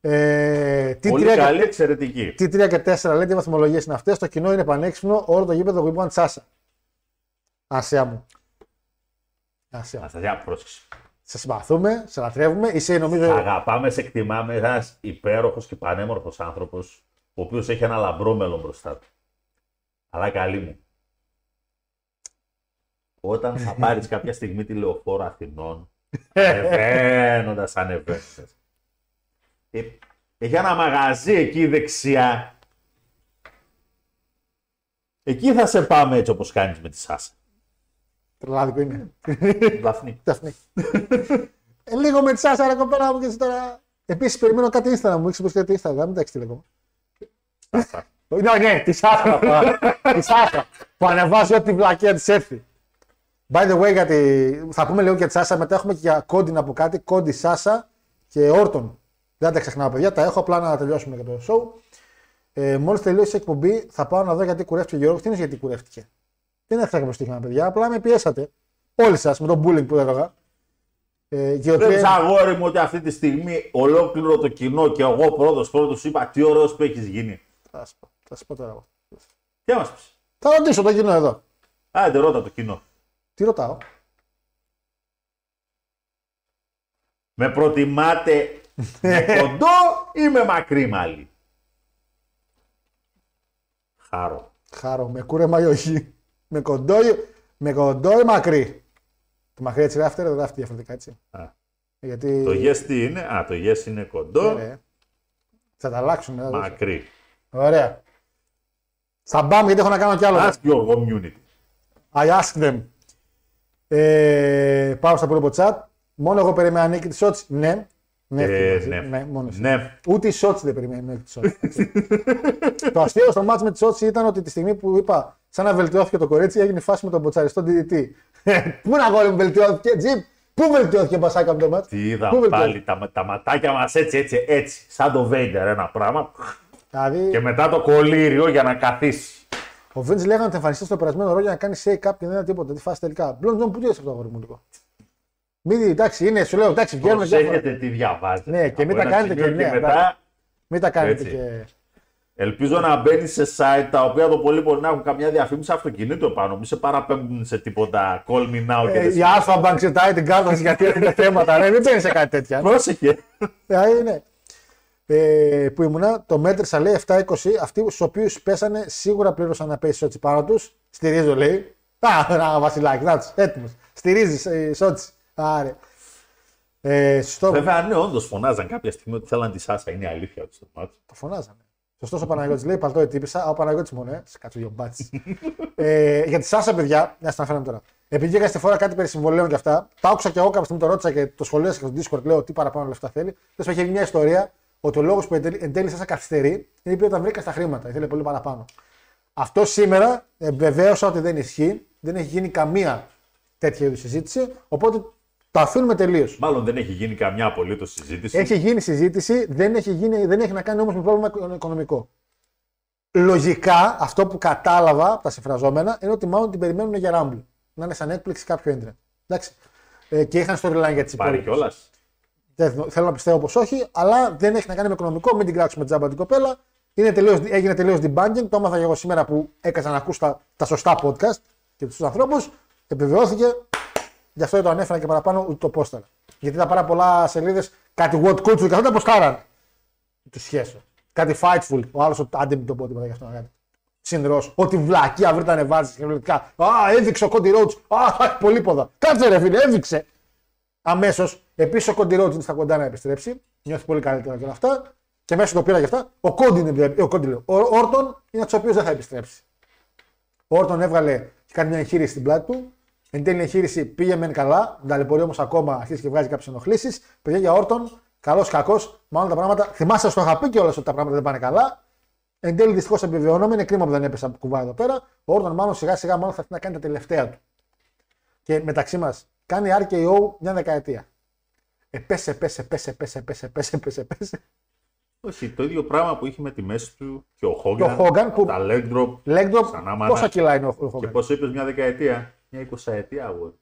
Ε, τι Πολύ 3 καλή, και, εξαιρετική. τι 3 και 4 λέει τι βαθμολογίες είναι αυτές. Το κοινό είναι πανέξυπνο. Όλο το γήπεδο γουμπάν τσάσα. Ασία μου. Ασία μου. Αναστασία, πρόσεξε. Σε συμπαθούμε, σε λατρεύουμε. Είσαι νομίζω. Αγαπάμε, σε εκτιμάμε ένας υπέροχος και πανέμορφος άνθρωπος, ο οποίος έχει ένα λαμπρό μέλλον μπροστά του. Αλλά καλή μου. Όταν θα πάρεις κάποια στιγμή τη λεωφόρο Αθηνών, ανεβαίνοντας, ανεβαίνοντας. Ε, έχει ένα μαγαζί εκεί δεξιά. Εκεί θα σε πάμε έτσι όπως κάνεις με τη Σάσα. Τρελάδικο είναι. Δαφνή. Δαφνή. ε, λίγο με τη Σάσα, ρε κοπέλα μου και εσύ τώρα. Επίσης, περιμένω κάτι Instagram μου. Έχεις κάτι Instagram, μην τα έχει στείλει ακόμα. Σάσα. Ναι, ναι, τη Σάσα. τη Σάσα. Που ανεβάζει ό,τι βλακία της έρθει. By the way, γιατί θα πούμε λίγο για τη Σάσα, μετά έχουμε και για κόντι να πω κάτι. Κόντι Σάσα και Όρτον. Δεν τα ξεχνάω, παιδιά, τα έχω απλά να τελειώσουμε για το show. Ε, Μόλις τελειώσει η εκπομπή, θα πάω να δω γιατί κουρεύτηκε ο Γιώργος. Τι είναι γιατί κουρεύτηκε; Δεν έφτασα κάποιο στοίχημα, παιδιά. Απλά με πιέσατε. Όλοι σας με τον bullying που έλεγα. Ε, και ότι- Βλέπεις αγόρι μου ότι αυτή τη στιγμή ολόκληρο το κοινό και εγώ πρώτος πρώτος σου είπα τι ωραίος που έχεις γίνει. Θα σου πω, θα σου πω τώρα εγώ. Τι μας πεις. Θα ρωτήσω το κοινό εδώ. Άντε ρώτα το κοινό. Τι ρωτάω; Με προτιμάτε με κοντό ή με μακρύ μαλλί; Χάρο. Χάρο, με κούρεμα ή όχι. Με κοντό, ή- με κοντό ή μακρύ; Το μακρύ έτσι γράφεται, δεν γράφεται διαφορετικά έτσι. Α. Γιατί. Το yes τι είναι; Α, το yes είναι κοντό. Ωραία. Θα τα αλλάξουν μετά. δώσε. Μακρύ. Ωραία. Θα πάμε γιατί έχω να κάνω κι άλλο. Ask your community. I ask them. Ε, πάω στα υπόλοιπο chat. Μόνο εγώ περίμενα νίκη τη Σότση. Ναι. Ναι, Ε, μαζί. ναι. ναι, μόνος εσύ. Ναι. Ούτε η Σότση δεν περιμένει νίκη τη Σότση. το αστείο στο μάτς με τη Σότση ήταν ότι τη στιγμή που είπα σαν να βελτιώθηκε το κορίτσι έγινε η φάση με τον μποτσαριστό DDT. Πού να γόλι μου βελτιώθηκε, Τζιπ, Πού βελτιώθηκε ο Μπασάκα από το μάτς. Τι είδα Πού βελτιώθηκε; πάλι τα, τα ματάκια μας έτσι, έτσι, έτσι. Σαν το Βέιντερ ένα πράγμα. Δηλαδή, Και μετά το κολλήριο για να καθίσει. ο Βίντ λέγανε ότι θα εμφανιστεί στο περασμένο ρόλο για να κάνει shake up και δεν είναι τίποτα. Τι φάση τελικά. Μπλον Τζον, πού τι αυτό το αγόρι μου λίγο. Μην εντάξει, είναι, σου λέω, εντάξει, βγαίνουμε διάφορα. Προσέχετε τι διαβάζετε. Ναι, και μην Από τα ένα κάνετε σημείο και ναι, μετά Μην τα κάνετε Έτσι. και. Ελπίζω να μπαίνει σε site τα οποία το πολύ μπορεί να έχουν καμιά διαφήμιση αυτοκινήτου πάνω. Μην σε παραπέμπουν σε τίποτα call me now και Ε, δεν η Alpha Bank ζητάει την κάρτα της γιατί έχετε θέματα. Ναι, μην παίρνει σε κάτι τέτοια. Πρόσεχε. Δηλαδή, ναι. Ε, που ήμουνα, το μέτρησα λέει 7-20. Αυτοί στους οποίους πέσανε σίγουρα πλήρωσαν να πέσει σότσι πάνω τους. Στηρίζω λέει. Α, ένα βασιλάκι, να έτοιμος. Στηρίζεις ε, σότσι. Άρε. Ε, σωστό, Βέβαια, ναι, όντως φωνάζαν κάποια στιγμή ότι θέλαν τη Σάσα. Είναι η αλήθεια του στο μάτι. το φωνάζανε. Σωστός ο Παναγιώτης λέει, παλτό ετύπησα. Α, Ο Παναγιώτης μόνο, ε. Σε κάτσω δύο μπάτσει. ε, για τη Σάσα, παιδιά, να σας αναφέραμε τώρα. Επειδή έκανα στη φορά κάτι περί συμβολέων και αυτά, τα άκουσα και εγώ κάποια στιγμή το ρώτησα και το σχολίασα και στο Discord. Λέω τι παραπάνω λεφτά θέλει. Τέλος είχε μια ιστορία ότι ο λόγος που εν τέλει- εν τέλει Σάσα καθυστερεί είναι επειδή όταν βρήκα στα χρήματα. Ήθελε πολύ παραπάνω. Αυτό σήμερα ε, βεβαίωσα ότι δεν ισχύει. Δεν έχει γίνει καμία τέτοια είδους συζήτηση. Οπότε το αφήνουμε τελείως. Μάλλον δεν έχει γίνει καμιά απολύτως συζήτηση. Έχει γίνει συζήτηση, δεν έχει, γίνει, δεν έχει να κάνει όμως με πρόβλημα οικονομικό. Λογικά, αυτό που κατάλαβα από τα συμφραζόμενα είναι ότι μάλλον την περιμένουν για Rumble. Να είναι σαν έκπληξη κάποιο έντρε. Εντάξει. Ε, και είχαν storyline για τις Πάρει υπόλοιπες. κιόλας. Δεν- Θέλω να πιστεύω πως όχι, αλλά δεν έχει να κάνει με οικονομικό. Μην την κράξουμε τζάμπα την κοπέλα. Είναι τελείως, έγινε τελείως debunking. Το έμαθα και εγώ σήμερα που έκανα να ακούς τα, τα σωστά podcast και τους ανθρώπους. Επιβεβαιώθηκε. Γι' αυτό το ανέφερα και παραπάνω ούτε το πόσταρα. Γιατί τα πάρα πολλά σελίδες κάτι what culture και αυτά τα ποστάραν. Του σχέσεω. Κάτι fightful. Ο άλλος άντε μην το πω τίποτα γι' αυτό. Κάτι. Συνδρό. Ό,τι βλακία βρείτε να βάζει κυριολεκτικά. Α, έδειξε ο Κόντι Ρότ. Α, θα έχει πολύ πόδα. Κάτσε ρε φίλε, έδειξε. Αμέσως, επίσης ο Κόντι Ρότ είναι στα κοντά να επιστρέψει. Νιώθει πολύ καλύτερα και όλα αυτά. Και μέσα το πήρα και αυτά. Ο Κόντι είναι, ο, Κόντι, λέω. ο Όρτον είναι από τους οποίους δεν θα επιστρέψει. Ο Όρτον έβγαλε και κάνει μια εγχείρηση στην πλάτη του. Εν τέλει η εγχείρηση πήγε μεν καλά, την ταλαιπωρεί όμως ακόμα αρχίζει και βγάζει κάποιες ενοχλήσεις. Παιδιά για Όρτον, καλός κακός, μάλλον τα πράγματα. Θυμάστε, στο είχα πει κιόλας ότι τα πράγματα δεν πάνε καλά. Εν τέλει δυστυχώς επιβεβαιώνομαι, είναι κρίμα που δεν έπεσα από κουβά εδώ πέρα. Ο Όρτον μάλλον σιγά σιγά μάλλον θα έρθει να κάνει τα τελευταία του. Και μεταξύ μας κάνει RKO μια δεκαετία. Επέσε, πέσε, πέσε, πέσε, πέσε, πέσε, πέσε, πέσε. Όχι, το ίδιο πράγμα που είχε με τη μέση του και ο Και ο Hogan. Hogan που- Τα leg drop. Leg drop, Ξανά μάνα. πόσα κιλά είναι ο ο Και Hogan. πώς είπε μια δεκαετία. Μια εικοσαετία αγόρι.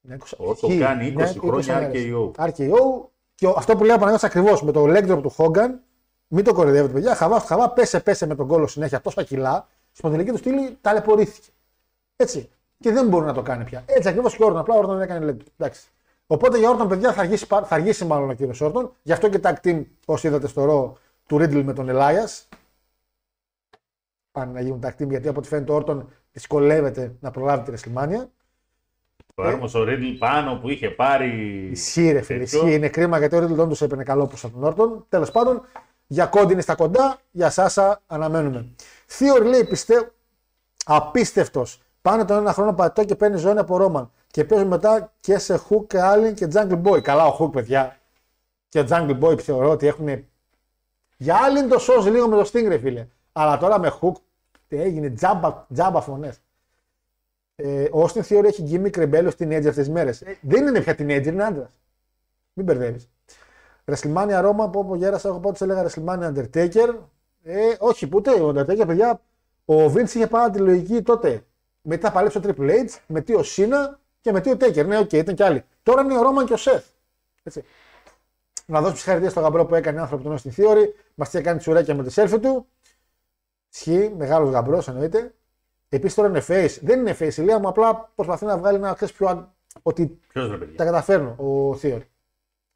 Ναι, είκοσι- Ο Όρτον Ισχύει. κάνει 20 Ναι, χρόνια μέρες. RKO. RKO και ο- αυτό που λέει ο Παναγιώτης ακριβώς με το leg drop του Hogan, μην το κοροϊδεύετε παιδιά. Χαβά, χαβά, πέσε, πέσε με τον κόλο συνέχεια τόσα κιλά. Στην τελική του στήλη ταλαιπωρήθηκε. Έτσι. Και δεν μπορεί να το κάνει πια. Έτσι ακριβώς και ο Όρτον. Απλά ο Όρτον δεν έκανε leg drop. Εντάξει. Οπότε για Όρτον, παιδιά, θα αργήσει, πα- θα αργήσει μάλλον ο κύριος Όρτον. Γι' αυτό και τα team, όσοι είδατε στο ρο του Riddle με τον Ελάια. Πάνε να γίνουν τα team γιατί από ό,τι φαίνεται ο Όρτον δυσκολεύεται να προλάβει τη WrestleMania. Το έρμος ο Ρίτλ πάνω που είχε πάρει. Ισχύει, ρε φίλε. τέτοιο. Ισχύει. Είναι κρίμα γιατί ο Ρίτλ όντως έπαιρνε καλό προ τον Όρτον. Τέλος πάντων, για κόντι είναι στα κοντά. Για Σάσα αναμένουμε. Θείορ λέει πιστεύω. Απίστευτος. Πάνε τον ένα χρόνο πατώ και παίρνει ζώνη από Ρόμαν. Και παίζουν μετά και σε Hook και Allen και Jungle Boy. Καλά, ο Hook, παιδιά. Και ο Jungle Boy θεωρώ ότι έχουν. Για Allen το σώζει λίγο με το Sting, ρε φίλε. Αλλά τώρα με Hook τι έγινε τζάμπα, τζάμπα φωνές. Ε, ο Austin Theory έχει gimmick ρεμπέλο στην Edge αυτές τις μέρες. δεν είναι πια την Edge, είναι άντρας. Μην μπερδεύεις. WrestleMania Ρόμαν, από όπου γέρασα, εγώ πότε έλεγα WrestleMania Undertaker. Ε, όχι, ούτε ο Undertaker, παιδιά. Ο Vince είχε πάρα τη λογική τότε. Μετά παλέψει ο Triple H, μετά ο Cena και μετά ο Taker. Ναι, οκ, ήταν κι άλλοι. Τώρα είναι ο Ρόμαν και ο Seth. Έτσι. Να δώσω συγχαρητήρια στον γαμπρό που έκανε άνθρωπο τον Austin Theory. Μας τις έκανε τσουρέκια με τη selfie του. Ισχύει, μεγάλος γαμπρός εννοείται. Επίσης τώρα είναι face. Δεν είναι face η Λία μου, απλά προσπαθεί να βγάλει ένα ξέρεις πιο. α- Ότι Ποιος ρε τα παιδιά. καταφέρνω, ο Θείορη.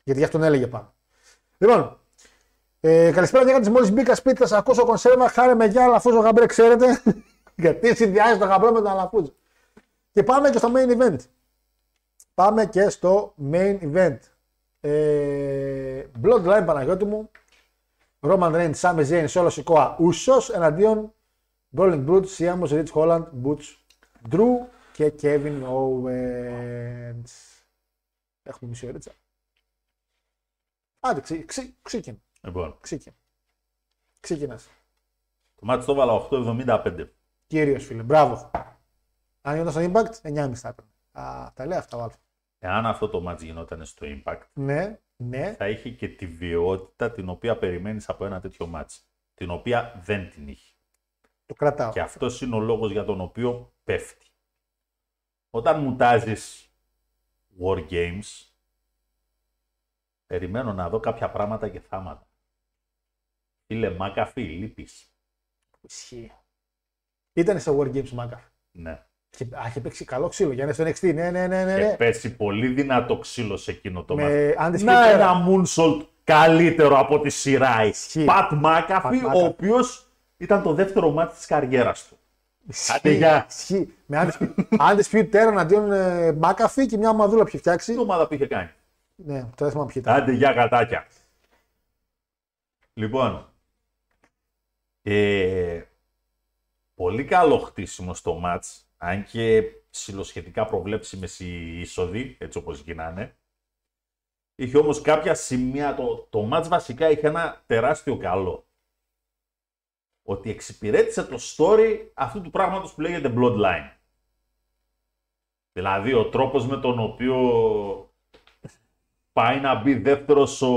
Γιατί γι' αυτόν έλεγε πάνω. Λοιπόν, ε, καλησπέρα Γιάννη, μόλις μπήκας σπίτι, θα σα ακούσω κονσέρβα. Χάρη με γεια, Αλαφούζο γαμπρέ, ξέρετε. Γιατί συνδυάζει το γαμπρό με τον Αλαφούζο. Και πάμε και στο main event. Πάμε και στο main event. Ε, Bloodline Παναγιώτη μου. Roman Reigns, Sami Zayn, Solo Sikoa, Usos εναντίον Brawling Brutes, Siamos, Rich Holland, Butch, Drew και Kevin Owens. Έχουμε μισή ωρίτσα. Άντε, ξύ, ξύ, ξύκιν, Λοιπόν, ξύκιν. Ξεκινάς. το μάτι το έβαλα 8,75. Κύριος φίλε, μπράβο. Αν ήταν στο Impact, 9,5 θα έπαιρνε. Α, τα λέει αυτά ο Αλφα. Εάν αυτό το match γινόταν στο Impact, Ναι, ναι. θα είχε και τη βιαιότητα την οποία περιμένεις από ένα τέτοιο match. Την οποία δεν την είχε. Το κρατάω. Και αυτός είναι ο λόγος για τον οποίο πέφτει. Όταν μου τάζεις War Games, περιμένω να δω κάποια πράγματα και θάματα. Φίλε Μάκαφη, λείπεις. Ισχύει. Ήταν στο War Games Μάκα. Ναι. Και, α, είχε παίξει καλό ξύλο για να είναι στο NXT. Ναι, ναι, ναι. ναι, Και ναι. πέσει πολύ δυνατό ξύλο σε εκείνο το Με μάτι. Undisputed Να Era. ένα Moonsault καλύτερο από τη σειρά. Ισχύει. Πατ Μάκαφη, Pat ο McAfee. οποίος ήταν το δεύτερο μάτι της καριέρας του. Ισχύει, Άντε, γεια. Ισχύει. Με Undisputed- Undisputed Era εναντίον ε, Μάκαφη και μια ομαδούλα που είχε φτιάξει. Τι ομάδα που είχε κάνει. Ναι, τώρα δεν θυμάμαι ποιοι ήταν. Άντε για κατάκια. Λοιπόν, ε, πολύ καλό χτίσιμο στο μάτς, αν και ψηλοσχετικά προβλέψιμες οι είσοδοι, έτσι όπως γίνανε. Είχε όμως κάποια σημεία, το, το μάτς βασικά είχε ένα τεράστιο καλό. Ότι εξυπηρέτησε το story αυτού του πράγματος που λέγεται Bloodline. Δηλαδή ο τρόπος με τον οποίο πάει να μπει δεύτερος ο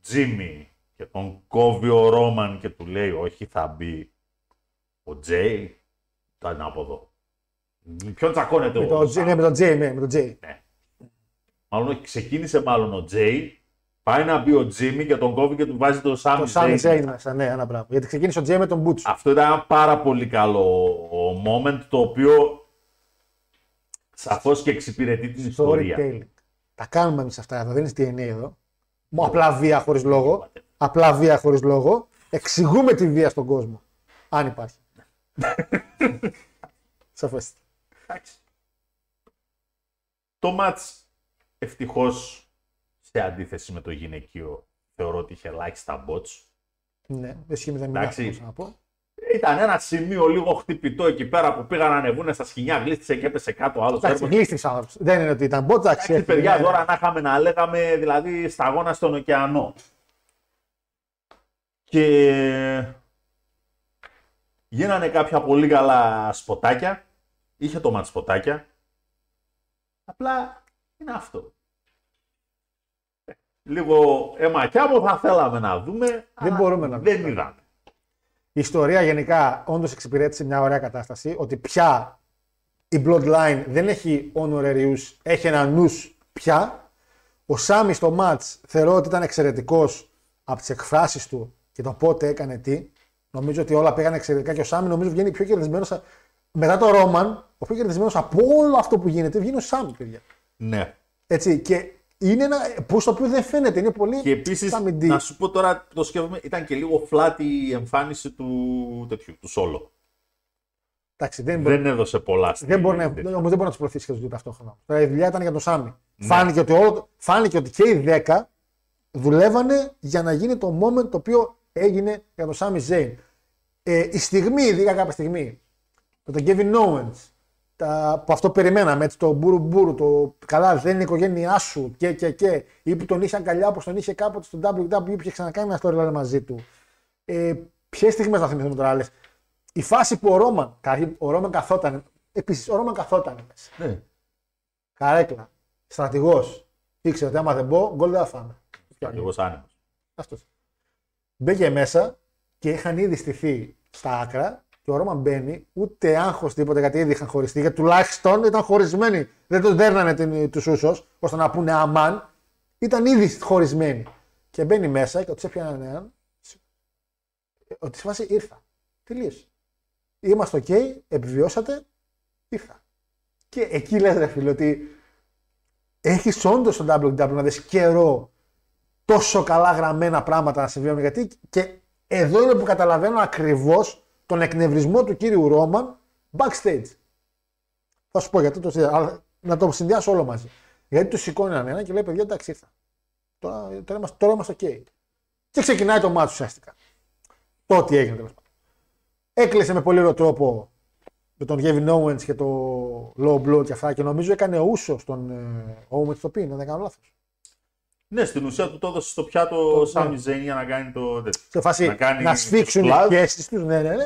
Τζίμι και τον κόβει ο Ρόμαν και του λέει όχι θα μπει ο Τζέι θα είναι από εδώ. Ποιον τσακώνεται Με ο τον Τζέι, ναι, με τον Τζέι, ναι, με τον Τζέι. Μάλλον όχι, ξεκίνησε μάλλον ο Τζέι, πάει να μπει ο Τζίμι και τον κόβει και του βάζει το Σάμι Το Σάμι Τζέι. Τζέι μέσα, ναι, ένα πράγμα. Γιατί ξεκίνησε ο Τζέι με τον Butch. Αυτό ήταν ένα πάρα πολύ καλό moment το οποίο σαφώς και εξυπηρετεί την ιστορία. Storytelling. Τα κάνουμε εμείς αυτά εδώ, δεν είναι DNA εδώ. Μου απλά βία χωρίς λόγο. Απλά βία χωρίς λόγο. Εξηγούμε τη βία στον κόσμο. Αν υπάρχει. Σαφές. Εντάξει. Το μάτς ευτυχώς σε αντίθεση με το γυναικείο θεωρώ ότι είχε ελάχιστα bots. Ναι, δεν ισχύει με τα Εντάξει. μηνύματα, να πω. Ήταν ένα σημείο λίγο χτυπητό εκεί πέρα που πήγαν να ανεβούν στα σκηνιά, γλίστησε και έπεσε κάτω άλλος. Εντάξει, γλίστριξε άνθρωπος. Δεν είναι ότι ήταν μπότ, εντάξει. Εντάξει, έφυγε, παιδιά, ναι. τώρα να είχαμε να λέγαμε δηλαδή σταγόνα στον ωκεανό. Και γίνανε κάποια πολύ καλά σποτάκια. Είχε το μάτς σποτάκια. Απλά είναι αυτό; Λίγο αιματιάμο θα θέλαμε να δούμε. αλλά μπορούμε να Δεν δούμε. είδαμε. Η ιστορία γενικά όντως εξυπηρέτησε μια ωραία κατάσταση. Ότι πια η Bloodline δεν έχει honorarius, έχει ένα νους πια. Ο Σάμι στο match θεωρώ ότι ήταν εξαιρετικός από τις εκφράσεις του και το πότε έκανε τι. Νομίζω ότι όλα πήγαν εξαιρετικά και ο Σάμι νομίζω βγαίνει πιο κερδισμένος. Μετά το Ρόμαν, ο πιο κερδισμένος από όλο αυτό που γίνεται βγαίνει ο Σάμι, παιδιά. Ναι. Έτσι, και είναι ένα που στο οποίο δεν φαίνεται. Είναι πολύ. Και επίσης, Σάμι D. να σου πω τώρα, το σκέφτομαι, ήταν και λίγο flat η εμφάνιση του τέτοιου, του Σόλο. Εντάξει, δεν, μπορεί, Δεν έδωσε πολλά στη δεν μπορεί να, τέτοια. όμως δεν μπορεί να τους προωθήσει και τους δύο ταυτόχρονα. Τώρα η δουλειά ήταν για τον Σάμι. Ναι. Φάνηκε, ότι όλο, φάνηκε ότι και οι 10 δουλεύανε για να γίνει το moment το οποίο έγινε για τον Σάμι Ζέιν. Ε, η στιγμή, ειδικά κάποια στιγμή, με τον Kevin Owens, τα, που αυτό περιμέναμε, έτσι, το μπουρου μπουρου, το καλά δεν είναι η οικογένειά σου και και και, ή που τον είχε αγκαλιά όπως τον είχε κάποτε στο WWE που είχε ξανακάνει ένα storyline μαζί του. Ε, Ποιες στιγμές να θυμηθούμε τώρα άλλε. Η φάση που ο Ρόμαν, καταρχήν, ο Ρόμαν καθόταν, επίσης ο Ρόμαν καθόταν μέσα. Ναι. Καρέκλα. Στρατηγός. Ήξερε ότι άμα δεν μπω, γκολ δεν θα φάμε. Εγώ άνεμος. Αυτός. Μπήκε μέσα και είχαν ήδη στηθεί στα άκρα και ο Ρώμα μπαίνει, ούτε άγχος τίποτα γιατί ήδη είχαν χωριστεί. Γιατί τουλάχιστον ήταν χωρισμένοι. Δεν τον δέρνανε τους Ούσος ώστε να πούνε αμάν. Ήταν ήδη χωρισμένοι. Και μπαίνει μέσα και τους έπιανε έναν. Ότι στη φάση ήρθα. Τελείωσε. Είμαστε οκ, επιβιώσατε, ήρθα. Και εκεί λες ρε φίλε ότι έχεις όντως στο WWE να δεις καιρό τόσο καλά γραμμένα πράγματα να συμβαίνουν. Γιατί και εδώ είναι που καταλαβαίνω ακριβώς τον εκνευρισμό του κύριου Ρόμαν backstage. Θα σου πω γιατί το συνδυάζω, αλλά να το συνδυάσω όλο μαζί. Γιατί τους σηκώνει έναν ένα και λέει: Παιδιά, εντάξει, ήρθα. Τώρα, τώρα, είμαστε, τώρα είμαστε OK. Και ξεκινάει το μάτι ουσιαστικά. Το ό,τι έγινε τέλος πάντων. Έκλεισε με πολύ ωραίο τρόπο με τον Gavin Owens και το low blow και αυτά και νομίζω έκανε ούσο στον ε, Owens το πει, να δεν κάνω λάθος. Ναι, στην ουσία του το έδωσε στο πιάτο Το- ο Σάμι ναι. Ζέιν για να κάνει το τέτοιο. Σε φάση Να να, κάνει σφίξουν οι splash. σχέσει τους. Ναι, ναι, ναι.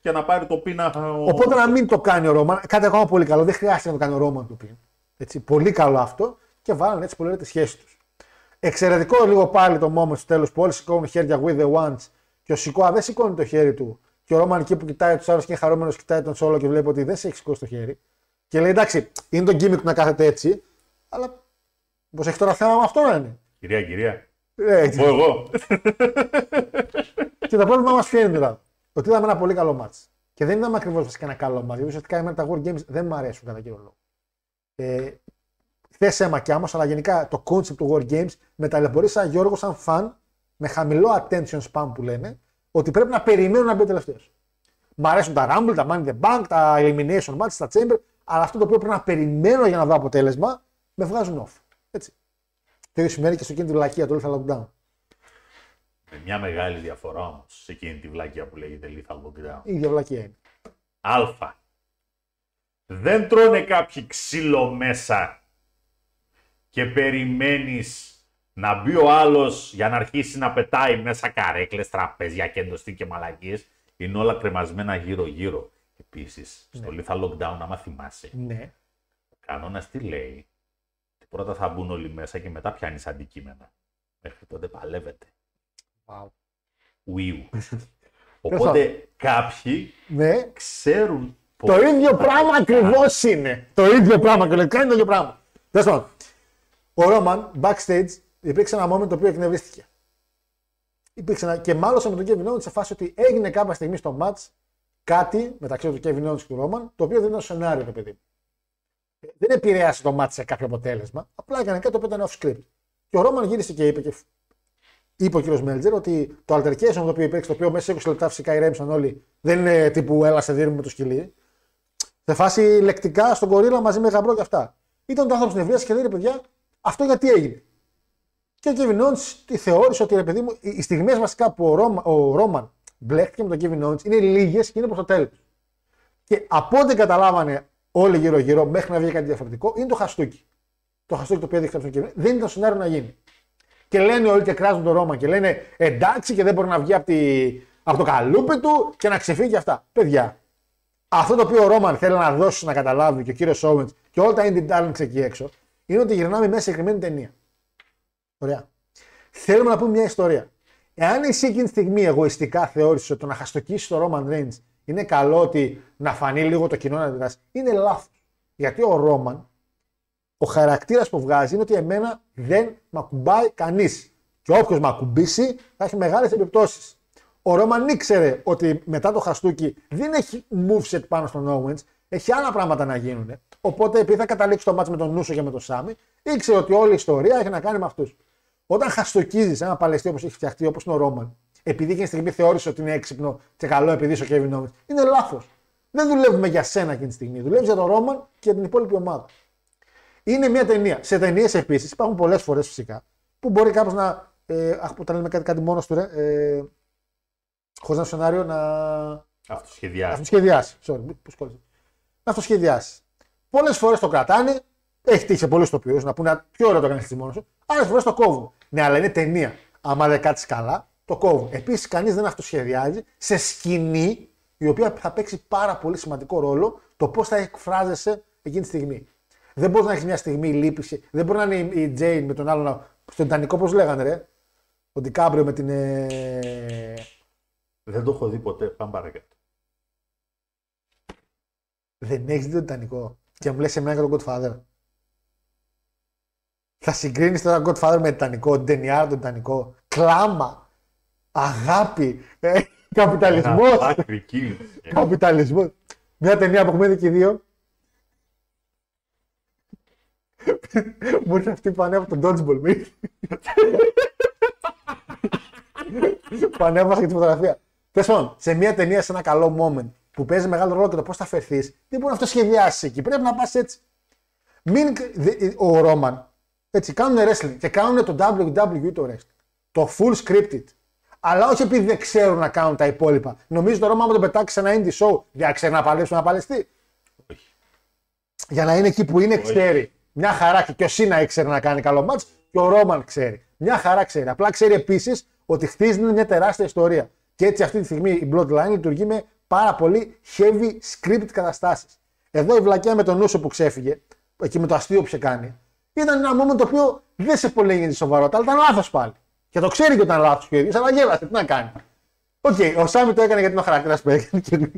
Και να πάρει το πίνα. ο- Οπότε να μην το κάνει ο Ρόμαν. Κάτι ακόμα πολύ καλό. Δεν χρειάζεται να το κάνει ο Ρόμαν το πει. Έτσι, πολύ καλό αυτό και βάλανε έτσι πολύ ωραία τη σχέση τους. Εξαιρετικό λίγο πάλι το moment στο τέλος που όλοι σηκώνουν χέρια we the ones και ο Σικόα δεν σηκώνει το χέρι του. Και ο Ρόμαν εκεί που κοιτάει τους άλλους και είναι χαρούμενος, κοιτάει τον Σόλο και βλέπει ότι δεν σε έχει σηκώσει το χέρι. Και λέει εντάξει, είναι το gimmick του να κάθεται έτσι, αλλά πώ έχει τώρα θέμα με αυτό να είναι; Κυρία, κυρία. Ε, Πω εγώ. και το πρόβλημα μας ποιο είναι τώρα. Ότι είδαμε ένα πολύ καλό μάτς. Και δεν είδαμε ακριβώς βασικά ένα καλό μάτς. Γιατί ουσιαστικά εμένα τα War Games δεν μου αρέσουν κατά κύριο λόγο. Ε, Θε αίμα κι άμμος, αλλά γενικά το concept του War Games με ταλαιπωρεί σαν Γιώργο, σαν φαν, με χαμηλό attention span που λένε, ότι πρέπει να περιμένω να μπει ο τελευταίος. Μ' αρέσουν τα Rumble, τα Money in the Bank, τα Elimination Match, τα Chamber, αλλά αυτό το οποίο πρέπει να περιμένω για να δω αποτέλεσμα, με βγάζουν off. Έτσι. Το ίδιο σημαίνει και στο εκείνη τη βλακία του Lethal Lockdown. Με μια μεγάλη διαφορά όμως σε εκείνη τη βλακία που λέγεται Lethal Lockdown. Η ίδια βλακία είναι. Α. Δεν τρώνε κάποιοι ξύλο μέσα και περιμένεις να μπει ο άλλος για να αρχίσει να πετάει μέσα καρέκλες, τραπέζια και εντοστή και μαλακίες. Είναι όλα κρεμασμένα γύρω-γύρω. Επίσης, στο Lethal Lockdown, άμα θυμάσαι, Ναι. ο κανόνας τι λέει; Ότι πρώτα θα μπουν όλοι μέσα και μετά πιάνεις αντικείμενα. Μέχρι τότε παλεύετε. Wow. Ουίου. Οπότε κάποιοι Ναι. ξέρουν Το πώς ίδιο θα πράγμα πετάνε. ακριβώς είναι. Το ίδιο πράγμα και λέει, κάνει το ίδιο πράγμα. Τέλος πάντων, ο Ρόμαν backstage υπήρξε ένα moment το οποίο εκνευρίστηκε. Υπήρξε ένα, και μάλωσα με τον Kevin Owens σε φάση ότι έγινε κάποια στιγμή στο match κάτι μεταξύ του Kevin Owens και του Ρόμαν το οποίο δεν ήταν σενάριο, το παιδί. Δεν επηρέασε το match σε κάποιο αποτέλεσμα. Απλά έκανε κάτι το οποίο ήταν off script. Και ο Ρόμαν γύρισε και είπε, και είπε ο κύριος Μέλτζερ ότι το altercation το οποίο υπήρξε, το οποίο μέσα σε 20 λεπτά φυσικά ηρέμησαν όλοι, δεν είναι τύπου έλα σε δίνουμε το σκυλί. Σε φάση λεκτικά στον κορίλα μαζί με γαμπρό και αυτά. Ήταν το άνθρωπο στην ευρεία και λέει ρε παιδιά, αυτό γιατί έγινε; Και ο Kevin Owens τη θεώρησε ότι ρε παιδί μου, οι στιγμές βασικά που ο, Ρώμα, ο Ρόμαν μπλέχτηκε με τον Kevin Owens είναι λίγες και είναι προς το τέλος. Και από ό,τι καταλάβανε όλοι γύρω-γύρω μέχρι να βγει κάτι διαφορετικό, είναι το χαστούκι. Το χαστούκι το οποίο έδειξε από τον Kevin δεν ήταν σενάριο να γίνει. Και λένε όλοι και κράζουν τον Ρώμα και λένε εντάξει και δεν μπορεί να βγει από, τη, από το καλούπι του και να ξεφύγει και αυτά. Παιδιά, αυτό το οποίο ο Ρόμαν θέλει να δώσει να καταλάβει και ο κύριος Owens και όλα τα indie darlings εκεί έξω είναι ότι γυρνάμε μέσα σε συγκεκριμένη ταινία. Ωραία. Θέλουμε να πούμε μια ιστορία. Εάν εσύ εκείνη τη στιγμή εγωιστικά θεώρησες ότι το να χαστοκίσει το Roman Reigns είναι καλό ότι να φανεί λίγο το κοινό να αντιδράσει, είναι λάθος. Γιατί ο Ρόμαν, ο χαρακτήρας που βγάζει είναι ότι εμένα δεν με ακουμπάει κανείς. Και όποιος με ακουμπήσει θα έχει μεγάλες επιπτώσεις. Ο Ρόμαν ήξερε ότι μετά το χαστούκι δεν έχει moveset πάνω στον Owens, έχει άλλα πράγματα να γίνουν. Οπότε επειδή θα καταλήξει το μάτσο με τον Νούσο και με τον Σάμι, ήξερε ότι όλη η ιστορία έχει να κάνει με αυτούς. Όταν χαστοκίζεις ένα παλαιστή όπως έχει φτιαχτεί, όπως είναι ο Ρόμαν, επειδή εκείνη τη στιγμή θεώρησε ότι είναι έξυπνο και καλό επειδή είσαι ο Kevin Owens, είναι λάθος. Δεν δουλεύουμε για σένα εκείνη τη στιγμή. Δουλεύεις για τον Ρόμαν και για την υπόλοιπη ομάδα. Είναι μια ταινία. Σε ταινίες επίσης υπάρχουν πολλές φορές φυσικά που μπορεί κάποιο να. Ε, αχ, που τα λέμε κάτι, κάτι μόνος του, ρε. Ε, Χωρίς ένα σενάριο να Αυτοσχεδιάζει. αυτοσχεδιάσει. Sorry, πώς κόλλησα. Να αυτοσχεδιάσει. Πολλές φορές το κρατάνε, έχει τύχει σε πολλούς τοπιούς να πούνε πιο ωραίο το κάνει μόνος σου. Άλλες φορές το κόβουν. Ναι, αλλά είναι ταινία. Άμα δεν κάτσεις καλά, το κόβουν. Επίσης, κανείς δεν αυτοσχεδιάζει σε σκηνή η οποία θα παίξει πάρα πολύ σημαντικό ρόλο το πώς θα εκφράζεσαι εκείνη τη στιγμή. Δεν μπορεί να έχεις μια στιγμή λύπηση. Δεν μπορεί να είναι η Τζέιν με τον άλλον. Στον Ιτανικό, πώς λέγανε, ρε; Ο Ντικάμπριο με την. Ε... Δεν το έχω δει ποτέ. Πάμε παρακάτω. Δεν έχεις δει τον Τιτανικό. Και μου λες εμένα και τον Godfather. Θα συγκρίνεις τώρα τον Godfather με Τιτανικό, τον Ντενιάρ τον Τιτανικό. Κλάμα. Αγάπη. Ε, Καπιταλισμός. Ένα δάκρυ κύλησε. Καπιταλισμός. Μια ταινία που έχουμε δει και οι δύο. Μου ήρθε αυτή που ανέβασε τον Dodgeball. μη. που ανέβασε και τη φωτογραφία. Τέλος πάντων, σε μια ταινία, σε ένα καλό moment που παίζει μεγάλο ρόλο και το πώς θα φερθείς, δεν μπορεί να αυτό σχεδιάσει εκεί. Πρέπει να πας έτσι. Μην, δε- ο Ρόμαν, έτσι, κάνουν wrestling και κάνουν το WWE το wrestling. Το full scripted. Αλλά όχι επειδή δεν ξέρουν να κάνουν τα υπόλοιπα. Νομίζω το Ρόμαν, άμα το πετάξει σε ένα indie show, δεν ξέρει να παλέψει να παλαιστεί. Όχι. Για να είναι εκεί που είναι, ξέρει. Μια χαρά και ο Σίνα ήξερε να κάνει καλό μάτς και ο Ρόμαν ξέρει. Μια χαρά ξέρει. Απλά ξέρει επίσης ότι χτίζει μια τεράστια ιστορία. Και έτσι αυτή τη στιγμή η Bloodline λειτουργεί με πάρα πολύ heavy script καταστάσεις. Εδώ η βλακιά με τον Νούσο που ξέφυγε, εκεί με το αστείο που είχε κάνει, ήταν ένα moment το οποίο δεν σε πολύ έγινε σοβαρότητα, αλλά ήταν λάθος πάλι. Και το ξέρει και όταν λάθος και ο ίδιο, αλλά γέλασε, τι να κάνει. Οκ, ο Σάμι το έκανε γιατί είναι ο χαρακτήρας που έκανε και,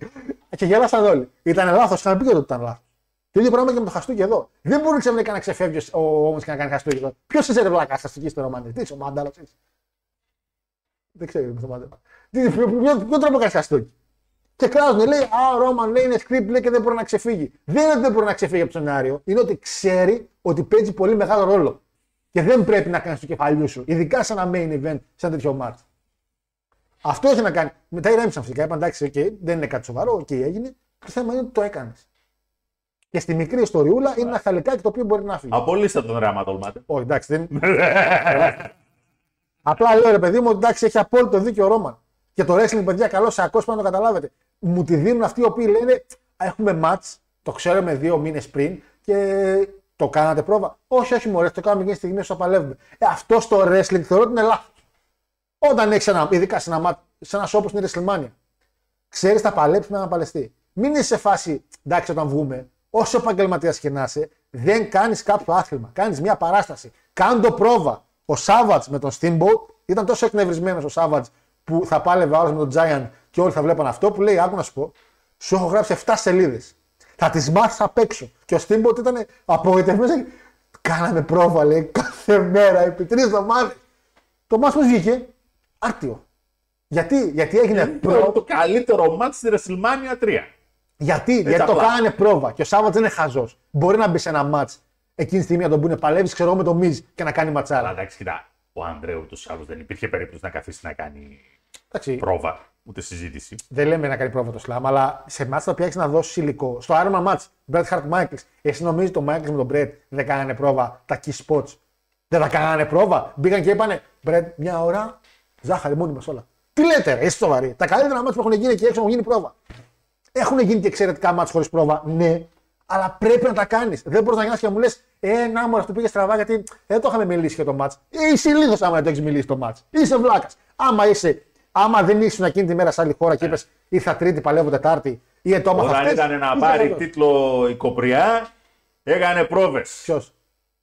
και γέλασαν όλοι. Ήταν λάθος, είχαν πει και ότι ήταν λάθος. Το ίδιο πράγμα και με το χαστούκι εδώ. Δεν μπορεί ξαφνικά να ξεφεύγεις ο όμω και να κάνει χαστούκι εδώ. Ποιος είσαι ρε βλάκα χαστούκι στο ρομάνι, τι είσαι, ο Μάνταλος είσαι. Δεν ξέρω με το Μάνταλο. Τι, ποιο, ποιο, ποιο τρόπο κάνει χαστούκι. Και κράζουν, λέει, Α, ο Ρόμαν λέει είναι script λέει και δεν μπορεί να ξεφύγει. Δεν είναι ότι δεν μπορεί να ξεφύγει από το σενάριο, είναι ότι ξέρει ότι παίζει πολύ μεγάλο ρόλο. Και δεν πρέπει να κάνεις το κεφαλιού σου, ειδικά σε ένα main event, σε ένα τέτοιο match. Αυτό έχει να κάνει. Μετά ηρέμησαν φυσικά. Είπαν εντάξει, okay, δεν είναι κάτι σοβαρό, OK, okay, έγινε. Το θέμα είναι ότι το έκανες. Και στη μικρή ιστοριούλα είναι ένα χαλικάκι το οποίο μπορεί να φύγει. Απολύστε τον ρε άμα τολμάτε. Όχι, εντάξει, δεν. Απλά λέω ρε παιδί μου ότι εντάξει, έχει απόλυτο δίκιο ο Ρόμαν. Και το wrestling, παιδιά, καλό σε ακούσει να το καταλάβετε. Μου τη δίνουν αυτοί οι οποίοι λένε Έχουμε match, το ξέρουμε δύο μήνες πριν και το κάνατε πρόβα. Όχι, όχι, μωρέ, το κάνουμε εκείνη τη στιγμή όσο παλεύουμε. Ε, αυτό στο wrestling θεωρώ ότι είναι λάθος. Όταν έχεις ένα, ειδικά σε ένα, match, σε ένα show στην WrestleMania, ξέρεις θα παλέψεις με έναν παλαιστή. Μην είσαι σε φάση, εντάξει, όταν βγούμε, όσο επαγγελματίας και να είσαι, δεν κάνεις κάποιο άθλημα. Κάνεις μια παράσταση. Κάνε το πρόβα. Ο Σάββατ με τον Steamboat ήταν τόσο εκνευρισμένος ο Σάββατ που θα πάλευε άλλος με τον Giant και όλοι θα βλέπαν αυτό που λέει: Άκου να σου πω, σου έχω γράψει 7 σελίδες. Θα τις μάθεις απ' έξω. Και ο Steamboat ήταν απογοητευμένος. Κάναμε πρόβα, λέει, κάθε μέρα επί τρεις εβδομάδες. Το μάθο πώ βγήκε, άρτιο. Γιατί, γιατί έγινε Προ... Το καλύτερο μάτς στη WrestleMania 3. Γιατί, γιατί το απλά. κάνανε πρόβα και ο Σάββατς δεν είναι χαζός. Μπορεί να μπει σε ένα μάτς εκείνη τη στιγμή να τον πούνε παλεύεις, ξέρω εγώ, με το Μιζ και να κάνει Αλλά ματσάρα. εντάξει, κοιτά, ο Ανδρέου του άλλου δεν υπήρχε περίπτωση να καθίσει να κάνει Εντάξει, πρόβα, ούτε συζήτηση. δεν λέμε να κάνει πρόβα το σλάμ, αλλά σε μάτς τα οποία έχεις να δώσεις υλικό. Στο Ironman match, Bret Hart Michaels, εσύ νομίζεις το Michaels με τον Bret δεν κάνανε πρόβα τα key spots. Δεν τα κάνανε πρόβα; Μπήκαν και είπανε Bret μια ώρα, ζάχαρη μόνοι μας όλα. Τι λέτε, ρε, είσαι σοβαροί. Τα καλύτερα μάτς που έχουν γίνει εκεί έξω έχουν γίνει πρόβα. Έχουν γίνει και εξαιρετικά μάτς χωρίς πρόβα, ναι, αλλά πρέπει να τα κάνεις. Δεν μπορείς να γυρνάς και να μου λες: Ε, να μου αυτό πήγε στραβά γιατί δεν το είχαμε μιλήσει για το μάτς. Ε, είσαι λίθο άμα δεν το έχεις μιλήσει το μάτς. Είσαι βλάκας. Άμα είσαι, άμα δεν ήσουν εκείνη τη μέρα σε άλλη χώρα και είπες ήρθα Τρίτη, παλεύω Τετάρτη ή ε, το έμαθα Όταν χθες, ήταν να είσαι πάρει βέβαιος. τίτλο η Κοπριά, έκανε πρόβες. Ποιος,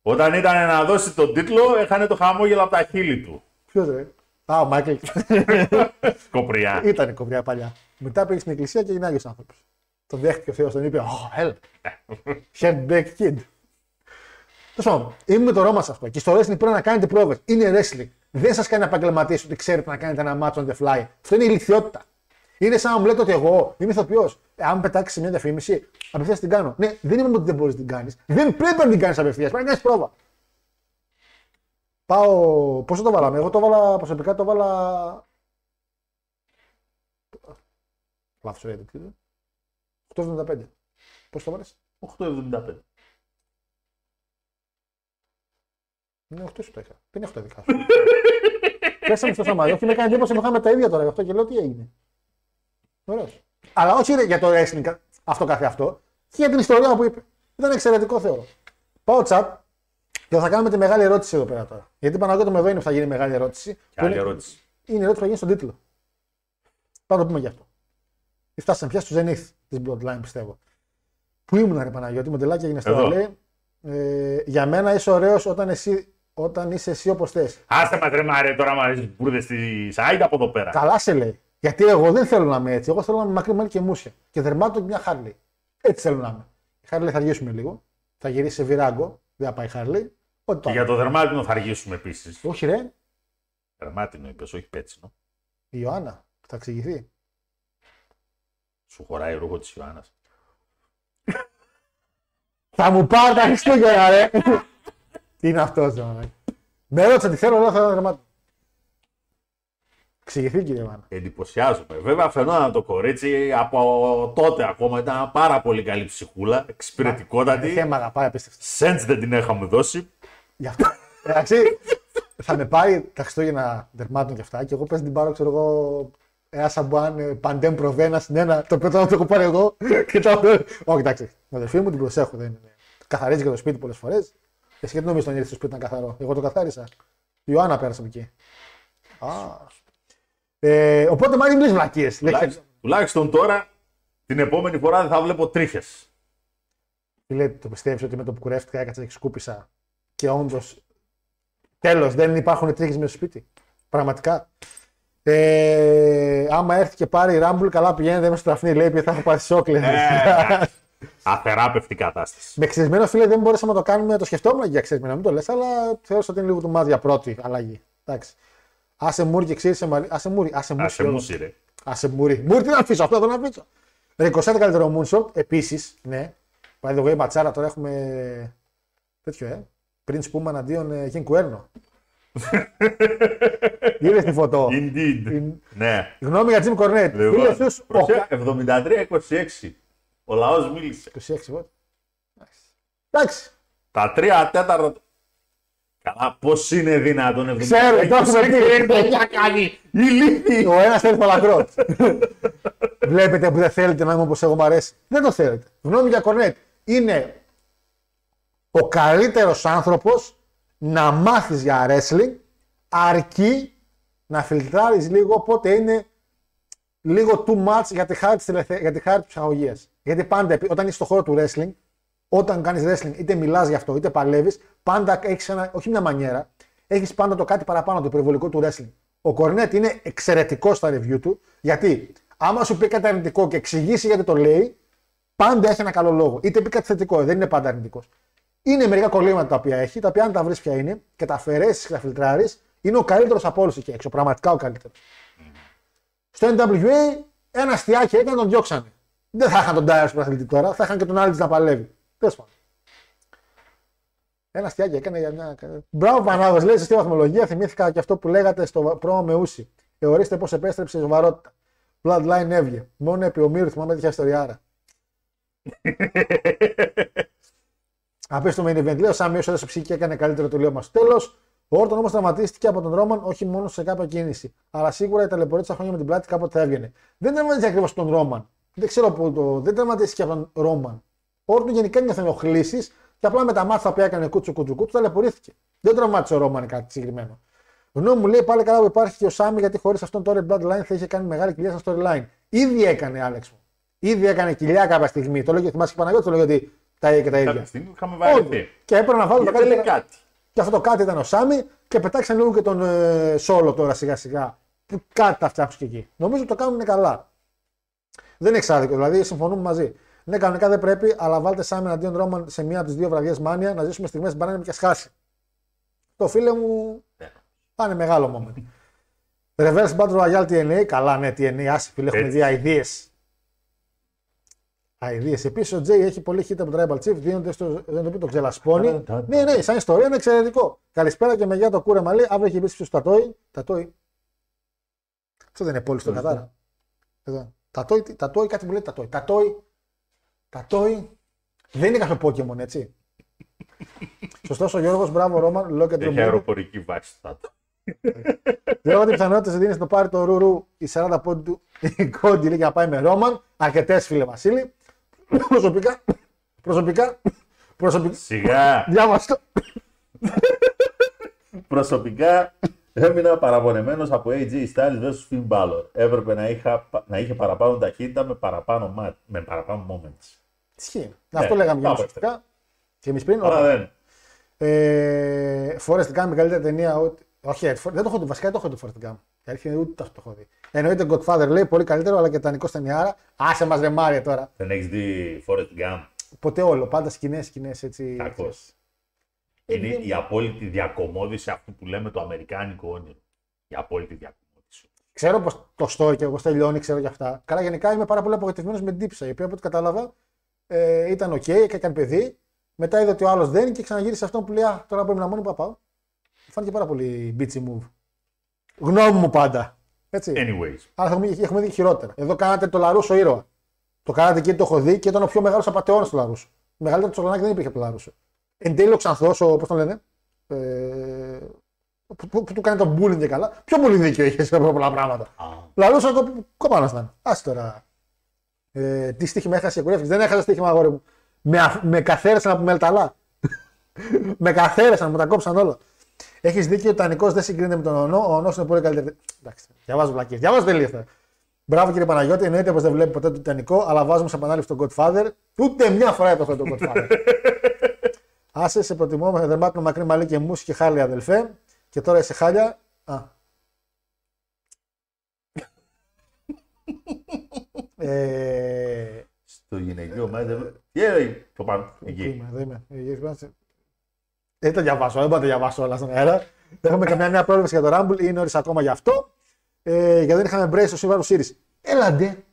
Όταν ήταν να δώσει τον τίτλο, έχανε το χαμόγελο από τα χείλη του. ποιος ρε; Α, ο Μάικλ. Κοπριά. ήταν η κοπριά παλιά. Μετά πήγε στην εκκλησία και έγινε Άγιος άνθρωπος. Τον δέχτηκε ο Θεός, τον είπε: Oh, help. Headback kid. Τέλος πάντων, είμαι με το Ρώμα σε αυτό. Και στο wrestling πρέπει να κάνετε πρόβες. Είναι wrestling. Δεν σας κάνει επαγγελματίες ότι ξέρετε να κάνετε ένα match on the fly. Αυτό είναι ηλικιότητα. Είναι σαν να μου λέτε ότι εγώ είμαι ηθοποιός. Ε, αν πετάξεις μια διαφήμιση, απευθείας την κάνω. Ναι, δεν είμαι ότι δεν μπορείς να την κάνεις. Δεν πρέπει να την κάνεις απευθείας. Πρέπει να κάνεις πρόβα. Πάω. Πόσο το βάλαμε, Εγώ το βάλα προσωπικά το βάλα. Λάθος rating. τι είναι. 8,75. Πώς το βάλες; 8,75. Είναι 8 σου το είχα. Δεν είναι 8 δικά σου. Πέσαμε στο σαμάρι. Όχι, με έκανε εντύπωση που είχαμε τα ίδια τώρα γι' αυτό και λέω τι έγινε. Ωραίος. Αλλά όχι ρε, για το wrestling αυτό καθε αυτό. Και για την ιστορία που είπε. Ήταν εξαιρετικό θεωρώ. Πάω chat και θα κάνουμε τη μεγάλη ερώτηση εδώ πέρα τώρα. Γιατί Παναγιώτο με εδώ είναι που θα γίνει η μεγάλη ερώτηση. Και Που άλλη είναι- ερώτηση. Είναι η ερώτηση που θα γίνει στον τίτλο. Πάμε να το πούμε γι' αυτό. Φτάσαμε πια στο Zenith της Bloodline, πιστεύω. Πού ήμουν, ρε Παναγιώτη, μοντελάκι έγινε στο Εδώ. λέει. Ε, για μένα είσαι ωραίος όταν, εσύ, όταν είσαι εσύ όπως θες. Άστε μα ρε μάρε τώρα μα μπουρδες στη σάιντ από εδώ πέρα. Καλά σε λέει. Γιατί εγώ δεν θέλω να είμαι έτσι. Εγώ θέλω να είμαι μακρύ μέλη και μουσια. Και δερμάτω και μια Χάρλι. Έτσι θέλω να είμαι. Η Χάρλι θα αργήσουμε λίγο. Θα γυρίσει σε βυράγκο. Δεν θα πάει η Χάρλι. Ό,τι Και πάει. για το δερμάτινο θα αργήσουμε επίσης. Όχι, ρε. Δερμάτινο είπες, όχι πέτσινο. Η Ιωάννα. Θα εξηγηθεί. Σου χωράει ρούχος της Ιωάννας. Θα μου πάρει τα Χριστούγεννα, ρε. Τι είναι αυτό, ρε. Με ρώτησε τι θέλω, λέω θέλω δερμάτω. Εξηγηθεί, κύριε Ιωάννα. Εντυπωσιάζομαι. Βέβαια, φαινόταν το κορίτσι από τότε ακόμα ήταν πάρα πολύ καλή ψυχούλα, εξυπηρετικότατη. Δεν με αγαπάει απίστευτα. Σέντς δεν την είχαμε δώσει. Γι' αυτό. Εντάξει, θα με πάρει τα Χριστούγεννα δερμάτων και αυτά και εγώ πες να την πάρω, ξέρω εγώ, ένα σαμπουάν ε, παντέμ προβένα στην ένα, το οποίο τώρα το έχω πάρει εγώ. Και το... Όχι, εντάξει. Την αδερφή μου την προσέχω. Δεν είναι. Καθαρίζει και το σπίτι πολλέ φορέ. Εσύ γιατί νομίζεις τον ήρθες στο σπίτι ήταν καθαρό. Εγώ το καθάρισα. Η Ιωάννα πέρασε από εκεί. Α. Ε, οπότε μάλλον μιλήσει βλακίες. Τουλάχιστον, τουλάχιστον τώρα την επόμενη φορά δεν θα βλέπω τρίχες. Φίλε, το πιστεύεις ότι με το που κουρεύτηκα έκατσα και σκούπισα και όντως. Τέλος, δεν υπάρχουν τρίχες με στο σπίτι. Πραγματικά. Ε, άμα έρθει και πάρει η Ράμπουλ, καλά πηγαίνει, δεν με στραφνεί, λέει, επειδή θα έχω πάθει σόκ. Λέει. Ε, Αθεράπευτη κατάσταση. με ξεσμένο φίλε δεν μπορέσαμε να το κάνουμε, το σκεφτόμουν για ξεσμένο, μην το λες, αλλά θεώρησα ότι είναι λίγο του μάτια πρώτη αλλαγή. Εντάξει. Άσε μούρι και ξύρισε μαρι... Άσε μούρι, άσε μούρι. Άσε μου σειρέ. Άσε μούρι. Μούρι τι να αφήσω, αυτό δεν αφήσω. Ρικοσέτ καλύτερο moonshot, επίσης, ναι. By the way, ματσάρα τώρα έχουμε τέτοιο, ε. Πριν σπούμε αντίον ε, Γιν Κουέρνο. Είδες τη φωτό; Indeed. Ναι. Γνώμη για Jim Cornette. Φίλε Λοιπόν, στους, ο προσέ- 73-26. Ο λαός μίλησε. 26 βότ. Εντάξει. Τα τρία τέταρτα. Καλά, πώς είναι δυνατόν 73. Ξέρω, το έχουμε πει. παιδιά κάνει. Ηλίθιοι. Ο ένας θέλει παλακρό. Βλέπετε που δεν θέλετε να είμαι όπω εγώ μου αρέσει. Δεν το θέλετε. Γνώμη για Κορνέτ. Είναι ο καλύτερος άνθρωπος να μάθεις για wrestling αρκεί να φιλτράρεις λίγο οπότε είναι λίγο too much για τη χάρη της για τη χάρη της ψυχαγωγίας. Γιατί πάντα επί- όταν είσαι στον χώρο του wrestling, όταν κάνεις wrestling, είτε μιλάς γι' αυτό, είτε παλεύεις, πάντα έχεις ένα, όχι μια μανιέρα, έχεις πάντα το κάτι παραπάνω, το υπερβολικό του wrestling. Ο Κορνέτ είναι εξαιρετικός στα review του, γιατί άμα σου πει κάτι αρνητικό και εξηγήσει γιατί το λέει, πάντα έχει ένα καλό λόγο. Είτε πει κάτι θετικό, δεν είναι πάντα αρνητικός. Είναι μερικά κολλήματα τα οποία έχει, τα οποία αν τα βρεις ποια είναι και τα αφαιρέσεις και τα φιλτράρεις, είναι ο καλύτερος από όλους εκεί έξω. Πραγματικά ο καλύτερος. Στο NWA ένα αστιάκι έκανε τον διώξανε. Δεν θα είχαν τον Dyer στον αθλητή τώρα, θα είχαν και τον Άλτ να παλεύει. Τέλος πάντων. Ένα αστιάκι έκανε για μια. Μπράβο Πανάδο, λέει στη βαθμολογία. Θυμήθηκα και αυτό που λέγατε στο πρόμο με Ούση. Εωρίστε πώς επέστρεψε η σοβαρότητα. Bloodline έβγε. Μόνο επί ομήρου θυμάμαι τέτοια ιστοριάρα. Απέστο main event. Λέω Σάμι όσο έδωσε ψυχή και έκανε καλύτερο το μας. Τέλος, ο Όρτον όμως τραυματίστηκε από τον Ρόμαν όχι μόνο σε κάποια κίνηση. Αλλά σίγουρα η ταλαιπωρία χρόνια με την πλάτη κάποτε θα έβγαινε. Δεν τραυματίστηκε ακριβώς τον Ρόμαν. Δεν ξέρω πού το. Δεν τραυματίστηκε από τον Ρόμαν. Ο Όρτον γενικά νιώθε ενοχλήσει και απλά με τα μάτια που έκανε κούτσου κούτσου κούτσου ταλαιπωρήθηκε. Δεν τραυμάτισε ο Ρόμαν κάτι συγκεκριμένο. Γνώμη μου λέει πάλι καλά που υπάρχει και ο Σάμι γιατί χωρίς αυτόν τώρα η Bloodline θα είχε κάνει μεγάλη κοιλιά στα storyline. Ήδη έκανε, Άλεξ μου. Ήδη έκανε κοιλιά κάποια στιγμή. Το λέγει θυμάσαι και Παναγιώτης, το λέγει ότι τα ίδια και τα ίδια. Κάποια στιγμή είχαμε Όχι. βαρεθεί. Και έπρεπε να βάλω το Ήθελε κάτι. κάτι. Και αυτό το κάτι ήταν ο Σάμι και πετάξαν λίγο και τον ε, Σόλο τώρα σιγά σιγά. Που κάτι τα φτιάξουν και εκεί. Νομίζω ότι το κάνουν καλά. Δεν είναι εξάδικο, δηλαδή συμφωνούμε μαζί. Ναι, κανονικά δεν πρέπει, αλλά βάλτε Σάμι εναντίον Ρόμαν σε μία από τις δύο βραδιές μάνια να ζήσουμε στιγμές που μπορεί να και σχάσει. Το φίλε μου πάνε μεγάλο moment. Reverse Battle Royale TNA, καλά ναι, TNA, άσε φίλε, έχουμε Έτσι. δει ideas. Ideas. Επίσης ο Τζέι έχει πολύ hit από το Tribal Chief, δίνονται στο, δεν το πει το ξελασπώνει. ναι, ναι, σαν ιστορία είναι εξαιρετικό. Καλησπέρα και με γεια το κούρεμα λέει, αύριο έχει επίσης στο Τατόι. Τατόι. Αυτό δεν είναι πόλη στο Κατάρα. Εδώ. Τατόι, τι- Τατόι, κάτι μου λέει Τατόι. Τατόι. Τατόι. Δεν είναι κάποιο Pokemon, έτσι. Σωστός ο Γιώργος, μπράβο Ρόμαν, λόγω και Έχει τρομερή. αεροπορική βάση το Λέω ότι οι πιθανότητε δίνεις το πάρει το ρουρου οι 40 πόντι του η κόντι λέει, για να πάει με Ρόμαν. Αρκετές φίλε Βασίλη. Προσωπικά. Προσωπικά. Προσωπικά. Σιγά. Διάβαστο. Προσωπικά έμεινα παραπονεμένος από AJ Styles vs Finn Balor. Έπρεπε να, είχα, να είχε παραπάνω ταχύτητα με παραπάνω, μα- με παραπάνω moments. Ισχύει. Αυτό λέγαμε για πάμε. προσωπικά. Και εμείς πριν. Τώρα δεν. Ε, Forrest Gump, η καλύτερη ταινία. Ότι... Όχι, For- δεν το έχω δει. Βασικά δεν το έχω δει Forrest Gump. Η αλήθεια είναι ούτε αυτό το έχω δει. Εννοείται Godfather λέει πολύ καλύτερο, αλλά και τα Νικό ταινιάρα. Άσε μας ρε Μάρια τώρα. Δεν έχεις δει Forrest Gump; Ποτέ όλο. Πάντα σκηνές, σκηνές έτσι. Κακός. Ε, Είναι δεν- η απόλυτη διακομόδηση αυτού που λέμε το αμερικάνικο όνειρο. Η απόλυτη διακομόδηση. Ξέρω πως το story και εγώ τελειώνει, ξέρω για αυτά. Καλά, γενικά είμαι πάρα πολύ απογοητευμένος με την Dipsa, η οποία από ό,τι κατάλαβα ε, ήταν οκ, και έκανε παιδί. Μετά είδε ότι ο άλλος δεν και ξαναγύρισε αυτόν που λέει Α, τώρα μπορεί να μόνος που θα πάω. Μου φάνηκε πάρα πολύ bitchy move. Γνώμη μου πάντα. Έτσι. Anyways. Αλλά έχουμε, έχουμε δει και χειρότερα. Εδώ κάνατε το Λαρούσο ήρωα. Το κάνατε και το έχω δει και ήταν ο πιο μεγάλος απαταιώνας του Λαρούσο. Μεγαλύτερο τσογλανάκι δεν υπήρχε από το Λαρούσο. Εν τέλει ο Ξανθό, ο πώς τον λένε; Ε, που, που, που του κάνει το bullying και καλά. Πιο πολύ δίκιο είχε σε πολλά πράγματα. Λαρούσο κοπάνας ήταν. Α τώρα. Ε, τι στοίχημα έχασες η κουρεύτηκες. Δεν έχασες στοίχημα, αγόρι μου. Με, αφ- με καθαίρεσαν από μελταλά. με καθαίρεσαν, μου τα κόψαν όλα. Έχεις δίκιο, ο Τανικός δεν συγκρίνεται με τον Ονό. Ο Ονός είναι πολύ καλύτερο. Εντάξει, διαβάζω βλακίες. Διαβάζω τελείω. Μπράβο κύριε Παναγιώτη, εννοείται πως δεν βλέπεις ποτέ το Τιτανικό, αλλά βάζουμε σε επανάληψη τον Godfather. Ούτε μια φορά έπαθε τον Godfather. Άσε, σε προτιμώ με δερμάτινο μακρύ μαλλί και μουσι και χάλια αδελφέ. Και τώρα είσαι χάλια. Α. ε, Στο γυναικείο μάζευε. Τι έλεγε το πάνω Πού εκεί. είμαι, εδώ είμαι. Ε, γιατί είμαστε- Δεν τα διαβάσω, δεν μπορώ να τα διαβάσω όλα στον αέρα. Δεν έχουμε καμιά νέα πρόβληση για το Rumble, είναι ώρες ακόμα γι' αυτό. Ε, γιατί δεν είχαμε Bray στο Survivor Series. Έλαντε.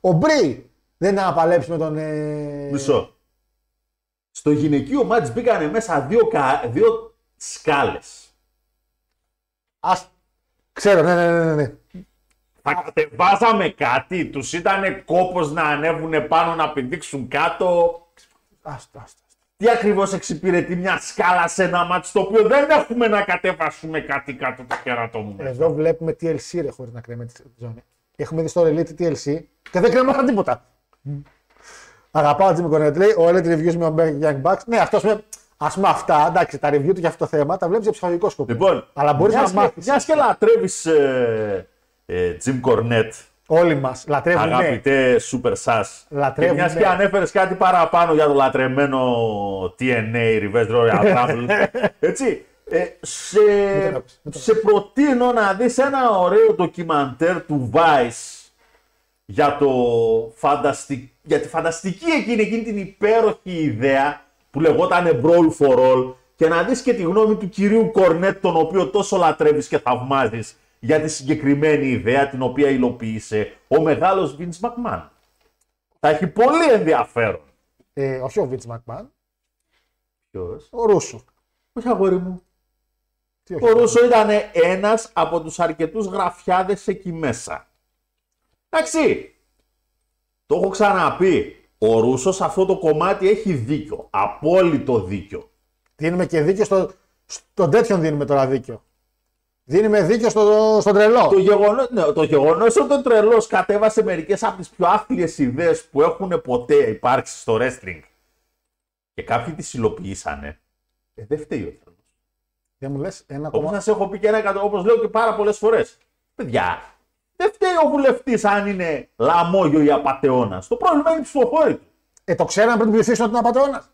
Ο Bray δεν είναι να παλέψει με τον. Ε... Μισό. Στο γυναικείο μάτς μπήκανε μέσα δύο, κα... δύο σκάλες. Ας... Ξέρω, ναι, ναι, ναι, ναι, ναι. Θα κατεβάζαμε κάτι, τους ήταν κόπος να ανέβουν πάνω να πηδήξουν κάτω. Άστο, άστο. Τι ακριβώς εξυπηρετεί μια σκάλα σε ένα μάτς το οποίο δεν έχουμε να κατεβάσουμε κάτι κάτω το κερατό μου. μέσα. Εδώ βλέπουμε TLC ρε χωρίς να κρέμεται τη ζώνη. Έχουμε δει στο Elite TLC και δεν κρέματαν τίποτα. Αγαπάω Jimmy Cornette λέει, ο Elite Reviews με ο Young Bucks. Ναι, αυτός με, ας πούμε αυτά, εντάξει, τα review του για αυτό το θέμα τα βλέπεις για ψυχολογικό σκοπό. Λοιπόν, Αλλά μπορείς μιας να και- μάθεις. Μιας και λατρεύεις ε, ε, Jim Cornette, Όλοι μας λατρεύουν. αγαπητέ Super Sass. Λατρεύουν, Και μιας ναι. και ανέφερες κάτι παραπάνω για το λατρεμένο TNA Reverse Royal Rumble. έτσι. Ε, σε, το άκουσες, μην το σε προτείνω να δεις ένα ωραίο ντοκιμαντέρ του Vice για, το φανταστι... για τη φανταστική εκείνη, εκείνη την υπέροχη ιδέα που λεγόταν Brawl for All και να δεις και τη γνώμη του κυρίου Κορνέτ τον οποίο τόσο λατρεύεις και θαυμάζεις για τη συγκεκριμένη ιδέα την οποία υλοποίησε ο μεγάλος Vince McMahon. Θα έχει πολύ ενδιαφέρον. Ε, όχι ο Vince McMahon, Ποιος; ο Ρούσο. Όχι αγόρι μου. Τι όχι. Ο Ρούσο ήταν ένας από τους αρκετούς γραφιάδες εκεί μέσα. Εντάξει. Το έχω ξαναπεί. Ο Ρούσος σε αυτό το κομμάτι έχει δίκιο. Απόλυτο δίκιο. Δίνουμε και δίκιο στο, στον τέτοιον δίνουμε τώρα δίκιο. Δίνουμε δίκιο στο, στον τρελό. Το γεγονός ναι, το γεγονός ότι ο τρελός κατέβασε μερικές από τις πιο άθλιες ιδέες που έχουν ποτέ υπάρξει στο wrestling και κάποιοι τις υλοποιήσανε, ε, δεν φταίει ο τρελός. Δεν μου λες ένα Όπως κομμάτι. σας έχω πει και ένα εκατό, όπως λέω και πάρα πολλές φορές. Παιδιά, δεν φταίει ο βουλευτής αν είναι λαμόγιο ή απαταιώνας. Το πρόβλημα είναι οι ψηφοφόροι του. Ε, το ξέραμε πριν ψηφίσουν ότι είναι απαταιώνας.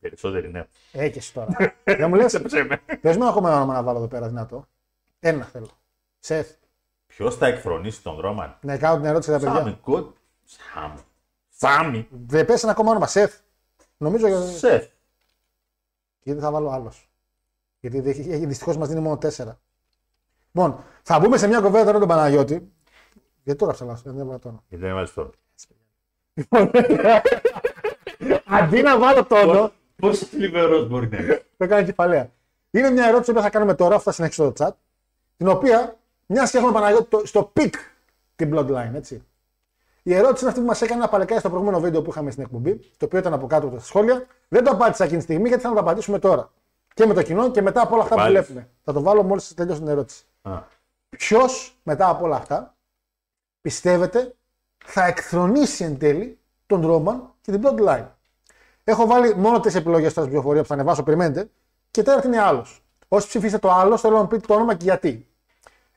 Περισσότεροι ναι. Ε, και εσύ τώρα. Δεν μου λες; Σε ψέμε. Πες μου ακόμα ένα όνομα να βάλω εδώ πέρα δυνατό. Ένα θέλω. Σεφ. Ποιος θα εκφρονήσει τον Ρόμαν; Να κάνω την ερώτηση για τα παιδιά. Σάμι, κοντ. Σάμι. Σάμι. Δεν πες ένα ακόμα όνομα. Σεφ. Νομίζω για- Σεφ. γιατί θα βάλω άλλος. Γιατί δυστυχώς μας δίνει μόνο τέσσερα. Λοιπόν, θα μπούμε σε μια κουβέντα τώρα τον Παναγιώτη. Γιατί τώρα ψαλάσω, δεν έβαλα το όνομα. Γιατί δεν έβαλε τώρα. Αντί να βάλω το όνομα, Πόσο θλιβερός μπορεί να είναι. το έκανα κεφαλαία. Είναι μια ερώτηση που θα κάνουμε τώρα, αφού θα συνεχίσω το chat. Την οποία, μια και έχουμε Παναγιώτη το- στο peak την bloodline, έτσι. Η ερώτηση είναι αυτή που μας έκανε ένα παλικάρι στο προηγούμενο βίντεο που είχαμε στην εκπομπή, το οποίο ήταν από κάτω από τα σχόλια. Δεν το απάντησα εκείνη τη στιγμή γιατί θέλω να το απαντήσουμε τώρα. Και με το κοινό και μετά από όλα αυτά που πάλι. βλέπουμε. Θα το βάλω μόλις τελειώσει την ερώτηση. Α, Ποιος μετά από όλα αυτά πιστεύετε θα εκθρονήσει εν τέλει τον Ρόμαν και την Bloodline; Έχω βάλει μόνο τρεις επιλογές τώρα στην πληροφορία που θα ανεβάσω, περιμένετε. Και τέταρτη είναι άλλος. Όσοι ψηφίσετε το άλλο, θέλω να μου πείτε το όνομα και γιατί.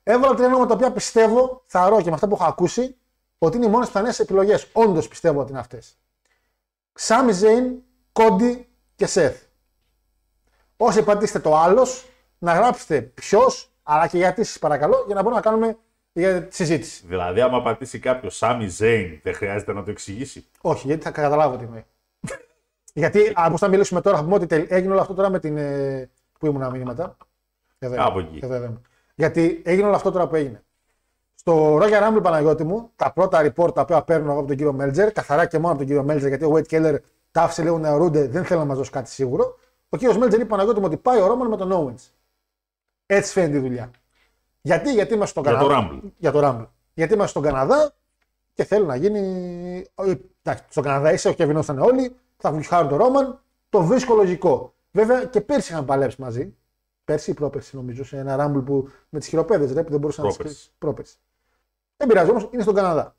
Έβαλα τρία ονόματα τα οποία πιστεύω, θα ρω και με αυτά που έχω ακούσει, ότι είναι οι μόνες πιθανές επιλογές. Όντως πιστεύω ότι είναι αυτές. Σάμι Ζέιν, Κόντι και Σεθ. Όσοι πατήσετε το άλλος, να γράψετε ποιος, αλλά και γιατί σα παρακαλώ, για να μπορούμε να κάνουμε για τη συζήτηση. Δηλαδή, άμα πατήσει κάποιος Σάμι Ζέιν, δεν χρειάζεται να το εξηγήσει. Όχι, γιατί θα καταλάβω τι εννοεί. γιατί, όπω θα μιλήσουμε τώρα, θα πούμε ότι τελ- έγινε όλο αυτό τώρα με την. ε, Πού ήμουν μηνύματα. Εδώ, Κάπου είμαι. εκεί. Εδώ, εδώ είμαι. Γιατί έγινε όλο αυτό τώρα που έγινε. Στο Roger Rumble Παναγιώτη μου, τα πρώτα report τα οποία παίρνω εγώ από τον κύριο Μέλτζερ, καθαρά και μόνο από τον κύριο Μέλτζερ, γιατί ο Wade Keller τα άφησε λίγο να αιρούνται, δεν θέλω να μας δώσει κάτι σίγουρο. Ο κύριος Μέλτζερ είπε Παναγιώτη μου ότι πάει ο Ρόμαν με τον Owens. Έτσι φαίνεται η δουλειά. Γιατί, γιατί είμαστε στον Για το Καναδά; Rumble. Για το Rumble. Γιατί είμαστε στον Καναδά και θέλουν να γίνει. ε, Εντάξει, στον Καναδά είσαι, ο Κεβινό ήταν όλοι, θα βουχάρουν τον Ρόμαν. Το βρίσκω λογικό. Βέβαια και πέρσι είχαν παλέψει μαζί. Πέρσι ή πρόπερσι νομίζω, σε ένα Rumble που με τις χειροπέδες ρε, που δεν μπορούσαν να Πρόπερσι. τις- πρόπερσι. Δεν πειράζει όμως, είναι στον Καναδά.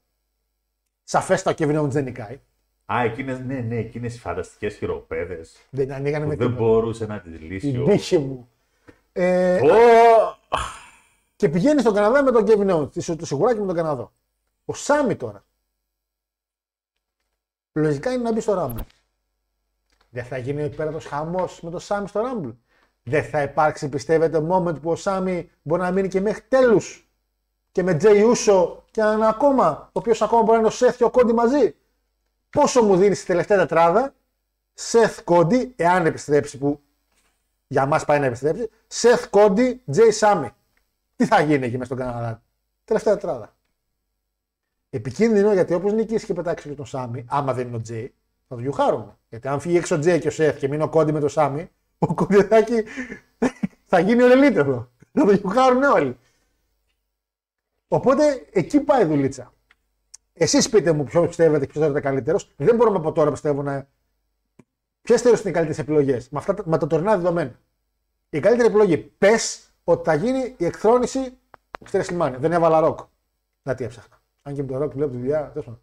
Σαφέστα ο Kevin Owens δεν νικάει. Α, εκείνε, ναι, ναι, εκείνες οι φανταστικές χειροπέδες Δεν ανοίγανε που με δεν τίποτα. μπορούσε να τις λύσει. Την ο- τύχη μου. Ε, Ω, και πηγαίνει στον Καναδά με τον Kevin Owens. Τη- Το σιγουράκι με τον Καναδό. Ο Σάμι τώρα. Λογικά είναι να μπει στο Rumble. Δεν θα γίνει ο υπέρατο χαμός με το Σάμι στο Rumble. Δεν θα υπάρξει, πιστεύετε, moment που ο Σάμι μπορεί να μείνει και μέχρι τέλους. Και με Τζέι Ούσο και έναν ακόμα, ο οποίος ακόμα μπορεί να είναι ο Seth και ο Κόντι μαζί. Πόσο μου δίνεις στη τελευταία τετράδα, Seth Κόντι, εάν επιστρέψει που για μας πάει να επιστρέψει, Seth Κόντι, Τζέι Σάμι. Τι θα γίνει εκεί μέσα στον Καναδά; Τελευταία τετράδα. Επικίνδυνο γιατί όπως νικήσει και πετάξει και τον Σάμι, άμα δεν είναι ο Τζέι, θα το γιουχάρουμε. Γιατί αν φύγει έξω ο Τζέι και ο Seth και μείνει ο Κόντι με τον Σάμι, ο Κόντι θα, έχει- θα γίνει ο ελίτευρο. Θα το γιουχάρουν όλοι. Οπότε εκεί πάει η δουλίτσα. Εσείς πείτε μου ποιος πιστεύετε και ποιος θα είναι καλύτερος. Δεν μπορούμε από τώρα πιστεύω να. Ποιες θεωρείτε είναι οι καλύτερες επιλογές; Με, αυτά, τα- με τα τωρινά δεδομένα. Η καλύτερη επιλογή. Πες ότι θα γίνει η εκθρόνηση στη WrestleMania. Δεν έβαλα ροκ. Να τι έψαχνα. Αν και με το ροκ που λέω τη δουλειά. τέλος πάντων.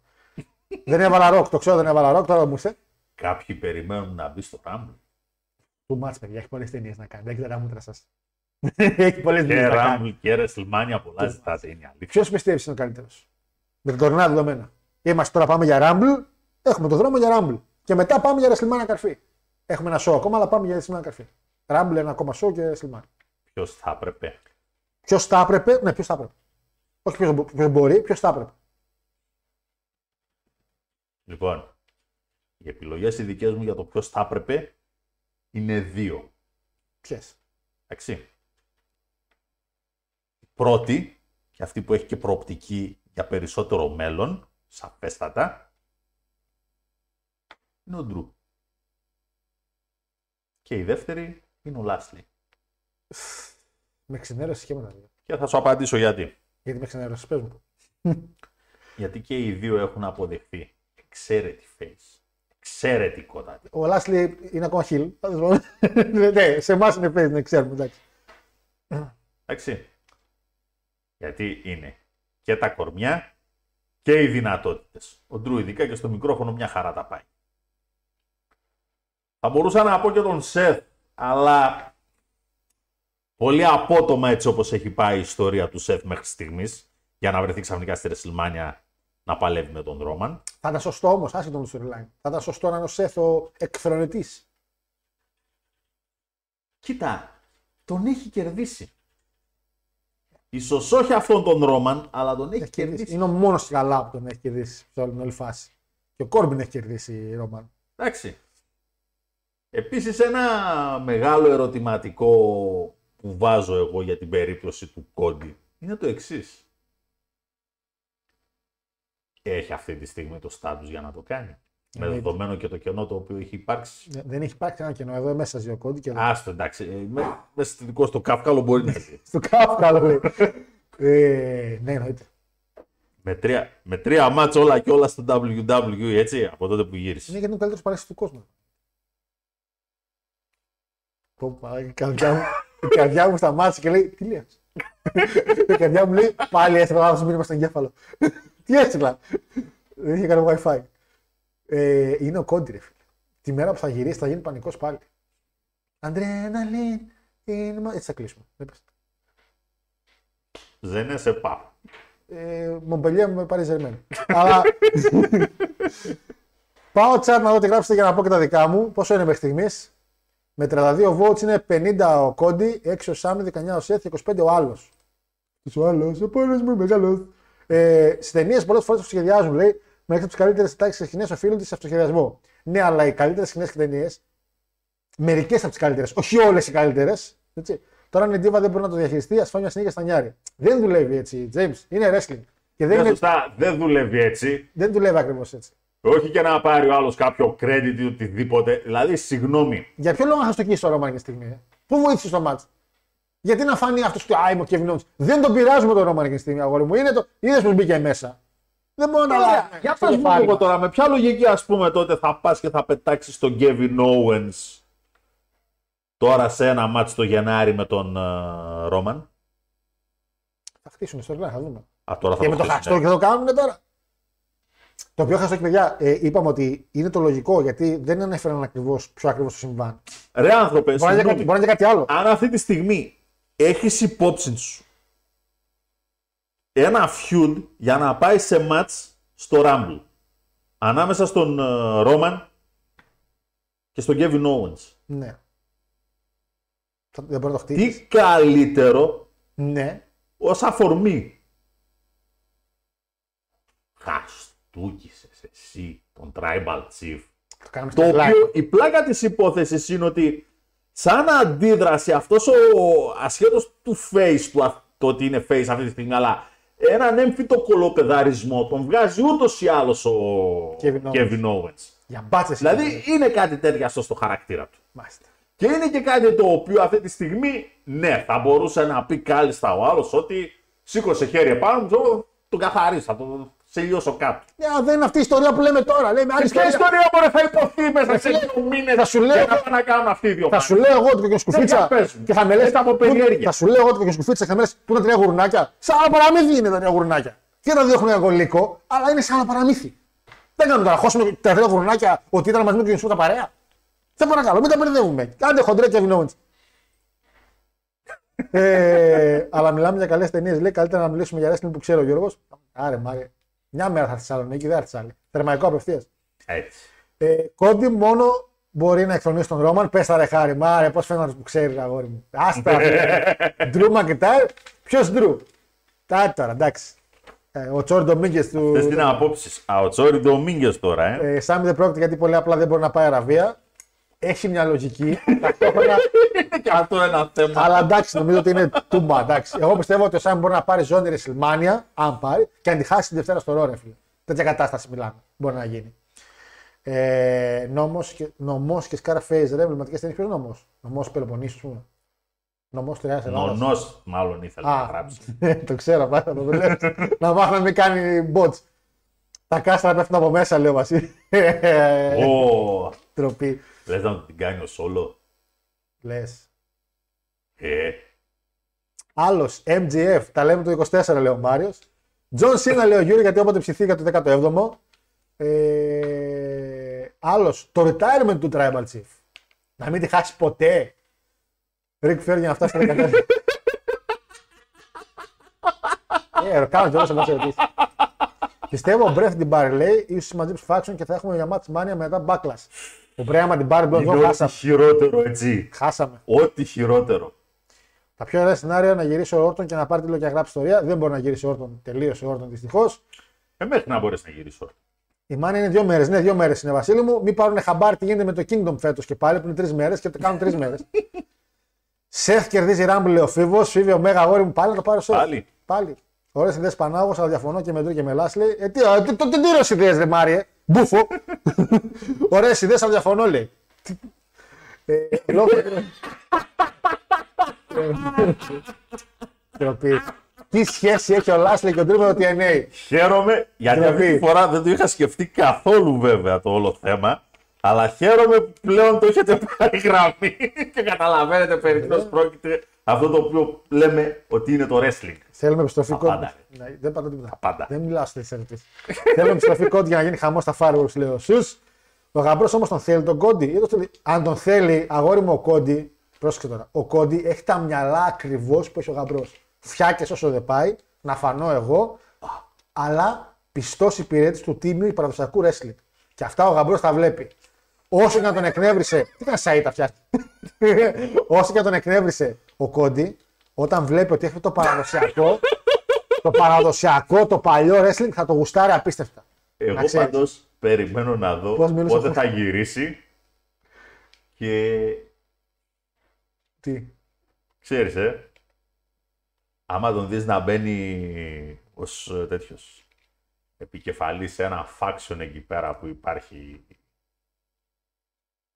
δεν έβαλα ροκ. Το ξέρω δεν έβαλα ροκ. Τώρα μου ήρθε. Κάποιοι περιμένουν να μπει στο Rumble. Του μάτς, παιδιά. Έχει πολλές ταινίες να κάνει. Δεν έχετε τα μούτρα σας. έχει πολλές Και ταινίες να κάνει. Rumble και WrestleMania πολλά ζητάτε, είναι αλήθεια. Ποιος πιστεύεις είναι ο καλύτερος; Με τα τωρινά δεδομένα. Είμαστε τώρα πάμε για Rumble. Έχουμε το δρόμο για Rumble. Και μετά πάμε για WrestleMania καρφί. Έχουμε ένα show ακόμα, αλλά πάμε για WrestleMania καρφί. Rumble, ένα ακόμα show και WrestleMania. Ποιος θα έπρεπε; Ποιος θα έπρεπε, ναι, ποιος θα έπρεπε. Όχι ποιος μπορεί, ποιος θα έπρεπε. Λοιπόν, οι επιλογές οι δικές μου για το ποιος θα έπρεπε είναι δύο. Ποιε. Εντάξει. Η πρώτη, και αυτή που έχει και προοπτική για περισσότερο μέλλον, σαφέστατα, είναι ο Ντρου. Και η δεύτερη είναι ο Λάσλι. Με ξενέρωσες και μετά. δύο. Και θα σου απαντήσω γιατί. Γιατί με ξενέρωσες, πες μου. Γιατί και οι δύο έχουν αποδεχθεί εξαίρετη face. Εξαιρετικότατη. Ο Λάσλι είναι ακόμα χιλ. ναι, σε εμάς είναι face, ναι, ξέρουμε. Εντάξει. Εντάξει. Γιατί είναι και τα κορμιά και οι δυνατότητες. Ο Ντρου ειδικά και στο μικρόφωνο μια χαρά τα πάει. Θα μπορούσα να πω και τον Σεθ, αλλά πολύ απότομα έτσι όπως έχει πάει η ιστορία του Σεθ μέχρι στιγμής, για να βρεθεί ξαφνικά στη WrestleMania να παλεύει με τον Ρόμαν. Θα ήταν σωστό όμως, άσχετο με το storyline. Θα ήταν σωστό να είναι ο Σέθ ο εκφρονητή. Κοίτα, τον έχει κερδίσει. Ίσως όχι αυτόν τον Ρόμαν, αλλά τον έχει κερδίσει. Είναι ο μόνος καλά που τον έχει κερδίσει σε όλη την όλη φάση. Και ο Κόρμπιν έχει κερδίσει Ρόμαν. Εντάξει. Επίσης ένα μεγάλο ερωτηματικό που βάζω εγώ για την περίπτωση του Κόντι είναι το εξής. Έχει αυτή τη στιγμή το στάτους για να το κάνει. Με Εννοείται. δεδομένο και το κενό το οποίο έχει υπάρξει. Ναι, Δεν έχει υπάρξει ένα κενό εδώ μέσα ζει ο Κόντι και εδώ. Άστο εντάξει, ε, με- μέσα στο δικό στο καύκαλο μπορεί να ζει. Στο κάφκαλο λέει. ε, ναι, εννοείται. με, τρία, με τρία μάτς όλα και όλα στο WWE έτσι, από τότε που γύρισες. Είναι γιατί είναι ο καλύτερο παρέστη του κόσμου. Πω, πω, η καρδιά μου, η καρδιά μου σταμάτησε και λέει, τι λέει. η καρδιά μου λέει, πάλι έστειλα λάθος μήνυμα στον εγκέφαλο. τι έστειλα; Δεν είχε κάνει wifi. Ε, είναι ο Κόντι, ρε φίλε. Τη μέρα που θα γυρίσει θα γίνει πανικός πάλι. Αντρέναλιν. είναι μα- Έτσι θα κλείσουμε. Δεν πες. Δεν σε πάω. Ε, Μομπελιέ με πάρεις ζερμένο. Αλλά. Πάω chat να δω τι γράψετε για να πω και τα δικά μου. Πόσο είναι μέχρι στιγμής; Με 32 votes είναι 50 ο Κόντι, 6 ο Σάμι, 19 ο Σεθ, 25 ο άλλος. Ο άλλος, ο πάνω μου μεγάλος. Ε, Στις ταινίες πολλές φορές το σχεδιάζουν, λέει, μέχρι τις καλύτερες τάξεις σκηνές οφείλονται σε αυτοσχεδιασμό. Ναι, αλλά οι καλύτερες σκηνές και ταινίες, μερικές από τις καλύτερες, όχι όλες οι καλύτερες. Τώρα αν η Diva δεν μπορεί να το διαχειριστεί, ας φάει μια συνέχεια στα νιάρι. Δεν δουλεύει έτσι, James. Είναι wrestling. Και δεν, Ναι, είναι, σωστά, δεν δουλεύει έτσι. δεν δουλεύει ακριβώς έτσι. Όχι και να πάρει ο άλλος κάποιο credit ή οτιδήποτε. Δηλαδή, συγγνώμη. Για ποιο λόγο να χαστοκίσει το Ρόμαν για στιγμή. ε; Πού βοήθησε το μάτς. Γιατί να φανεί αυτός του Άιμο και Owens. Δεν τον πειράζουμε τον Ρόμαν για στιγμή, αγόρι μου. Είναι το... Είδες πώ μπήκε μέσα. Δεν μπορώ να Ωραία, αλλάξω. για πες μου λίγο τώρα, με ποια λογική ας πούμε τότε θα πας και θα πετάξεις τον Kevin Owens τώρα σε ένα μάτς το Γενάρη με τον ε, Ρόμαν. Θα χτίσουν στο θα δούμε. Α, τώρα θα Και με το χτίσουνε. χαστό και το κάνουν τώρα. Το πιο χαστό και παιδιά, ε, είπαμε ότι είναι το λογικό γιατί δεν ανέφεραν ακριβώς ποιο ακριβώς το συμβάν. Ρε άνθρωπε, Μπορεί να είναι συγγνώμη, κάτι- μπορεί να είναι κάτι άλλο. αν αυτή τη στιγμή έχεις υπόψη σου ένα feud για να πάει σε match στο Rumble. Ανάμεσα στον ε, Ρόμαν και στον Kevin Owens. Ναι. Θα- Δεν μπορεί να το Τι χτίσει. καλύτερο Ναι. ως αφορμή. Χαστούκισες εσύ τον Tribal Chief. Το κάνουμε Το στο live. οποίο η πλάκα της υπόθεσης είναι ότι σαν αντίδραση αυτός ο ασχέτως του face του, α- το ότι είναι face αυτή τη στιγμή, αλλά έναν έμφυτο κολοπεδαρισμό τον βγάζει ούτως ή άλλως ο Kevin Owens. Kevin Owens. Για μπάτσες. Δηλαδή είναι κάτι τέτοιο στο χαρακτήρα του. Μάλιστα. Και είναι και κάτι το οποίο αυτή τη στιγμή, ναι, θα μπορούσε να πει κάλλιστα ο άλλος ότι σήκωσε χέρι επάνω, το, τον καθαρίσει, θα τον σε λιώσω κάτω. Ναι, αλλά δεν είναι αυτή η ιστορία που λέμε τώρα. Λέμε άλλη Ποια ιστορία. ιστορία μπορεί θα υποθεί μέσα σε φίλε, δύο μήνες θα σου λέω- για να πάνε να κάνουν αυτοί οι δύο Θα μάτς. σου λέω εγώ ότι και ο Σκουφίτσα. για πες μου. Και θα με λε. Έτσι από περιέργεια. Θα σου λέω εγώ ότι και ο Σκουφίτσα και θα με λες που είναι τρία γουρνάκια; Σαν ένα παραμύθι είναι τα τρία γουρνάκια. Και τα δύο έχουν ένα κολλικό, αλλά είναι σαν ένα παραμύθι. Δεν κάνουμε τώρα. Χώσουμε τα τρία γουρνάκια ότι ήταν μαζί με τον Σκουφίτσα παρέα. Σε παρακαλώ, μην τα μπερδεύουμε. Κάντε χοντρέ και Owens. ε, αλλά μιλάμε για καλές ταινίες. Λέει καλύτερα να μιλήσουμε για wrestling που ξέρει ο Γιώργος. Άρε, Μάρε. Μια μέρα θα έρθει στη Θεσσαλονίκη, δεν θα έρθεις άλλη. Θερμαϊκό απευθείας. Έτσι. Ε, Κόντι μόνο μπορεί να εκφρονήσει τον Ρόμαν. Πες τα ρε χάρη, μάρε, πώς φαίνεται που ξέρεις, αγόρι μου. Άστα. Ντρου Μακετάρ. Ποιος Ντρου. Τα τώρα, εντάξει. Ε, ο Τσόρι Ντομίγκε του. Θες την απόψη. Α, ο Τσόρι Ντομίγκε τώρα, ε. Ε, Σάμι δεν πρόκειται γιατί πολύ απλά δεν μπορεί να πάει Αραβία. Έχει μια λογική. ταυτόχρονα, Είναι και αυτό ένα θέμα. αλλά εντάξει, νομίζω ότι είναι τούμπα. Εντάξει. Εγώ πιστεύω ότι ο Σάμι μπορεί να πάρει ζώνη WrestleMania, αν πάρει, και αν τη χάσει τη Δευτέρα στο Ρόρε, φίλε. Τέτοια κατάσταση μιλάμε. Μπορεί να γίνει. Ε, νόμος και, νομός και Scarface, ρε, εμβληματικές ταινίες, ποιος νόμος; Νομός Πελοποννήσου, ας πούμε. Νομός Τριάς Ελλάδας. Νονός, μάλλον ήθελα να Α, γράψει. το ξέρω, πάντα το δουλεύω. να μάθω να μην κάνει botch. Τα κάστρα πέφτουν από μέσα, λέω Βασίλη. Ω, Ντροπή. Λες να την κάνει ο Σόλο; Λες. Ε, Άλλος, MJF, τα λέμε το 24, λέει ο Μάριος. John Cena, λέει ο Γιούρι, γιατί όποτε ψηθεί για το 17ο. Ε, Άλλος, το retirement του Tribal Chief. Να μην τη χάσει ποτέ. Ρικ Φέρ για να φτάσει στα 14. Ε, κάνω και όλες αυτές τις ερωτήσεις. Πιστεύω ο Μπρεφ την πάρει, λέει, ίσως μαζί του φάξουν και θα έχουμε για μάτς μάνια μετά backlash. Ο Μπρέμα την πάρει, είναι μπλοκ, ό,τι χάσαμε. χειρότερο, έτσι. Χάσαμε. Ό,τι χειρότερο. Τα πιο ωραία σενάρια είναι να γυρίσει ο Όρτον και να πάρει τίτλο και να γράψει ιστορία. Δεν μπορεί να γυρίσει ο Όρτον. Τελείωσε ο Όρτον δυστυχώς. Ε, μέχρι να μπορέσει να γυρίσω. Η μάνα είναι δύο μέρες. Ναι, δύο μέρες είναι Βασίλη μου. Μην πάρουν χαμπάρι τι γίνεται με το Kingdom φέτος και πάλι που είναι τρεις μέρες και το κάνουν τρεις μέρες. Σεφ κερδίζει Ράμπλ, λέει ο Φίβος. Φίβο, ο Μέγα αγόρι μου πάλι να το πάρει ο Σεφ. Πάλι. Πάλι. Ωραίε ιδέε Πανάγος, αλλά διαφωνώ και με Ντρού και με Λάσλι. Ε, τι, ε, τι, το, τι τύρο ιδέε, ρε Μάριε. Μπούφο. Ωραίε ιδέε, αλλά διαφωνώ, λέει. Τι- Ε, λόγω- Τροπή. Τι σχέση έχει ο Λάσλι και ο Ντρού με το TNA. Χαίρομαι, γιατί Δηλαδή. αυτή τη φορά δεν το είχα σκεφτεί καθόλου βέβαια το όλο θέμα. Αλλά χαίρομαι που πλέον το έχετε πάρει γραμμή και καταλαβαίνετε περί τίνος πρόκειται αυτό το οποίο λέμε ότι είναι το wrestling. Θέλουμε επιστροφή Τα κόντ. πάντα. Ναι, δεν πατώ τίποτα. πάντα. Δεν μιλάω στις ερωτήσεις. Θέλουμε επιστροφή κόντ για να γίνει χαμός στα fireworks, λέει ο Σου. Ο γαμπρός όμως τον θέλει τον κόντι. Ή το θέλει. Αν τον θέλει, αγόρι μου ο κόντι, πρόσεξε τώρα. Ο κόντι έχει τα μυαλά ακριβώς που έχει ο γαμπρός. Φτιάκε όσο δεν πάει, να φανώ εγώ, αλλά πιστός υπηρέτης του τίμιου παραδοσιακού wrestling. Και αυτά ο γαμπρός τα βλέπει. Όσο και να τον εκνεύρισε. Τι κάνει σαΐτα φτιάχνει. Όσο και να τον εκνεύρισε ο Κόντι, όταν βλέπει ότι έχει το παραδοσιακό, το παραδοσιακό, το παλιό wrestling θα το γουστάρει απίστευτα. Να Εγώ ξέρεις. πάντως περιμένω να δω Πώς μιλούσε πότε αυτός; θα γυρίσει και Τι; ξέρεις ε, άμα τον δεις να μπαίνει ως ε, τέτοιος επικεφαλής σε ένα faction εκεί πέρα που υπάρχει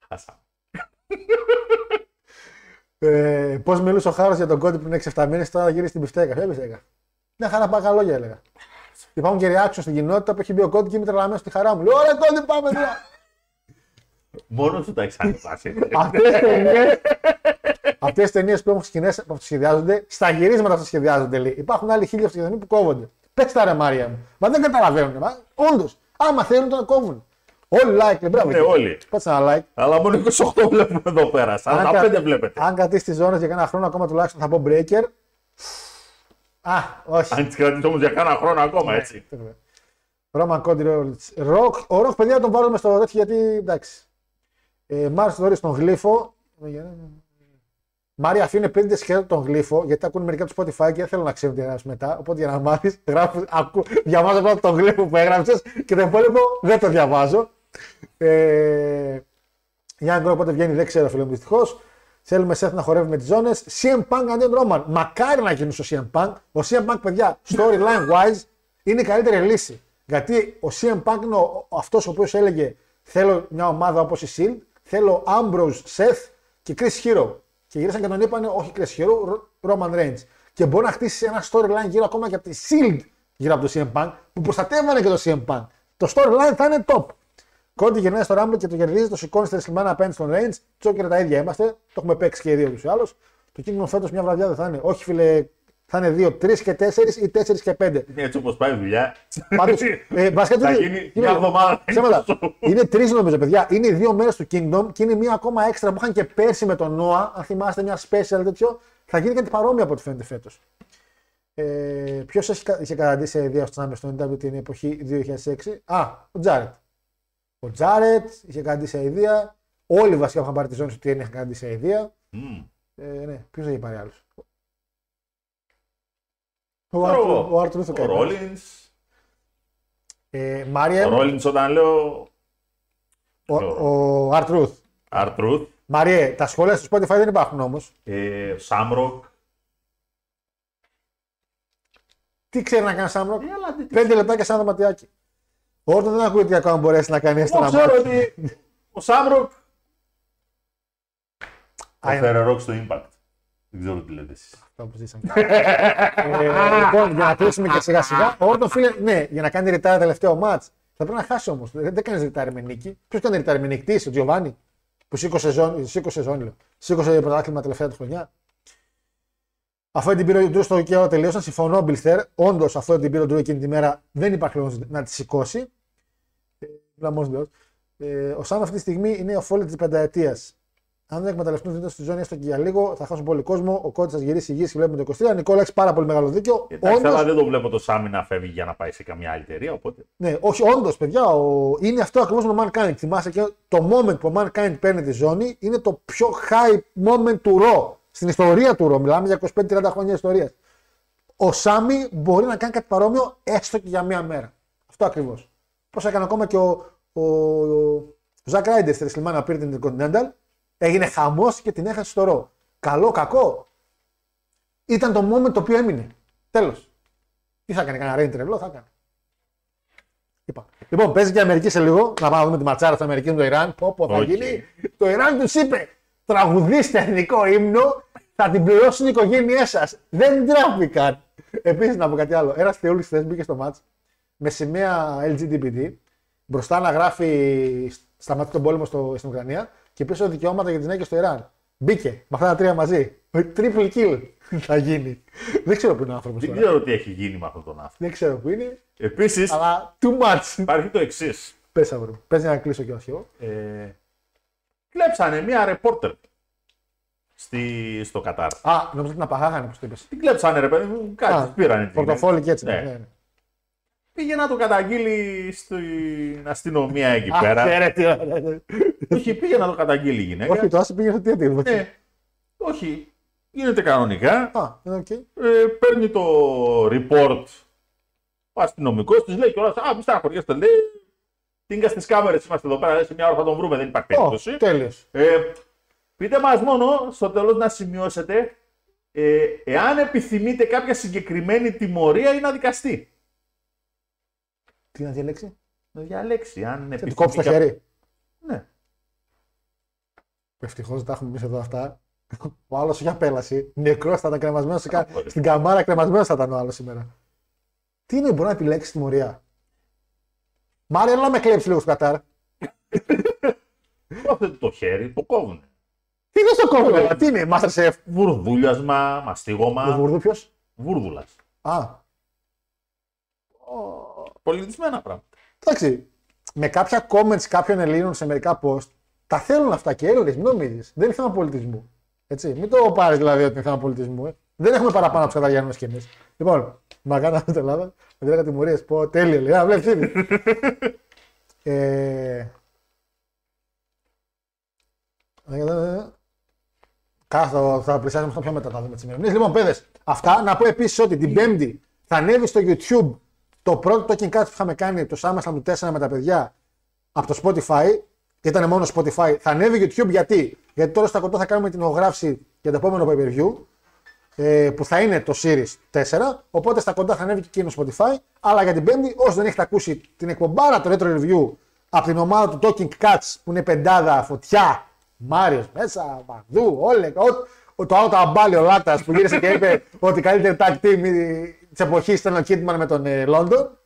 χάσα. Ε, Πώς μιλούσε ο Χάρος για τον Κόντι πριν 6-7 μήνες, τώρα γυρίσει στην πιφτέκα. Ποια πιφτέκα. Μια χαρά πάγα λόγια έλεγα. Υπάρχουν και reaction στην κοινότητα που έχει μπει ο Κόντι και είμαι τρελαμένος στη χαρά μου. Λέω: Ωραία, Κόντι, πάμε τώρα. Μόνος σου τα έχεις ανεβάσει. Αυτές τι ταινίε. Αυτές τι ταινίες που έχουν σκηνές που αυτοσχεδιάζονται, στα γυρίσματα αυτοσχεδιάζονται λέει. Υπάρχουν άλλοι χίλιοι αυτοσχεδιασμοί που κόβονται. Πες τα ρε Μάρια μου. Μα δεν καταλαβαίνουν. Όντως. Άμα θέλουν τον κόβουν. Όλοι like, λέει, μπράβο. Ναι, όλοι. Πάτσε ένα like. Αλλά μόνο 28 βλέπουμε εδώ πέρα. 45 κα- βλέπετε. Αν κρατήσει τις ζώνες για κανένα χρόνο ακόμα τουλάχιστον θα πω breaker. Α, όχι. Αν τις κρατήσει όμως για κάνα χρόνο ακόμα, έτσι. Ρώμα Κόντι Ροκ. Ο Ροκ, παιδιά, τον βάλουμε στο τέτοιο γιατί εντάξει. Ε, Μάρ Δόρη στον γλύφο. Μάρια αφήνει πέντε σχέδια τον γλύφο γιατί τα ακούνε μερικά του Spotify και δεν θέλω να ξέρουν τι έγραψε μετά. Οπότε για να μάθεις, διαβάζω πρώτα τον γλύφο που έγραψες και το υπόλοιπο δεν το διαβάζω. Ε, Γιάννη Γκρό πότε βγαίνει, δεν ξέρω φίλε μου δυστυχώς. Θέλουμε Σεφ να χορεύει με τις ζώνες. CM Punk αντίον Ρόμαν. Μακάρι να γίνει ο CM Punk. Ο CM Punk, παιδιά, storyline wise είναι η καλύτερη λύση. Γιατί ο CM Punk είναι αυτός ο οποίος έλεγε Θέλω μια ομάδα όπως η Shield, θέλω Ambrose, Seth και Chris Hero. Και γύρισαν και τον είπαν όχι Chris Hero, Roman Reigns. Και μπορεί να χτίσει ένα storyline γύρω ακόμα και από τη Shield γύρω από το CM Punk που προστατεύανε και το CM Punk. Το storyline θα είναι top. Κόντι γυρνάει στο Rumble και το κερδίζει, το σηκώνει στη Ρεσλιμάνα απέναντι στον Reigns. Τσόκερ τα ίδια είμαστε. Το έχουμε παίξει και οι δύο του ή άλλου. Το κίνημα φέτος μια βραδιά δεν θα είναι. Όχι, φίλε, θα είναι 2, 3 και 4 ή 4 και 5. Είναι έτσι όπως πάει η δουλειά. Πάντως. ε, βασικά, θα γίνει μια εβδομάδα. Είναι τρεις νομίζω, παιδιά. Είναι οι δύο μέρες του Kingdom και είναι μία ακόμα έξτρα που είχαν και πέρσι με τον Noah. Αν θυμάστε μια special τέτοιο. Θα γίνει κάτι παρόμοιο από ό,τι φαίνεται φέτος. Ε, Ποιος είχε καταντήσει σε ιδέα στο στο NW την εποχή 2006. Α, ο Τζάρετ. Ο Τζάρετ είχε κάνει σε ιδέα. Όλοι βασικά που είχαν πάρει τη ζώνη του είχαν κάνει σε ιδέα. Mm. Ε, ναι, ποιος δεν είχε πάρει άλλους. Ο Αρτρούθ ο Ρόλινς. Ε, Μάρια. Ο Ρόλινς όταν λέω... Ο Αρτρούθ. Αρτρούθ. Μαριέ, τα σχόλια στο Spotify δεν υπάρχουν όμως. Ε, Σάμροκ. Τι ξέρει να κάνει Σάμροκ; Ε, Πέντε λεπτά και σαν δωματιάκι. Ο Όρτον δεν ακούει ότι ακόμα μπορέσει να κάνει έστω να ξέρω ότι ο Σάμροκ. Θα φέρε ροκ στο impact. Δεν ξέρω τι λέτε εσείς. Αυτό που ζήσαμε. ε, λοιπόν, για να κλείσουμε και σιγά σιγά. Ο Όρτον φίλε, ναι, για να κάνει ρητάρ τελευταίο μάτς. Θα πρέπει να χάσει όμως. Δεν, δεν κάνεις ρητάρ με νίκη. Ποιος κάνει ρητάρ με νίκη, ο Τζιοβάνι. Που σήκωσε ζώνη, σήκωσε ζώνη, σήκωσε πρωτάθλημα τελευταία του χρονιά. Αφού την πήρε ο Ντρού στο δικαίωμα τελείωσαν, συμφωνώ, Μπιλστερ. Όντως, αφού την πήρε ο Ντρού εκείνη τη μέρα, δεν υπάρχει λόγος να τη σηκώσει. Ε, ο Σάμ αυτή τη στιγμή είναι ο φόλη της πενταετίας. Αν δεν εκμεταλλευτούν την στη ζώνη έστω και για λίγο, θα χάσουν πολύ κόσμο. Ο κότσι θα γυρίσει υγιή και βλέπουμε το 23. Νικόλα έχει πάρα πολύ μεγάλο δίκιο. Εντάξει, όντως... αλλά δεν το βλέπω το Σάμι να φεύγει για να πάει σε καμιά άλλη εταιρεία. Οπότε... Ναι, όχι, όντως, παιδιά, ο... είναι αυτό ακριβώς με ο Mankind. Θυμάσαι και το moment που ο Mankind παίρνει τη ζώνη είναι το πιο high moment του ρο. Στην ιστορία του ρο. Μιλάμε για 25-30 χρόνια ιστορίας. Ο Σάμι μπορεί να κάνει κάτι παρόμοιο έστω και για μία μέρα. Αυτό ακριβώς. Πώς έκανε ακόμα και ο, ο, ο Ζακ Ράιντερ στη Ρεσλιμάνα να πήρε την Intercontinental, έγινε χαμός και την έχασε στο ρο. Καλό, κακό. Ήταν το moment το οποίο έμεινε. Τέλος. Τι θα έκανε, κανένα ρέιν τρελό, θα έκανε. Είπα. Λοιπόν, παίζει και η Αμερική σε λίγο. Να πάμε να δούμε τη ματσάρα τη Αμερική με το Ιράν. Πω, πω, θα okay. γίνει. Το Ιράν τους είπε: Τραγουδίστε εθνικό ύμνο, θα την πληρώσουν οι οικογένειές σας. Δεν τράπηκαν. Επίσης, να πω κάτι άλλο. Ένας θεούλης χθες μπήκε στο μάτ με σημαία LGBT μπροστά να γράφει σταματή τον πόλεμο στο, στην Ουκρανία και πίσω δικαιώματα για τις γυναίκες στο Ιράν. Μπήκε με αυτά τα τρία μαζί. Triple kill θα γίνει. Δεν ξέρω που είναι ο άνθρωπος. Δεν ξέρω τι έχει γίνει με αυτόν τον άνθρωπο. Δεν ξέρω που είναι. Επίσης. Αλλά too much. Υπάρχει το εξής. Πες αύριο. Πες να κλείσω και όχι εγώ. Ε, κλέψανε μία ρεπόρτερ στη, στο Κατάρ. Α, νομίζω ότι την απαγάγανε, όπως το είπες. Την κλέψανε, ρε παιδί μου, κάτι πήρανε. Πορτοφόλι και έτσι. Ναι. ναι. ναι πήγε να το καταγγείλει στην αστυνομία εκεί πέρα. Όχι, πήγε να το καταγγείλει η γυναίκα. Όχι, το άσε πήγε στο τι ναι. Όχι, γίνεται κανονικά. Α, okay. ε, παίρνει το report ο αστυνομικός, της λέει κιόλας: Α, μη στεναχωριέστε, λέει. Τίνκα στις κάμερες είμαστε εδώ πέρα. Σε μια ώρα θα τον βρούμε, δεν υπάρχει περίπτωση. Oh, Τέλειος. Ε, πείτε μας μόνο στο τέλος να σημειώσετε ε, εάν επιθυμείτε κάποια συγκεκριμένη τιμωρία ή να δικαστεί. Τι να διαλέξει. Να διαλέξει. Αν επιθυμεί. κόψει το χέρι. Ναι. Ευτυχώς δεν τα έχουμε εμείς εδώ αυτά. Ο άλλος έχει απέλαση. Νεκρός θα ήταν κρεμασμένος στην καμάρα, κρεμασμένος θα ήταν ο άλλος σήμερα. Τι είναι, μπορεί να επιλέξει τιμωρία. Μάρια, να με κλέψεις λίγο στο Κατάρ. Αυτό το χέρι, το κόβουνε. Τι είναι στο κόβουνε, τι είναι, Master Chef. Βουρδούλιασμα, μαστίγωμα. Βουρδού ποιος; Βούρδουλα. Α πολιτισμένα πράγματα. Εντάξει. Με κάποια comments κάποιων Ελλήνων σε μερικά post τα θέλουν αυτά και Έλληνε, μην νομίζει. Δεν είναι θέμα πολιτισμού. Έτσι. Μην το πάρεις δηλαδή ότι είναι θέμα πολιτισμού. Ε. Δεν έχουμε παραπάνω από τους Καταγιάννου κι εμείς. Λοιπόν, μα κάναμε την Ελλάδα. Με 10 τιμωρίε. Πω τέλειο, λέει. Α, βλέπεις ήδη. ε... Κάθο, θα πλησιάσουμε στο πιο μετά, θα δούμε τις ημερομηνίες. Λοιπόν, παιδες, αυτά. Να πω επίσης ότι την Πέμπτη θα ανέβει στο YouTube το πρώτο token cut που είχαμε κάνει, το SummerSlam του 4 με τα παιδιά από το Spotify. Ήταν μόνο Spotify. Θα ανέβει YouTube γιατί, γιατί τώρα στα κοντά θα κάνουμε την ογράφηση για το επόμενο pay per view ε, που θα είναι το Series 4. Οπότε στα κοντά θα ανέβει και εκείνο Spotify. Αλλά για την Πέμπτη, όσοι δεν έχετε ακούσει την εκπομπάρα το Retro Review από την ομάδα του Talking Cuts που είναι πεντάδα, φωτιά, Μάριος μέσα, Μαγδού, όλε. Το άλλο το αμπάλι ο Λάτας που γύρισε και είπε ότι η καλύτερη tag team της εποχής ήταν ο Kidman με τον ε, Λόντον.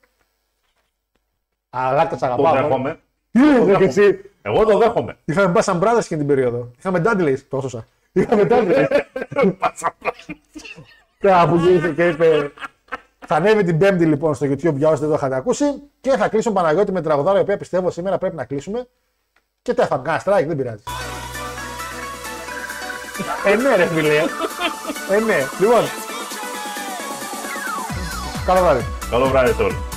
Αλλά Λάτα Το αγαπάω. δέχομαι. Τι είναι και εσύ; Εγώ το δέχομαι. Είχαμε Bass and Brothers και την περίοδο. Είχαμε Dudleys. Το έσωσα. Είχαμε Dudleys. Τώρα που γύρισε και είπε. Θα ανέβει την Πέμπτη λοιπόν στο YouTube για όσοι δεν το είχατε ακούσει και θα κλείσουν Παναγιώτη με τραγουδάρα η οποία πιστεύω σήμερα πρέπει να κλείσουμε. Και τα έφαμε κανένα strike, δεν πειράζει. ε, ναι, ρε φίλε. ε, ναι. Λοιπόν. Καλό βράδυ. Καλό βράδυ σε όλους.